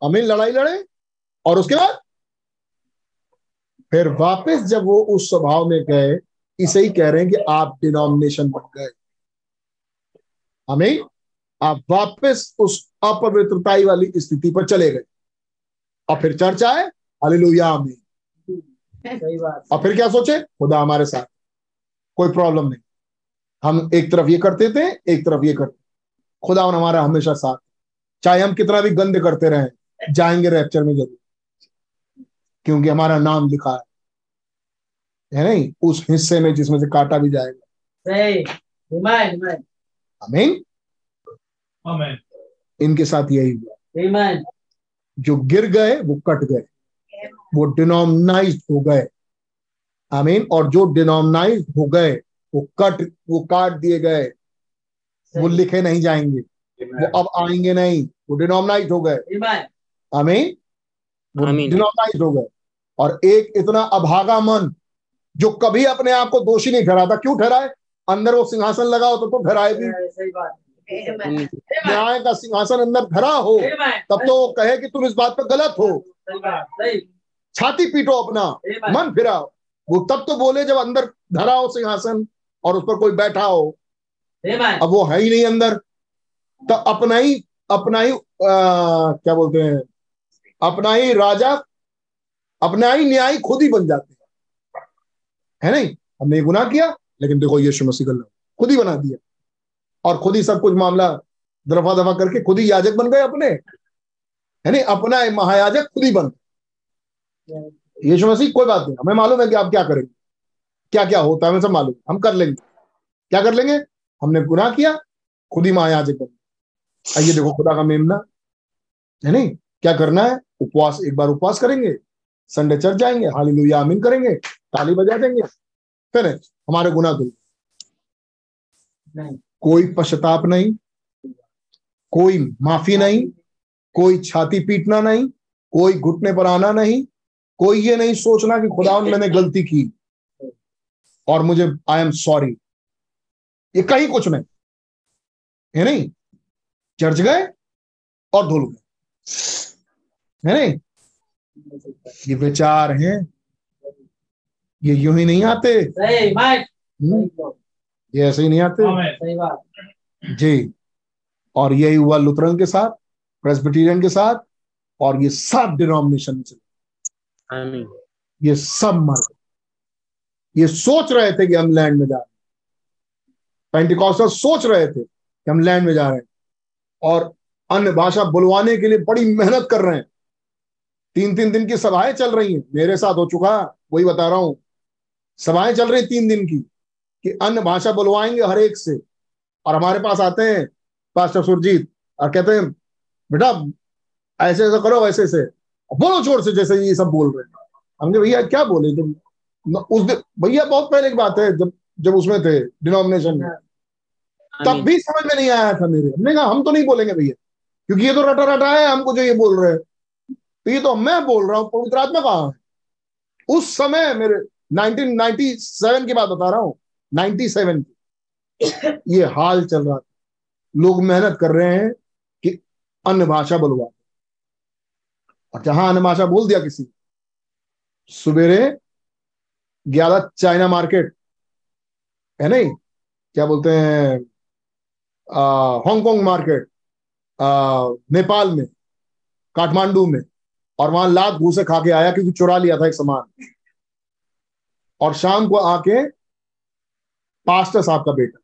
हमें लड़ाई लड़े और उसके बाद फिर वापस जब वो उस स्वभाव में गए इसे ही कह रहे हैं कि आप डिनोमिनेशन बन गए। हमें आप वापस उस अपवित्रताई वाली स्थिति पर चले गए। और फिर चर्चा है। हालेलुया आमीन। सही बात। और फिर क्या सोचे? खुदा हमारे साथ। कोई प्रॉब्लम नहीं। हम एक तरफ़ ये करते थे एक तरफ़ ये करते खुदा हमारा हमेशा साथ। चाहे हम कितना भी गंद करते रहे जाएँगे रैप्चर में ज़रूर। क्योंकि हमारा नाम लिखा है। है नहीं? उस हिस्से में जिसमें से काटा भी जाएगा। Amen. इनके साथ यही हुआ। Amen. जो गिर गए वो कट गए। वो डिनोमनाइज हो गए। आमीन और जो डिनोमनाइज हो गए वो कट वो काट दिए गए। वो लिखे नहीं जाएँगे। वो अब आएँगे नहीं। वो डिनोमनाइज हो गए. आमीन वो डिनोमनाइज हो गए। और एक इतना अभागा मन जो कभी अपने आप को दोषी नहीं ठहराता क्यों ठहराए? अंदर वो सिंहासन लगा हो तो तो भी। सही बात। आमीन। न्याय का सिंहासन अंदर धरा हो तब तो वो कहे कि तुम इस बात पर गलत हो। छाती पीटो अपना मन फिराओ। वो तब तो बोले जब अंदर धरा हो सिंहासन और उस पर कोई बैठा हो। अब वो है ही नहीं अंदर। तो अपना ही अपना ही आ, क्या बोलते हैं? अपना ही राजा अपना ही न्याय खुद ही बन जाते हैं। है नहीं? हमने ये गुनाह किया? लेकिन देखो यीशु मसीह का खुद ही बना दिया। और खुद ही सब कुछ मामला दफ़ा दफ़ा करके खुद ही याजक बन गए अपने। है नहीं अपना महायाजक खुद ही बन गए। यीशु मसीह कोई बात नहीं। हमें मालूम है कि आप क्या करेंगे। क्या क्या होता है, हमें सब मालूम हम कर लेंगे। क्या कर लेंगे? हमने गुनाह किया, खुद ही महायाजक बन आइए देखो, खुदा का मेमना। है नहीं क्या करना है? उपवास, एक बार उपवास करेंगे। संडे चर्च जाएँगे। हालेलुया, आमीन करेंगे। ताली बजा देंगे। फिर हमारे गुना धुल कोई पश्चाताप नहीं कोई माफ़ी नहीं कोई छाती पीटना नहीं कोई घुटने पर आना नहीं कोई ये नहीं सोचना कि खुदा मैंने गलती की। और मुझे आई एम सॉरी ये कहीं कुछ नहीं। है नहीं? चर्च गए और धुल गए है नहीं? ये विचार हैं। ये यूँ ही नहीं आते. हम्म, ये ऐसे ही नहीं आते? सही बात। जी। और यही हुआ लुथरन के साथ प्रेस्बिटेरियन के साथ और ये सब डिनोमिनेशन से ये सब मर गए। ये सोच रहे थे कि हम लैंड में जा रहे हैं। पेंटिकॉस्टल सोच रहे थे कि हम लैंड में जा रहे हैं। और अन्य भाषा बुलवाने के लिए बड़ी मेहनत कर रहे हैं। तीन तीन दिन की सभाएँ चल रही हैं। मेरे साथ हो चुका वही बता रहा हूँ। सभाएँ चल रही तीन दिन की कि अन्य भाषा बुलवाएँगे हर एक से। और हमारे पास आते हैं पास्टर सुरजीत और कहते हैं बेटा ऐसे ऐसा करो ऐसे ऐसे। बोलो ज़ोर से जैसे ये सब बोल रहे हैं। हमने भैया क्या बोले? तुम न- उस दिन भैया बहुत पहले की बात है जब जब उसमें थे डिनोमिनेशन में। तब भी समझ में नहीं आया था मेरे। हमने कहा हम तो नहीं बोलेंगे भैया क्योंकि ये तो रटा रटा है हमको जो ये बोल रहे हैं। तो ये तो मैं बोल रहा हूँ पवित्र आत्मा कहाँ है? उस समय मेरे 1997 की बात बता रहा हूँ 97 की। ये हाल चल रहा था। लोग मेहनत कर रहे हैं कि अन्य भाषा बोलवा और जहाँ अन्य भाषा बोल दिया किसी सवेरे गया था चाइना मार्केट है नहीं? क्या बोलते हैं? हांगकांग मार्केट आ, नेपाल में काठमांडू में। और वहाँ लात घूसे खा के आया क्योंकि चुरा लिया था एक सामान। और शाम को आके पास्टर साहब का बेटा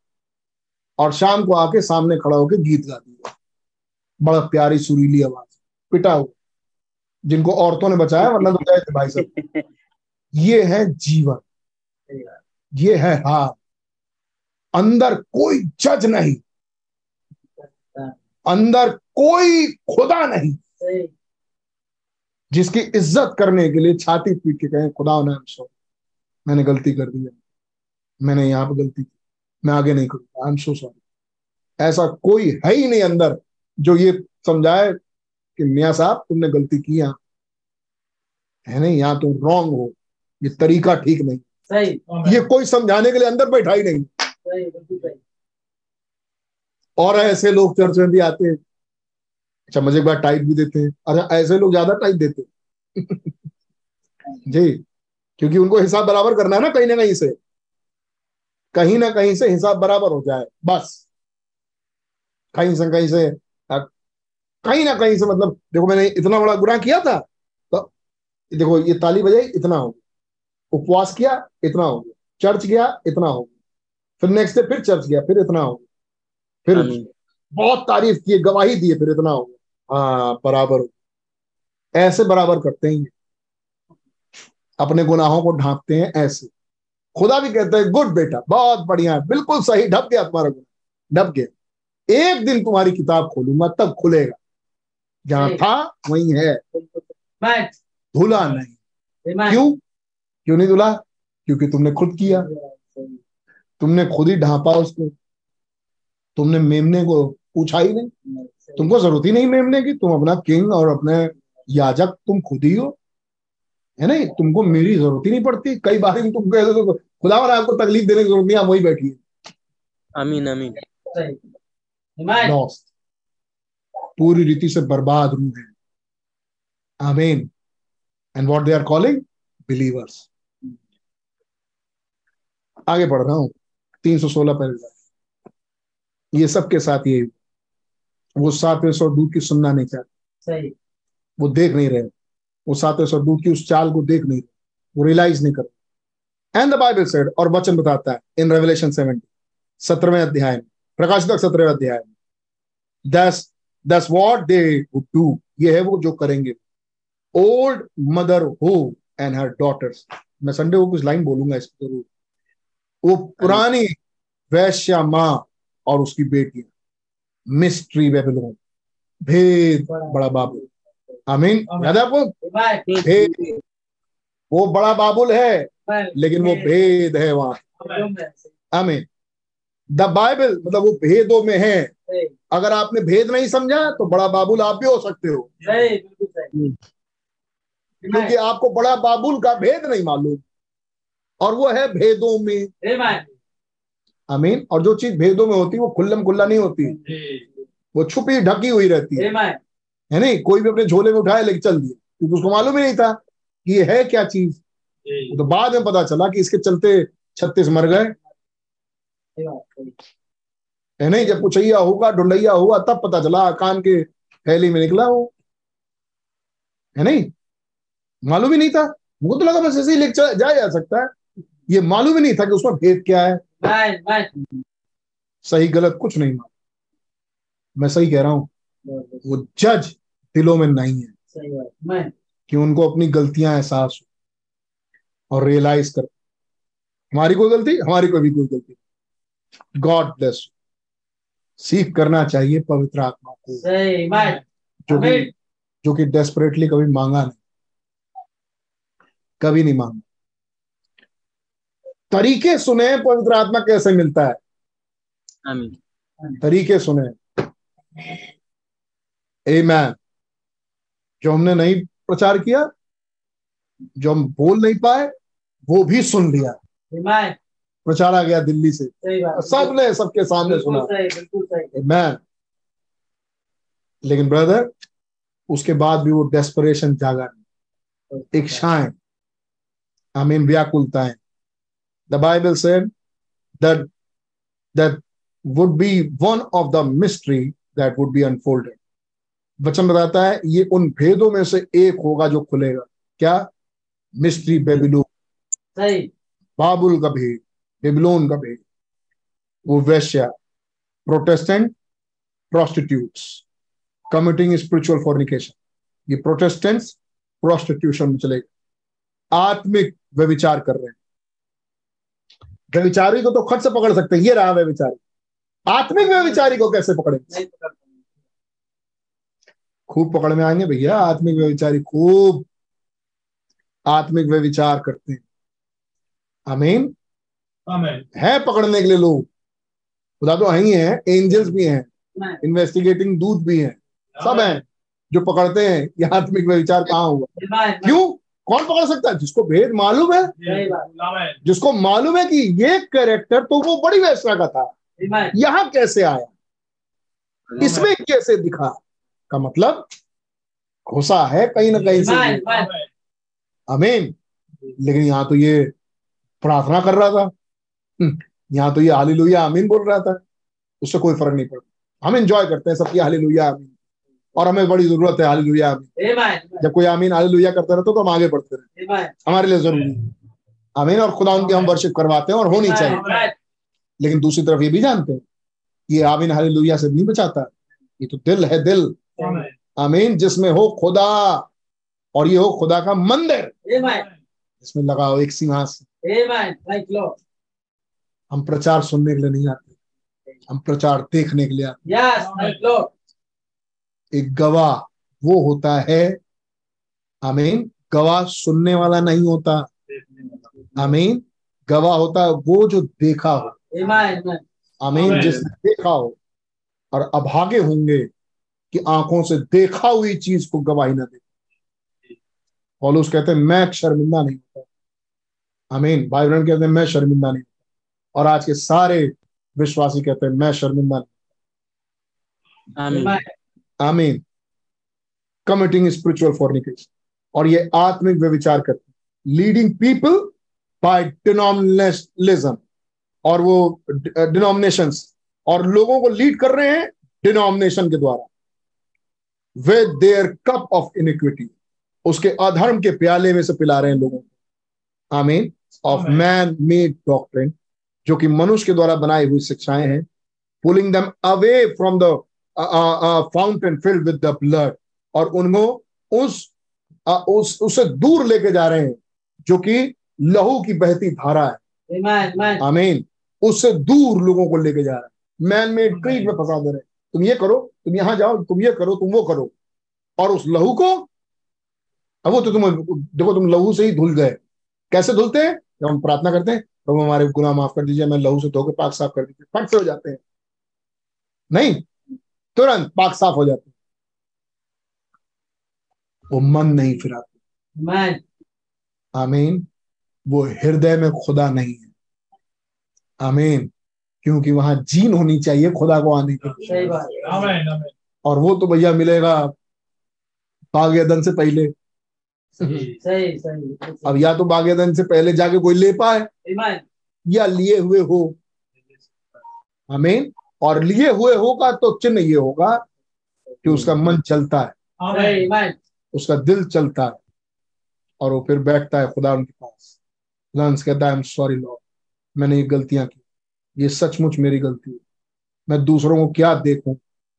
और शाम को आके सामने खड़ा होके गीत गा दिया बड़ा प्यारी सुरीली आवाज़ पिटा हुआ। जिनको औरतों ने बचाया वरना तो गए थे भाई साहब। ये है जीवन। ये है हार अंदर कोई जज नहीं। अंदर कोई खुदा नहीं। जिसकी इज़्ज़त करने के लिए छाती पीट के कहें खुदा ने सॉरी मैंने गलती कर दी है। मैंने यहाँ पे गलती की। मैं आगे नहीं करूँगा। आई एम सो सॉरी ऐसा कोई है ही नहीं अंदर जो ये समझाए कि मियाँ साहब तुमने गलती की यहाँ। है नहीं यहाँ तुम रॉन्ग हो। ये तरीका ठीक नहीं। सही। ये कोई समझाने के लिए अंदर बैठा ही नहीं। सही और ऐसे लोग चर्च में भी आते हैं। अच्छा मुझे एक बार टाइप भी देते हैं। अच्छा ऐसे लोग ज़्यादा टाइप देते हैं। जी। क्योंकि उनको हिसाब बराबर करना है ना कहीं ना कहीं से। कहीं ना कहीं से हिसाब बराबर हो जाए बस। कहीं से कहीं से कहीं ना कहीं से मतलब देखो मैंने इतना बड़ा गुनाह किया था तो देखो ये ताली बजाई इतना हो उपवास किया इतना हो गया। चर्च गया इतना हो गया। फिर नेक्स्ट डे फिर चर्च गया फिर इतना हो गया। फिर आमीन बहुत तारीफ़ किए गवाही दिए फिर इतना हो गया। हाँ बराबर हो ऐसे बराबर करते हैं। ये। अपने गुनाहों को ढांपते हैं ऐसे। खुदा भी कहते हैं गुड बेटा बहुत बढ़िया है बिल्कुल सही ढप गया तुम्हारा गुना ढप गया। एक दिन तुम्हारी किताब खोलूँगा तब खुलेगा। जहाँ था वहीं है। धुला नहीं। क्यों? क्यों नहीं धुला? क्योंकि तुमने खुद किया। तुमने खुद ही ढांपा उसको। तुमने मेमने को पूछा ही नहीं। तुमको ज़रूरत ही नहीं मेमने की। तुम अपना किंग और अपने याजक तुम खुद ही हो। है नहीं तुमको मेरी ज़रूरत ही नहीं पड़ती। कई बार तुम कह दो खुदा आपको तकलीफ़ देने की ज़रूरत नहीं आप वही बैठिए। आमीन आमीन। सही। Amen. लॉस्ट पूरी रीति से बर्बाद रूह है। आमीन and what they are calling believers आगे बढ़ रहा हूँ। 316 पैराग्राफ ये सबके साथ ये वो सातवें सौ दूध की सुनना नहीं चाहते। सही। वो देख नहीं रहे। वो सातवें दूत की उस चाल को देख नहीं, वो रियलाइज़ नहीं कर एंड द बाइबल सेड और वचन बताता है इन रेवलेशन 70 सत्रहवें अध्याय में प्रकाश तक सत्रहवें अध्याय में दस दस वॉट दे डू ये है वो जो करेंगे। Old mother whore and her daughters मैं संडे को कुछ लाइन बोलूँगा इस ज़रूर। वो पुरानी वैश्या माँ और उसकी बेटी मिस्ट्री बेबीलोन भेद बड़ा बाबुल। आमीन। याद है आपको? भेद। वो बड़ा बाबुल है लेकिन वो भेद है वहाँ। आमीन। द बाइबल मतलब वो भेदों में है। अगर आपने भेद नहीं समझा तो बड़ा बाबुल आप भी हो सकते हो। सही क्योंकि आपको बड़ा बाबुल का भेद नहीं मालूम। और वो है भेदों में. आमीन। और जो चीज़ भेदों में होती है वो खुल्लम खुल्ला नहीं होती। वो छुपी ढकी हुई रहती है. है नहीं? कोई भी अपने झोले में उठाया लेके चल दिया क्योंकि उसको मालूम ही नहीं था कि ये है क्या चीज़। तो बाद में पता चला कि इसके चलते छत्तीस मर गए। है। नहीं? जब कुचैया होगा ढुंडैया हुआ तब पता चला कान के थैली में निकला वो। है नहीं? मालूम ही नहीं था। मुझको तो लगा बस ऐसे ही लेके जाया जा सकता है। ये मालूम ही नहीं था कि उसमें भेद क्या है। Amen. Amen. सही गलत कुछ नहीं मालूम। मैं सही कह रहा हूँ। वो जज दिलों में नहीं है। सही बात Amen. कि उनको अपनी गलतियाँ एहसास हो और रियलाइज़ कर। हमारी कोई गलती? हमारी कोई भी कोई गलती गॉड ब्लेस सीख करना चाहिए पवित्र आत्मा को। जो कि जो कि डेस्परेटली कभी मांगा नहीं। कभी नहीं मांगा। तरीके सुने पवित्र आत्मा कैसे मिलता है। आमीन तरीके सुने। Amen. जो हमने नहीं प्रचार किया जो हम बोल नहीं पाए वो भी सुन लिया। प्रचार आ गया दिल्ली से। सबने सबके सामने सुना। मैं लेकिन ब्रदर उसके बाद भी वो डेस्परेशन जागा नहीं। इच्छाएँ I mean व्याकुलताएँ the Bible said that that would be one of the mystery that would be unfolded वचन बताता है ये उन भेदों में से एक होगा जो खुलेगा। क्या? Mystery Babylon. सही। बाबुल का भेद बेबीलोन का भेद। वो वैश्या protestant prostitutes committing spiritual fornication ये प्रोटेस्टेंट्स प्रोस्टिट्यूशन में चले गए। आत्मिक व्यविचार कर रहे हैं। व्यविचारी को तो खट से पकड़ सकते हैं। ये रहा व्यविचारी। आत्मिक व्यविचारी को कैसे पकड़ेंगे। खूब पकड़ में आएँगे भैया आत्मिक व्यविचारी खूब आत्मिक व्यविचार करते हैं। आमीन? है पकड़ने के लिए लोग। खुदा तो है ही है एंजल्स भी हैं इन्वेस्टिगेटिंग दूत भी हैं। सब हैं जो पकड़ते हैं ये आत्मिक व्यविचार कहाँ हुआ? क्यों? कौन पकड़ सकता है? जिसको भेद मालूम है. जिसको मालूम है कि ये कैरेक्टर तो वो बड़ी वैश्या का था. यहाँ कैसे आया? इसमें कैसे दिखा? का मतलब घुसा है कहीं ना कहीं से. अमीन लेकिन यहाँ तो ये प्रार्थना कर रहा था। हम्म, यहाँ तो ये हालेलुया आमीन बोल रहा था। उससे कोई फ़र्क नहीं पड़ता। हम इंजॉय करते हैं सबकी हालेलुया आमीन। और हमें बड़ी ज़रूरत है हालेलुया आमीन। Amen. जब कोई आमीन हालेलुया करता रहता तो हम आगे बढ़ते रहे। हमारे लिए ज़रूरी है। अमीन और खुदा उनकी हम वर्शिप करवाते हैं और होनी चाहिए। लेकिन दूसरी तरफ़ ये भी जानते हैं ये आमीन हालेलुया से नहीं बचाता। ये तो दिल है दिल. आमीन जिसमें हो खुदा और ये हो खुदा का मंदिर। इसमें लगाओ एक सिंहासन. हम प्रचार सुनने के लिए नहीं आते। हम प्रचार देखने के लिए आते। Yes। एक गवाह वो होता है आमीन गवाह सुनने वाला नहीं होता। आमीन गवाह होता है वो जो देखा हो। आमीन। जिसने देखा हो और अभागे होंगे कि आँखों से देखा हुई चीज़ को गवाही ना दे। पौलुस कहते हैं मैं शर्मिंदा नहीं होता। अमीन भाई बहन कहते हैं मैं शर्मिंदा नहीं होता। और आज के सारे विश्वासी कहते हैं मैं शर्मिंदा नहीं आमीन। Amen. आमीन। कमिटिंग स्पिरिचुअल फॉर्निकेशन और ये आत्मिक व्यविचार करते हैं। लीडिंग पीपल बाय डिनोमिनेशनिज्म और वो डिनोमिनेशंस और लोगों को लीड कर रहे हैं डिनोमिनेशन के द्वारा। With their cup of iniquity उसके अधर्म के प्याले में से पिला रहे हैं लोगों को। आमीन ऑफ़ मैन मेड डॉक्ट्रिन जो कि मनुष्य के द्वारा बनाई हुई शिक्षाएँ हैं pulling them away from the fountain filled with the blood और उनको उस अ, उस उससे दूर लेके जा रहे हैं जो कि लहू की बहती धारा है। Amen. Amen. आमीन उससे दूर लोगों को लेके जा रहा है। मैन मेड क्रीड में फंसा दे रहे हैं। तुम ये करो तुम यहाँ जाओ तुम ये करो तुम वो करो। और उस लहू को अब वो तो तुम देखो तुम लहू से ही धुल गए। कैसे धुलते हैं? जब हम प्रार्थना करते हैं प्रभु हमारे गुनाह माफ़ कर दीजिए मैं लहू से धोकर पाक साफ़ कर दीजिए फट से हो जाते हैं। नहीं तुरंत पाक साफ़ हो जाते हैं। वो मन नहीं फिराते। आमीन। वो हृदय में खुदा नहीं है। आमीन। क्योंकि वहाँ जीन होनी चाहिए खुदा को आने के. और वो तो भैया मिलेगा बागेदन से पहले। सही सही अब या तो बागेदन से पहले जाके कोई ले पाए या लिए हुए हो। आमीन और लिए हुए होगा तो चिन्ह ये होगा कि उसका मन चलता है. उसका दिल चलता है। और वो फिर बैठता है खुदा उनके पास। लंस कहता है आई एम सॉरी लॉर्ड मैंने ये गलतियाँ की। ये सचमुच मेरी गलती है मैं दूसरों को क्या देखूँ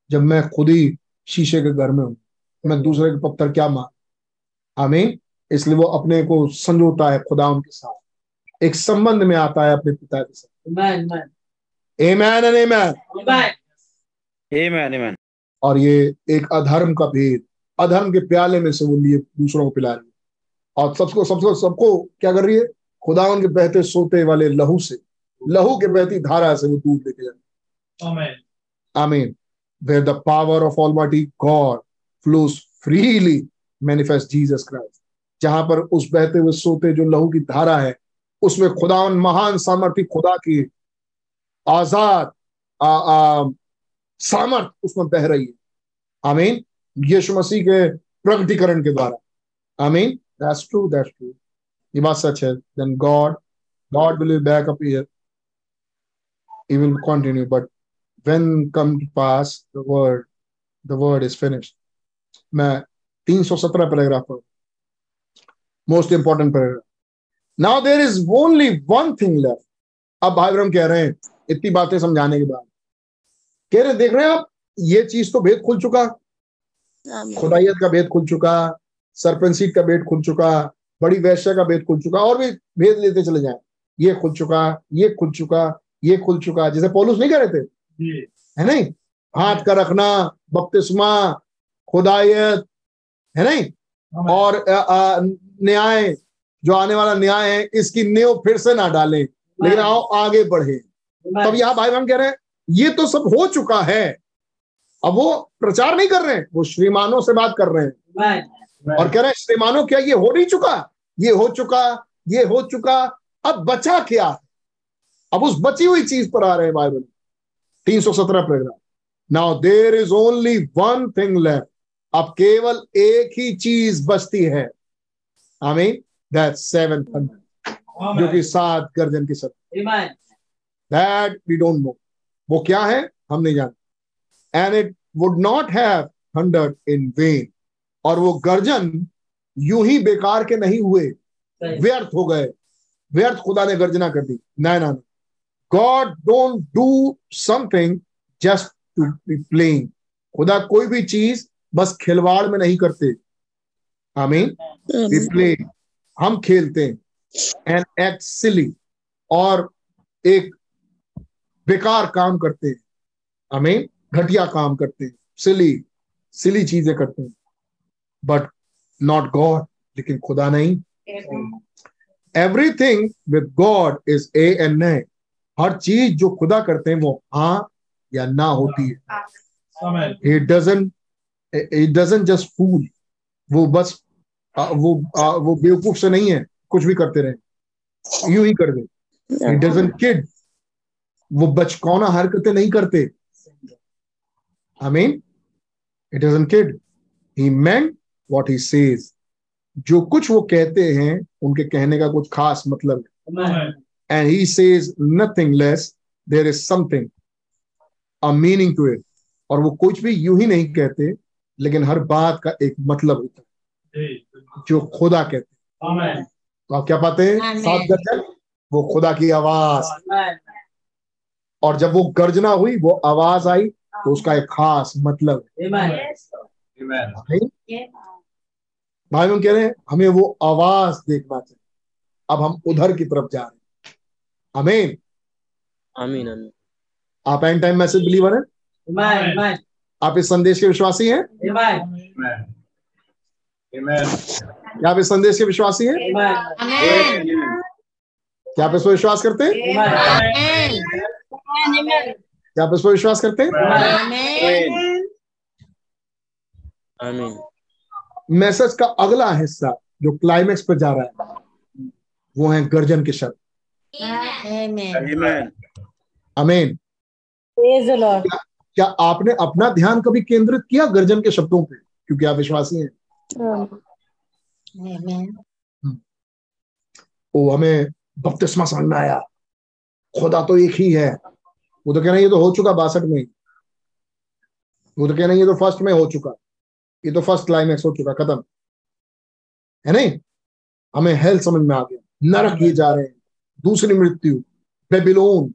जब मैं खुद ही शीशे के घर में हूँ मैं दूसरे के पत्थर क्या मान आमीन इसलिए वो अपने को संजोता है खुदा उनके साथ एक संबंध में आता है अपने पिता के साथ Amen. Amen. Amen and amen Amen. Amen. Amen. और ये एक अधर्म का भेद अधर्म के प्याले में से वो लिए दूसरों को पिला रही है और सबको सबको सबको क्या कर रही है खुदा उनके बहते सोते वाले लहू से लहू के बहती धारा से वो दूर लेके जा रही Amen. है आमीन where the power of almighty god flows freely manifest jesus christ. जहाँ पर उस बहते हुए सोते जो लहू की धारा है उसमें खुदा उन महान सामर्थ्य खुदा की आज़ाद आ, आ, सामर्थ उसमें बह रही है। आमीन यीशु मसीह के प्रकटीकरण के द्वारा। आमीन दैट्स ट्रू दैट्स ट्रू ये बात सच है। Then God God will be back up here he will continue but when come to pass the word the word is finished. मैं 317 पैराग्राफ पर most important paragraph now there is only one thing left अब भाई ब्रह्म कह रहे हैं इतनी बातें समझाने के बाद। कह रहे देख रहे हैं आप ये चीज़ तो भेद खुल चुका। खुदाइयत का भेद खुल चुका सरपंसीट का भेद खुल चुका बड़ी वैश्य का भेद खुल चुका और भी भेद लेते चले जाए। ये खुल चुका ये खुल चुका ये खुल चुका जैसे पोलूस नहीं कह रहे थे? है नहीं? हाथ का रखना बपतिस्मा खुदायत है नहीं? और अ, अ, न्याय जो आने वाला न्याय है इसकी नींव फिर से ना डालें। लेकिन आओ आगे बढ़े। तब. यहाँ भाई हम कह रहे हैं ये तो सब हो चुका है। अब वो प्रचार नहीं कर रहे हैं वो श्रीमानों से बात कर रहे हैं। और कह रहे हैं श्रीमानों क्या ये हो नहीं चुका? ये हो चुका ये हो चुका अब बचा क्या? है अब उस बची हुई चीज़ पर आ रहे हैं बाइबल। तीन सौ सत्रह paragraph now there is only one thing left अब केवल एक ही चीज़ बचती है। आई मीन दैट सेवन जो कि सात गर्जन की सत्य दैट वी डोंट नो वो क्या है? हम नहीं जानते। And it would not have thundered in vain और वो गर्जन यूँ ही बेकार के नहीं हुए। व्यर्थ हो गए। व्यर्थ खुदा ने गर्जना कर दी। ना ना। God don't do something just to be playing खुदा कोई भी चीज़ बस खिलवाड़ में नहीं करते। आमीन? वी प्ले हम खेलते हैं। एंड एक्ट सिली और एक बेकार काम करते हैं। आमीन? घटिया काम करते हैं। सिली सिली चीज़ें करते हैं। बट नॉट गॉड लेकिन खुदा नहीं। Everything with God is a end ने हर चीज़ जो खुदा करते हैं वो हाँ या ना होती है। It doesn't it doesn't just fool. वो बस आ, वो आ, वो बेवकूफ़ से नहीं है कुछ भी करते रहे। यूँ ही कर दे। It doesn't kid. वो बचकौना हरकतें नहीं करते। I mean it doesn't kid he meant what he says जो कुछ वो कहते हैं उनके कहने का कुछ खास मतलब है. And he says nothing less there is something a meaning to it. और वो कुछ भी यूँ ही नहीं कहते लेकिन हर बात का एक मतलब होता है। जी, खुदा कहते हैं। Amen. तो आप क्या पाते हैं. सात गर्जन वो खुदा की आवाज़। Amen. और जब वो गर्जना हुई वो आवाज़ आई तो उसका एक खास मतलब Amen. है भाई हम कह रहे हैं हमें वो आवाज़ देखना चाहिए। अब हम उधर की तरफ़ जा रहे हैं। अमीन आमीन आमीन आप एंड टाइम मैसेज बिलीवर हैं. आप इस संदेश के विश्वासी हैं? क्या आप इस संदेश के विश्वासी हैं? क्या आप इस पर विश्वास करते हैं? क्या आप इस पर विश्वास करते हैं? मैसेज का अगला हिस्सा जो क्लाइमेक्स पर जा रहा है वो है गर्जन के शब्द। Amen. अमीन क्या आपने अपना ध्यान कभी केंद्रित किया गर्जन के शब्दों पे? क्योंकि आप विश्वासी हैं। वो हमें बपतिस्मा समझ में आया। खुदा तो एक ही है। वो तो कह रहे हैं ये तो हो चुका बासठ में ही। वो तो कह रहे हैं ये तो फ़र्स्ट में हो चुका। ये तो फ़र्स्ट क्लाइमेक्स हो चुका खत्म। है नहीं? हमें हेल्थ समझ में आ गया। नरक ये जा रहे हैं। दूसरी मृत्यु बेबीलोन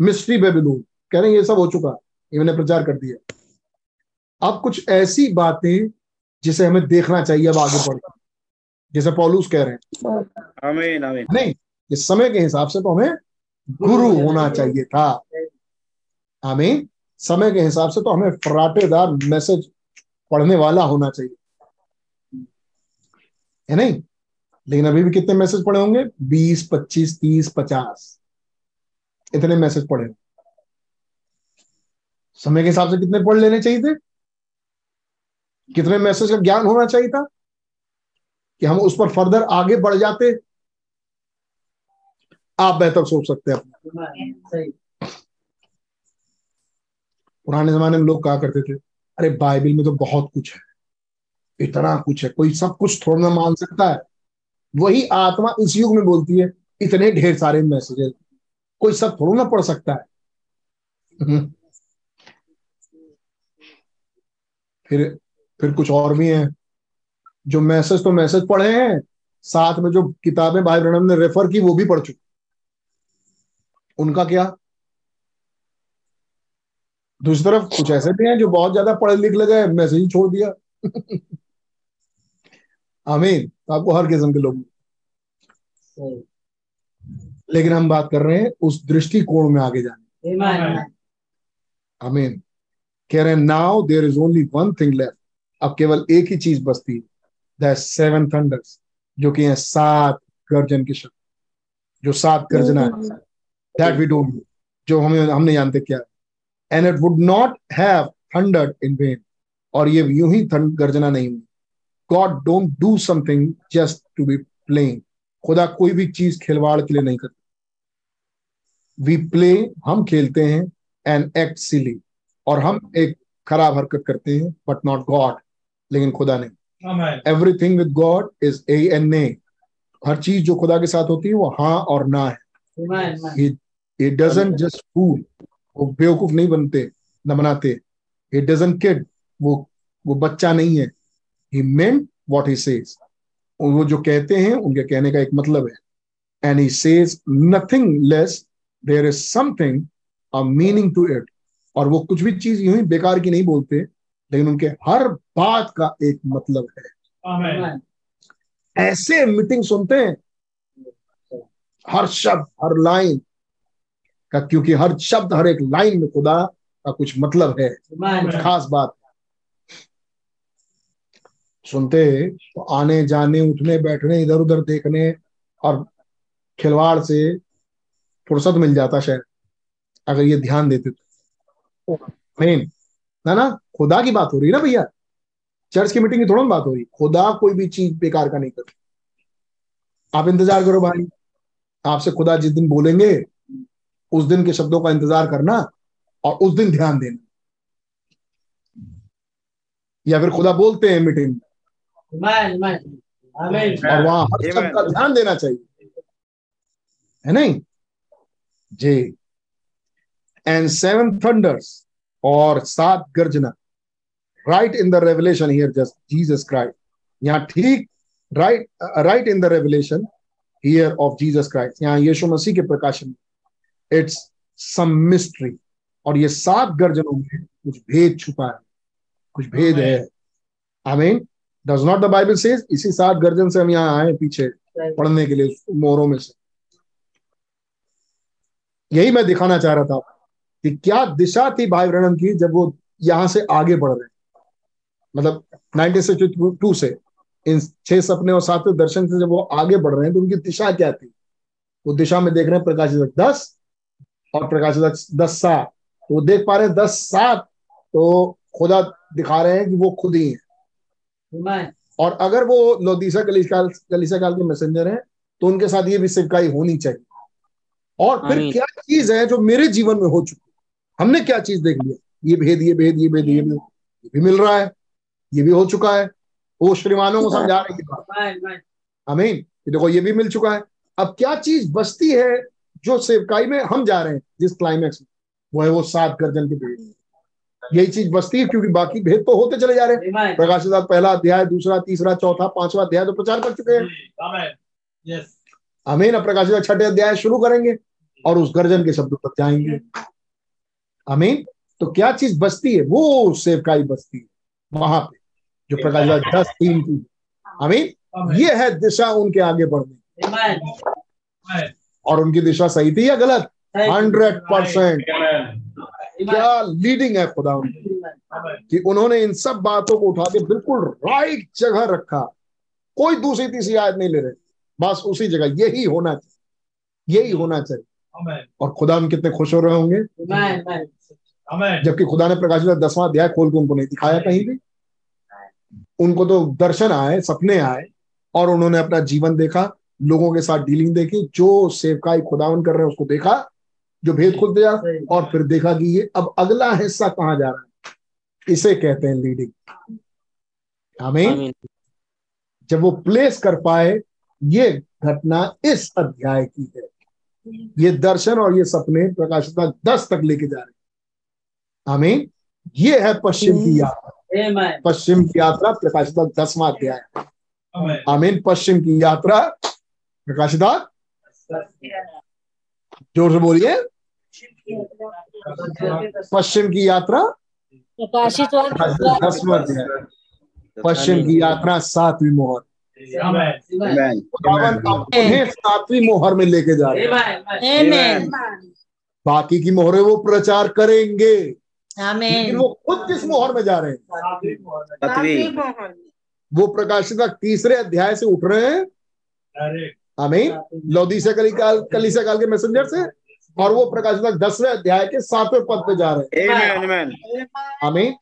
मिस्ट्री बेबीलोन कह रहे हैं ये सब हो चुका मैंने प्रचार कर दिया अब कुछ ऐसी बातें जिसे हमें देखना चाहिए अब आगे बढ़ के। जैसे पॉलूस कह रहे हैं Amen. Amen. नहीं इस समय के हिसाब से तो हमें गुरु होना चाहिए था हमें समय के हिसाब से तो हमें फराटेदार मैसेज पढ़ने वाला होना चाहिए है नहीं लेकिन अभी भी कितने मैसेज पढ़े होंगे? बीस पच्चीस तीस पचास। इतने मैसेज पढ़े समय के हिसाब से कितने पढ़ लेने चाहिए थे? कितने मैसेज का ज्ञान होना चाहिए था? कि हम उस पर फर्दर आगे बढ़ जाते? आप बेहतर सोच सकते हैं। पुराने जमाने में लोग कहा करते थे? अरे बाइबल में तो बहुत कुछ है। इतना कुछ है। कोई सब कुछ थोड़ा ना मान सकता है। वही आत्मा इस युग में बोलती है, इतने ढेर सारे मैसेजेस कोई सब थोड़ा ना पढ़ सकता है। फिर फिर कुछ और भी हैं। जो मैसेज तो मैसेज पढ़े हैं, साथ में जो किताबें भाई ब्रहणम ने रेफर की, वो भी पढ़ चुके उनका क्या? दूसरी तरफ़ कुछ ऐसे भी हैं जो बहुत ज़्यादा पढ़े लिख लगे मैसेज छोड़ दिया। आमीन। तो आपको हर किस्म के लोग लेकिन हम बात कर रहे हैं उस दृष्टिकोण में आगे जाने आमीन। कह रहे हैं now there is only one thing left अब केवल एक ही चीज़ बचती है। दैट सेवन थंडर्स जो कि है सात गर्जन के शब्द जो सात गर्जना है। दैट वी डोंट नो जो हमें हम नहीं जानते क्या है। And it would not have thundered in vain और ये यूँ ही थंड गर्जना नहीं हुई। God don't do something just to be playing खुदा कोई भी चीज़ खिलवाड़ के लिए नहीं करता। वी प्ले हम खेलते हैं एंड एक्ट सिली और हम एक खराब हरकत करते हैं बट नॉट गॉड लेकिन खुदा नहीं। Amen. Everything with God is a end ने हर चीज़ जो खुदा के साथ होती है वो हाँ और ना है. इट डजंट जस्ट फूल वो बेवकूफ़ नहीं बनते न बनाते इट डजंट किड वो वो बच्चा नहीं है। He meant what he says वो जो कहते हैं उनके कहने का एक मतलब है। And he says nothing less there is something a meaning to it. और वो कुछ भी चीज़ यूँ ही बेकार की नहीं बोलते लेकिन उनके हर बात का एक मतलब है। Amen. ऐसे मीटिंग सुनते हैं हर शब्द हर लाइन का क्योंकि हर शब्द हर एक लाइन में खुदा का कुछ मतलब है। कुछ खास बात। सुनते तो आने, जाने, उठने, बैठने, इधर उधर देखने और खिलवाड़ से फुर्सत मिल जाता शायद, अगर ये ध्यान देते तो। मेन ना ना, खुदा की बात हो रही है ना भैया? चर्च की मीटिंग की थोड़ा बात हो रही। खुदा कोई भी चीज़ बेकार का नहीं करती। आप इंतज़ार करो भाई। आपसे खुदा जिस दिन बोलेंगे, उस दिन के शब्दों का इंतज़ार करना और उस दिन ध्यान देना। या फिर खुदा बोलते हैं मीटिंग में. और वहाँ हर शब्द का ध्यान देना चाहिए। है नहीं? जी। एंड सेवन थंडर्स और सात गर्जना। Right in the Revelation here just Jesus Christ यहाँ ठीक right right in the Revelation here of Jesus Christ यहाँ यीशु मसीह के प्रकाशन इट्स सम मिस्ट्री और ये सात गर्जनों में कुछ भेद छुपा है। कुछ भेद है। I mean does not the Bible says इसी सात गर्जन से हम यहाँ आए पीछे पढ़ने के लिए मोहरों में से. यही मैं दिखाना चाह रहा था कि क्या दिशा थी भाई ब्रणम की जब वो यहाँ से आगे बढ़ रहे मतलब 1962 से इन छह सपने और सातवें दर्शन से जब वो आगे बढ़ रहे हैं तो उनकी दिशा क्या थी? वो दिशा में देख रहे हैं प्रकाशित दस और प्रकाशित दस सात। तो वो देख पा रहे हैं दस सात तो खुदा दिखा रहे हैं कि वो खुद ही है. और अगर वो लोदीसा कलीसा कलीसा काल के मैसेंजर हैं तो उनके साथ ये भी सिक्काई होनी चाहिए। और फिर क्या चीज़ है जो मेरे जीवन में हो चुकी हमने क्या चीज़ देख लिया ये भेद ये भेद ये भेद ये भेद। ये भी मिल रहा है ये भी हो चुका है। वो श्रीमानों को समझा रहे हैं. अमीन देखो ये भी मिल चुका है। अब क्या चीज़ बचती है जो सेवकाई में हम जा रहे हैं जिस क्लाइमैक्स में? वो है वो सात गर्जन के भेद। यही चीज़ बचती है क्योंकि बाकी भेद तो होते चले जा रहे हैं। Amen. प्रकाशित पहला अध्याय दूसरा तीसरा चौथा पांचवा अध्याय तो प्रचार कर चुके हैं। हमें ना प्रकाशित छठे अध्याय शुरू करेंगे और उस गर्जन के शब्दों तक जाएँगे। अमीन तो क्या चीज़ बचती है? वो सेवकाई बचती है वहाँ पे जो प्रकाशित दस तीन की। अमीन ये है दिशा उनके आगे बढ़ने. और उनकी दिशा सही थी या गलत? Hundred percent. क्या लीडिंग है खुदा. कि उन्होंने इन सब बातों को उठा के बिल्कुल राइट जगह रखा। कोई दूसरी तीसरी आयत नहीं ले रहे। बस उसी जगह। यही होना चाहिए। यही होना चाहिए। और खुदा हम कितने खुश हो रहे होंगे. जबकि खुदा ने प्रकाशित दसवां अध्याय खोल के उनको नहीं दिखाया कहीं भी। उनको तो दर्शन आए सपने आए और उन्होंने अपना जीवन देखा लोगों के साथ डीलिंग देखी जो सेवकाई खुदावन कर रहे हैं उसको देखा जो भेद खुलते जा और फिर देखा कि ये अब अगला हिस्सा कहाँ जा रहा है? इसे कहते हैं लीडिंग हमें जब वो प्लेस कर पाए ये घटना इस अध्याय की है। ये दर्शन और ये सपने प्रकाशिता दस तक लेके जा रहे हैं। आमीन ये है पश्चिम की यात्रा। पश्चिम की यात्रा प्रकाशिता दसवां अध्याय. आमीन पश्चिम की यात्रा प्रकाशिता ज़ोर से बोलिए। पश्चिम की यात्रा? दसवां अध्याय पश्चिम की यात्रा सातवीं मोहर। सातवीं मोहर में लेके जा रहे हैं. बाकी की मोहरें वो प्रचार करेंगे। लेकिन वो खुद किस मोहर में जा रहे हैं? सातवीं वो प्रकाशित तीसरे अध्याय से उठ रहे हैं। Direct. आमीन लौदीसा कली काल कलीसा काल के मैसेंजर से और वो प्रकाशित दसवें अध्याय के सातवें पद पे जा रहे हैं Amen. Amen. आमीन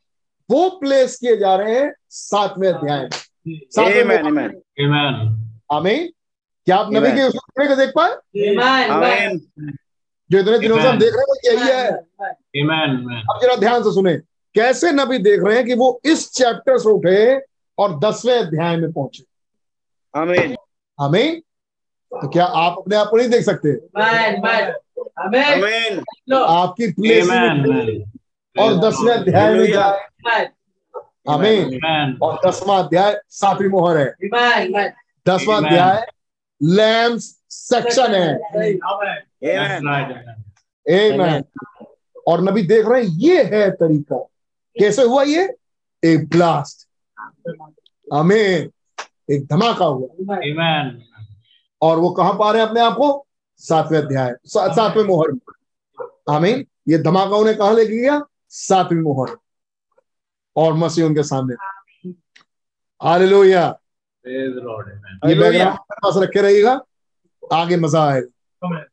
वो प्लेस किए जा रहे हैं सातवें अध्याय में सातवें Amen. मोहर में। Amen. Amen. आमीन क्या आप नबी के उस टुकड़े को देख पाए. जो इतने दिनों से हम देख रहे हैं वो यही है Amen. Amen. अब जरा ध्यान से सुने कैसे नबी देख रहे हैं कि वो इस चैप्टर से उठे और दसवें अध्याय में पहुँचे Amen. हमें तो क्या आप अपने आप को नहीं देख सकते? Amen. Amen. Amen. Amen. Lord. आपकी प्लेस और दसवें अध्याय में जाए हमें और दसवां अध्याय सातवीं मोहर है. दसवां अध्याय लैम्स सेक्शन है. Amen. और नबी देख रहे हैं ये है तरीका। कैसे हुआ ये? एक ब्लास्ट हमें एक धमाका हुआ। Amen. और वो कहाँ पा रहे हैं अपने आप को? सातवें अध्याय सातवें मोहर में आमीन। ये धमाका उन्हें कहा लेके गया सातवीं मोहर और मसीह उनके सामने। हालेलुया। Praise the ये बैकग्राउंड पास रखे रहिएगा। आगे मज़ा आएगा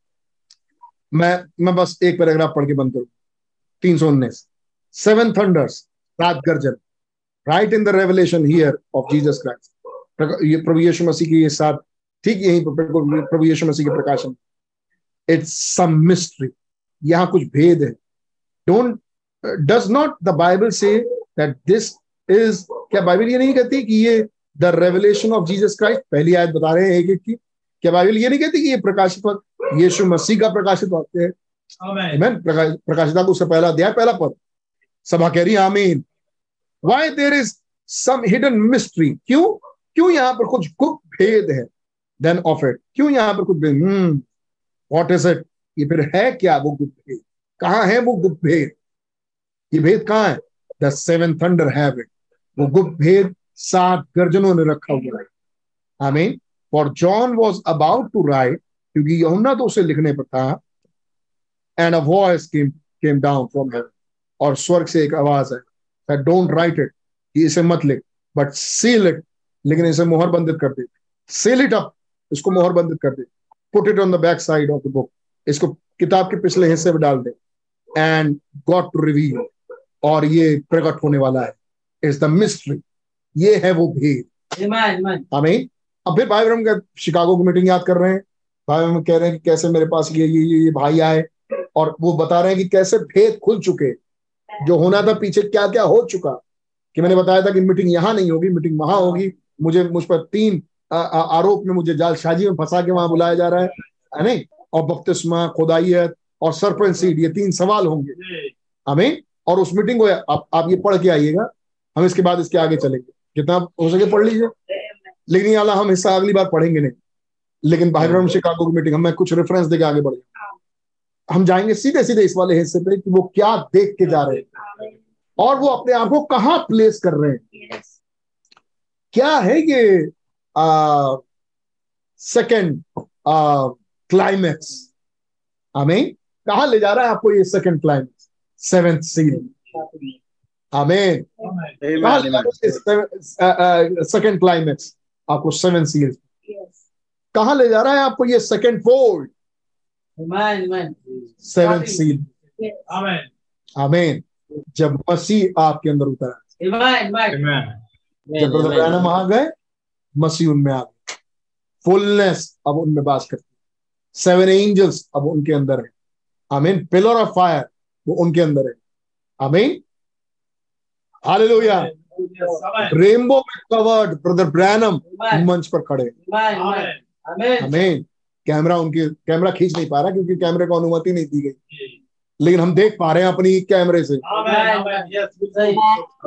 मैं मैं बस एक पैराग्राफ पढ़ के बंद करूँ। तीन सौ उन्नीस। सेवन थंडर्स रात गर्जन। Right in the Revelation here of Jesus Christ ये प्रभु यीशु मसीह की ये साथ ठीक यही प्रभु प्रभु यीशु मसीह के प्रकाशन। इट्स सम मिस्ट्री यहाँ कुछ भेद है। Don't does not the Bible say that this is क्या बाइबल ये नहीं कहती कि ये the Revelation of Jesus Christ पहली आयत बता रहे हैं एक एक की? क्या बाइबल ये नहीं कहती कि ये प्रकाशित वक्त यीशु मसीह का प्रकाशित वक्त है. प्रकाश प्रकाशिता का उससे पहला अध्याय पहला पद। सभा कह रही आमीन. Why there is some hidden mystery क्यों? क्यों यहाँ पर कुछ गुप्त भेद है? देन ऑफ़ इट क्यों यहाँ पर कुछ व्हाट इज़ इट ये फिर है क्या वो गुप्त भेद? कहाँ है वो गुप्त भेद? ये भेद कहाँ है? द सेवन थंडर इट वो गुप्त भेद सात गर्जनों ने रखा हुआ है। आमीन। For John was about to write क्योंकि यमुना तो उसे लिखने पर था and a voice came came down from heaven और स्वर्ग से एक आवाज़ है don't write it, कि इसे मत लिख बट सील इट लेकिन इसे मोहर बंदित कर दे। सील इट अप इसको मोहर बंदित कर दे। Put it on the back side of the book इसको किताब के पिछले हिस्से में डाल दे। एंड गॉड टू रिवील और ये प्रकट होने वाला है। इज़ द मिस्ट्री ये है वो भेद. Amen. अब फिर भाई ब्रह्म का शिकागो की मीटिंग याद कर रहे हैं। भाई ब्रह्म कह रहे हैं कि कैसे मेरे पास ये ये ये, ये भाई आए। और वो बता रहे हैं कि कैसे भेद खुल चुके। जो होना था पीछे क्या क्या हो चुका। कि मैंने बताया था कि मीटिंग यहाँ नहीं होगी मीटिंग वहाँ होगी। मुझे मुझ पर तीन आरोप में मुझे जालसाजी में फंसा के वहाँ बुलाया जा रहा है है नहीं? और बपतिस्मा खुदाइयत और सरपंच सीट ये तीन सवाल होंगे। हमें और उस मीटिंग को आप, आप ये पढ़ के आइएगा हम इसके बाद इसके आगे चलेंगे। जितना हो सके पढ़ लीजिए। लेकिन ये वाला हम हिस्सा अगली बार पढ़ेंगे नहीं। लेकिन बाहर शिकागो की मीटिंग हमें कुछ रेफरेंस देकर आगे बढ़ेंगे हम जाएँगे सीधे सीधे इस वाले हिस्से पे कि वो क्या देख के जा रहे हैं। और वो अपने आप को कहाँ प्लेस कर रहे हैं। क्या है ये? सेकंड क्लाइमेक्स हमें कहा ले जा रहा है आपको ये सेकंड क्लाइमेक्स सेवेंथ सील आमीन कहा ले जा रहा है सेकंड क्लाइमेक्स आपको सेवन सील कहा ले जा रहा है आपको ये second fold Amen. Amen. Seven seal Amen. आमीन जब मसीह आपके अंदर उतरा Amen. Amen. Amen. जब ब्रदर ब्रैनम आ गए मसीह उनमें आ गई फुलनेस अब उनमें बास करती है। सेवन एंजल्स अब उनके अंदर है। आमीन पिलर ऑफ़ फायर वो उनके अंदर है। आमीन हालेलुया Amen. रेनबो में कवर्ड ब्रदर ब्रैनम मंच पर खड़े Amen. Amen. Amen. आमीन कैमरा उनके कैमरा खींच नहीं पा रहा क्योंकि कैमरे को अनुमति नहीं दी गई। लेकिन हम देख पा रहे हैं अपनी कैमरे से।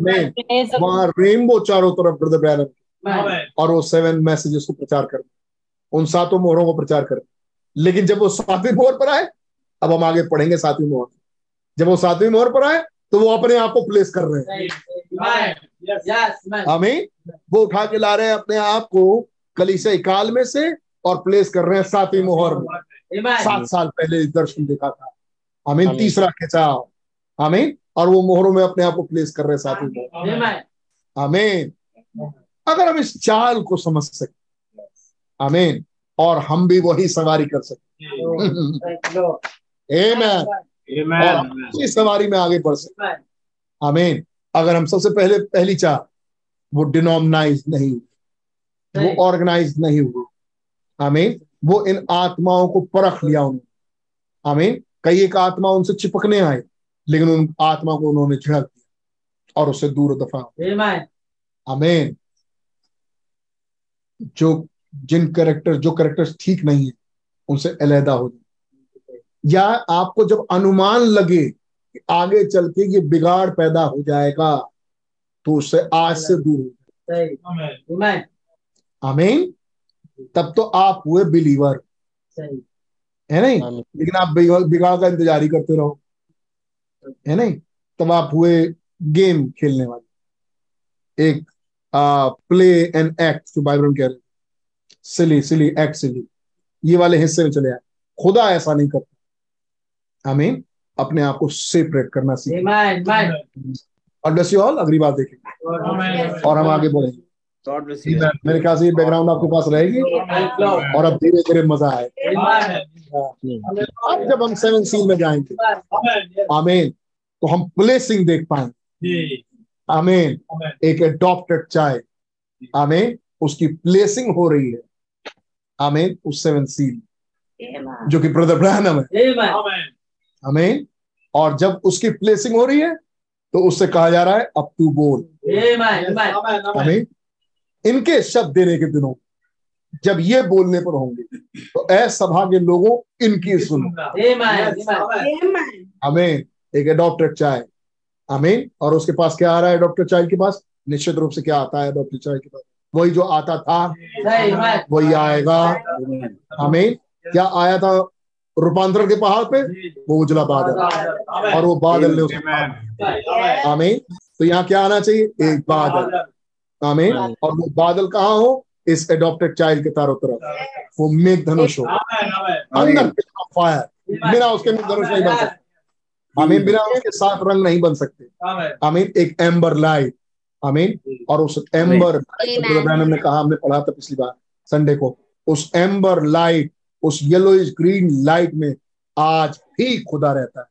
The वहाँ रेनबो चारों तरफ़ ब्रदर ब्रैनम. और वो सेवन मैसेजेस को प्रचार कर उन सातों मोहरों को प्रचार कर लेकिन जब वो सातवीं मोहर पर आए अब हम आगे पढ़ेंगे सातवीं मोहर। जब वो सातवीं मोहर पर आए तो वो अपने आप को प्लेस कर रहे हैं. हमें वो उठा के ला रहे हैं अपने आप को कलीसिया काल में से और प्लेस कर रहे हैं सातवीं मोहर में। सात साल पहले दर्शन देखा था। हमें तीसरा खिंचाव। हमें और वो मोहरों में अपने आप को प्लेस कर रहे हैं सातवीं मोहर। Amen. अगर हम इस चाल को समझ सके। आमीन। और हम भी वही सवारी कर सके। Thank you, Amen. और सवारी में आगे बढ़ सके। Amen. आमीन। अगर हम सबसे पहले पहली चाल वो डिनोमनाइज नहीं हुई। वो ऑर्गेनाइज नहीं हुई। आमीन। वो इन आत्माओं को परख लिया उन्होंने। आमीन। कई एक आत्मा उनसे चिपकने आए लेकिन उन आत्मा को उन्होंने झड़क दिया और उससे दूर दफ़ा Amen. आमीन। जो जिन करेक्टर जो करेक्टर्स ठीक नहीं है उनसे अलहदा हो जाए। या आपको जब अनुमान लगे कि आगे चल के ये बिगाड़ पैदा हो जाएगा तो उससे आज से दूर हो. Amen. आमीन तब तो आप हुए बिलीवर है नहीं? लेकिन आप बिगाड़ बिगाड़ का इंतज़ार ही करते रहो। है नहीं? तब आप हुए गेम खेलने वाले। एक प्ले एंड एक्ट जो बाइबल में कह रहे सिली सिली एक्ट सिली ये वाले हिस्से में चले आए। खुदा ऐसा नहीं करता। हमें अपने आप को सेपरेट करना सीखें। Amen. Amen. और ब्लेस यू ऑल अगली बात देखेंगे। और हम आगे बढ़ेंगे. मेरे ख्याल से ये बैकग्राउंड आपके पास रहेगी। और अब धीरे धीरे मज़ा आए। अब जब हम सेवन सील में जाएँगे। Amen. आमीन तो हम प्लेसिंग देख पाएँगे। Amen. एक एडॉप्टेड चाइल्ड आमीन। उसकी प्लेसिंग हो रही है। आमीन। उस सेवन सील जो कि ब्रदर ब्रहणम है। Amen. Amen. और जब उसकी प्लेसिंग हो रही है तो उससे कहा जा रहा है अब तू बोल. आमीन इनके शब्द देने के दिनों जब ये बोलने पर होंगे तो ऐ सभा के लोगों इनकी सुनो। Amen. Yes. Amen. Amen. आमीन। एक एडॉप्टेड चाइल्ड आमीन। और उसके पास क्या आ रहा है डॉक्टर चाइल्ड के पास? निश्चित रूप से क्या आता है एडॉप्टेड चाइल्ड के पास? वही जो आता था वही आएगा। आमीन। क्या आया था रूपांतरण के पहाड़ पे? वो उजला बादल। और वो बादल ने उसको आमीन। तो यहाँ क्या आना चाहिए? एक बादल। आमीन। और वो बादल कहाँ हो? इस एडॉप्टेड चाइल्ड के तारों तरफ़। वो मेघ धनुष हो. अंदर फायर बिना उसके मेघ धनुष नहीं बन सकते। आमीन बिना उसके सात रंग नहीं बन सकते. आमीन एक एम्बर लाइट आमीन और उस एम्बर. हमने कहा हमने पढ़ा था पिछली बार संडे को। उस एम्बर लाइट उस येलोइश ग्रीन लाइट में आज भी खुदा रहता है।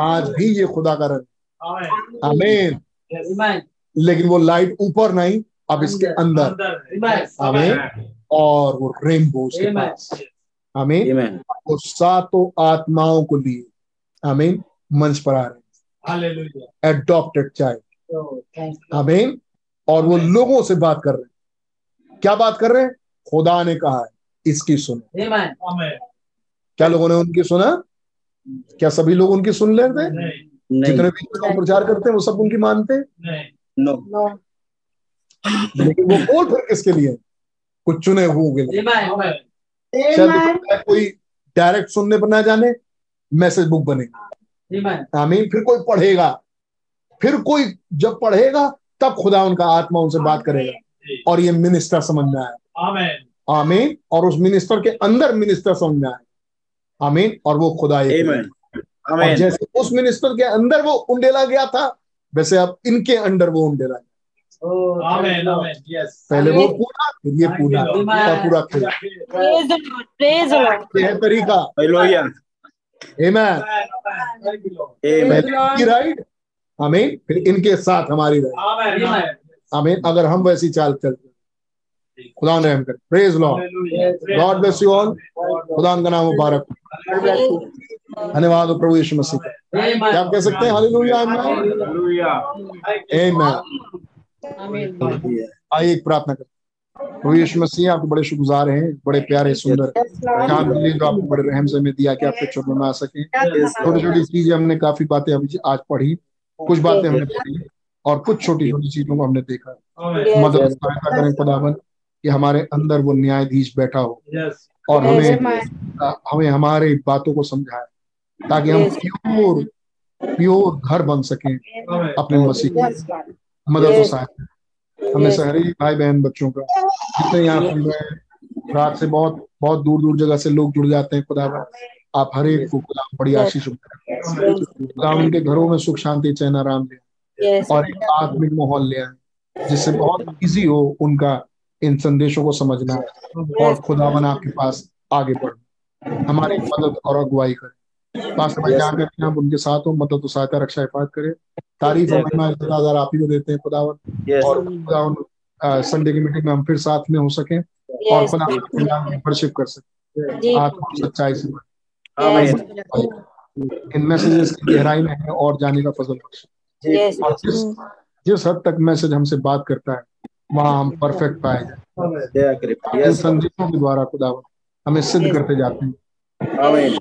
आज भी ये खुदा का रंग। Amen. आमीन लेकिन वो लाइट ऊपर नहीं अब इसके अंदर। अंदर। आमीन और वो रेनबो उसके पास। आमीन आमीन वो सातों आत्माओं को लिए। आमीन मंच पर आ रहे हैं। Adopted child. आमीन और वो लोगों से बात कर रहे हैं। क्या बात कर रहे हैं? खुदा ने कहा है इसकी सुनो। Amen. Amen. क्या लोगों ने उनकी सुना? क्या सभी लोग उनकी सुन लेते हैं? जितने भी उसका प्रचार करते हैं वो सब उनकी मानते हैं? नहीं. नो लेकिन वो बोल फिर किसके लिए? कुछ चुने हुए शायद कोई डायरेक्ट सुनने पर ना जाने मैसेज बुक बनेगी आमीन फिर कोई पढ़ेगा। फिर कोई जब पढ़ेगा तब खुदा उनका आत्मा उनसे बात करेगा। और ये मिनिस्टर समझ में आए आमीन और उस मिनिस्टर के अंदर मिनिस्टर समझ में आए आमीन और वो खुदा एक और जैसे उस मिनिस्टर के अंदर वो उंडेला गया था वैसे अब इनके अंदर वो उंडेला गया Oh, thank Amen. Lord. Amen. Yes. पहले वो पूरा फिर ये पूरा Amen. पूरा फिर तरीका हालेलुया आमीन. आमीन राइट आमीन फिर इनके साथ हमारी राइट Amen. Amen. आमीन अगर हम वैसी चाल चलते खुदा ने हम कर praise Lord. God bless you all खुदा का नाम मुबारक धन्यवाद हो प्रभु यीशु मसीह का। क्या आप कह सकते हैं? हालेलुया आमीन. आमीन Amen. आइए एक प्रार्थना करें प्रभु यीशु मसीह आपके बड़े शुक्रगुजार हैं बड़े प्यारे सुंदर। शाम के लिए जो आपने बड़े रहम से हमें दिया कि आपके चरणों में आ सके। छोटी छोटी चीज़ें हमने काफ़ी बातें अभी आज पढ़ी कुछ बातें हमने पढ़ी और कुछ छोटी छोटी चीज़ों को हमने देखा। मदद सहायता करें खुदावन कि हमारे अंदर वो न्यायाधीश बैठा हो। और हमें हमें हमारे बातों को समझाए ताकि हम प्योर प्योर घर बन सकें. अपने मसीह की मदद और सहायता हमें शहरी भाई बहन बच्चों का जितने यहाँ सुन रहे हैं रात से बहुत बहुत दूर दूर जगह से लोग जुड़ जाते हैं खुदा आप हर एक को खुदा बड़ी आशीष खुदा उनके घरों में सुख शांति चैन आराम दे। और एक आत्मिक माहौल ले आए जिससे बहुत इजी हो उनका इन संदेशों को समझना और खुदावन आपके पास आगे बढ़ हमारी मदद और अगुवाई करे। पास्टर भाई जहाँ करते हैं आप उनके साथ हो मदद और सहायता रक्षा हिफाजत करे। तारीफ़ और महिमा इज़्ज़त आप ही को देते हैं खुदावन और खुदावन संडे की मीटिंग में हम फिर साथ में हो सके और Yes. खुदा वर्शिप कर सके। जी आत्मा सच्चाई से इन मैसेजेस की गहराई में है और जाने का फजल बख्श। और जिस जिस हद तक मैसेज हमसे बात करता है वहाँ हम परफेक्ट पाए जाए। संदेशों के द्वारा खुदावन हमें सिद्ध करते जाते हैं। आमीन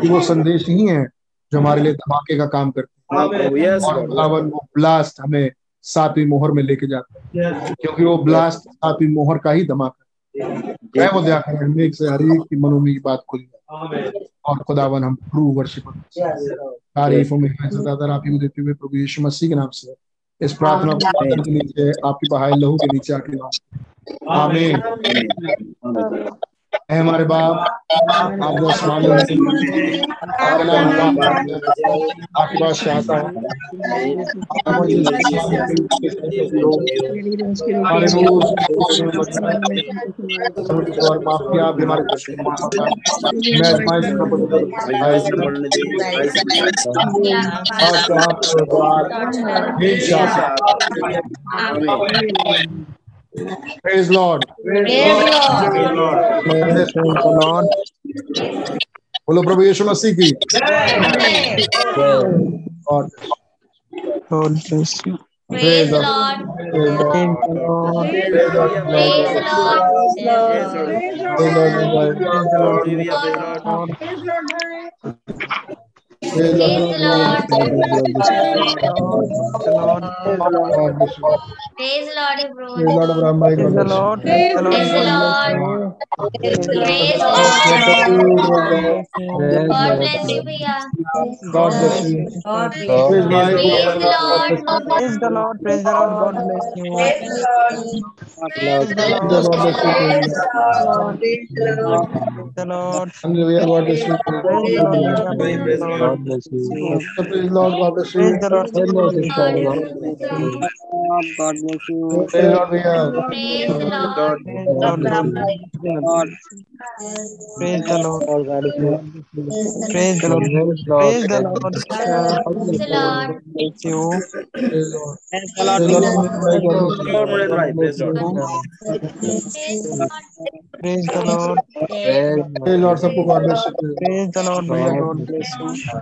कि वो संदेश ही है जो हमारे लिए धमाके का काम करते हाँ। हैं और खुदावन वो ब्लास्ट हमें सातवीं मोहर में लेके जाता है। क्योंकि वो ब्लास्ट सातवीं मोहर का ही धमाका मैं वो दया करें हमें से हर एक की मनों में ये बात खुल जाए। और खुदावन हम ट्रू वर्शिप तारीफों में सदादर आप ही देते हुए प्रभु यीशु मसीह के नाम से इस प्रार्थना को पात्र के नीचे आपकी बहाई लहू के नीचे आके नाम आमीन। है हमारे बाप हैं, आपका है, आपकी है आसमान में हमारे रोज और माफ़ किया कर मैं आजमाइश में पड़ गया और आप द्वार हे Shah Praise Lord. Praise Lord. बोलो प्रभु यीशु मसीह की और God bless you. Praise the Lord. Praise the Thank you, Lord. Praise the Lord. Praise Lord. Praise the Lord. Praise the Lord. Praise the Lord. Praise the Lord, everyone. Praise the Lord, Praise the Lord. Praise the Lord. Praise the Lord. God bless you, Priya. God bless you. Praise the Lord. Praise the Lord. Praise the Lord. God bless you. Praise the Lord. Praise the Lord. Praise the Lord. Praise the Lord. Praise the Lord. Praise the Lord. Praise the Lord. God bless you. Praise Lord. God bless you. Praise the Lord. God bless you. God bless you. Praise Lord भैया. Praise the Lord. Praise the Lord. Praise the Lord. Praise the Lord. Praise the Lord. Praise the Lord. Bless you. Praise Lord. Praise Lord. God bless you. Praise the Lord. Praise the Lord God bless you. Praise the Lord. God bless you. God Praise the bless you. Lord. Praise the Lord. God bless Praise the you. Lord.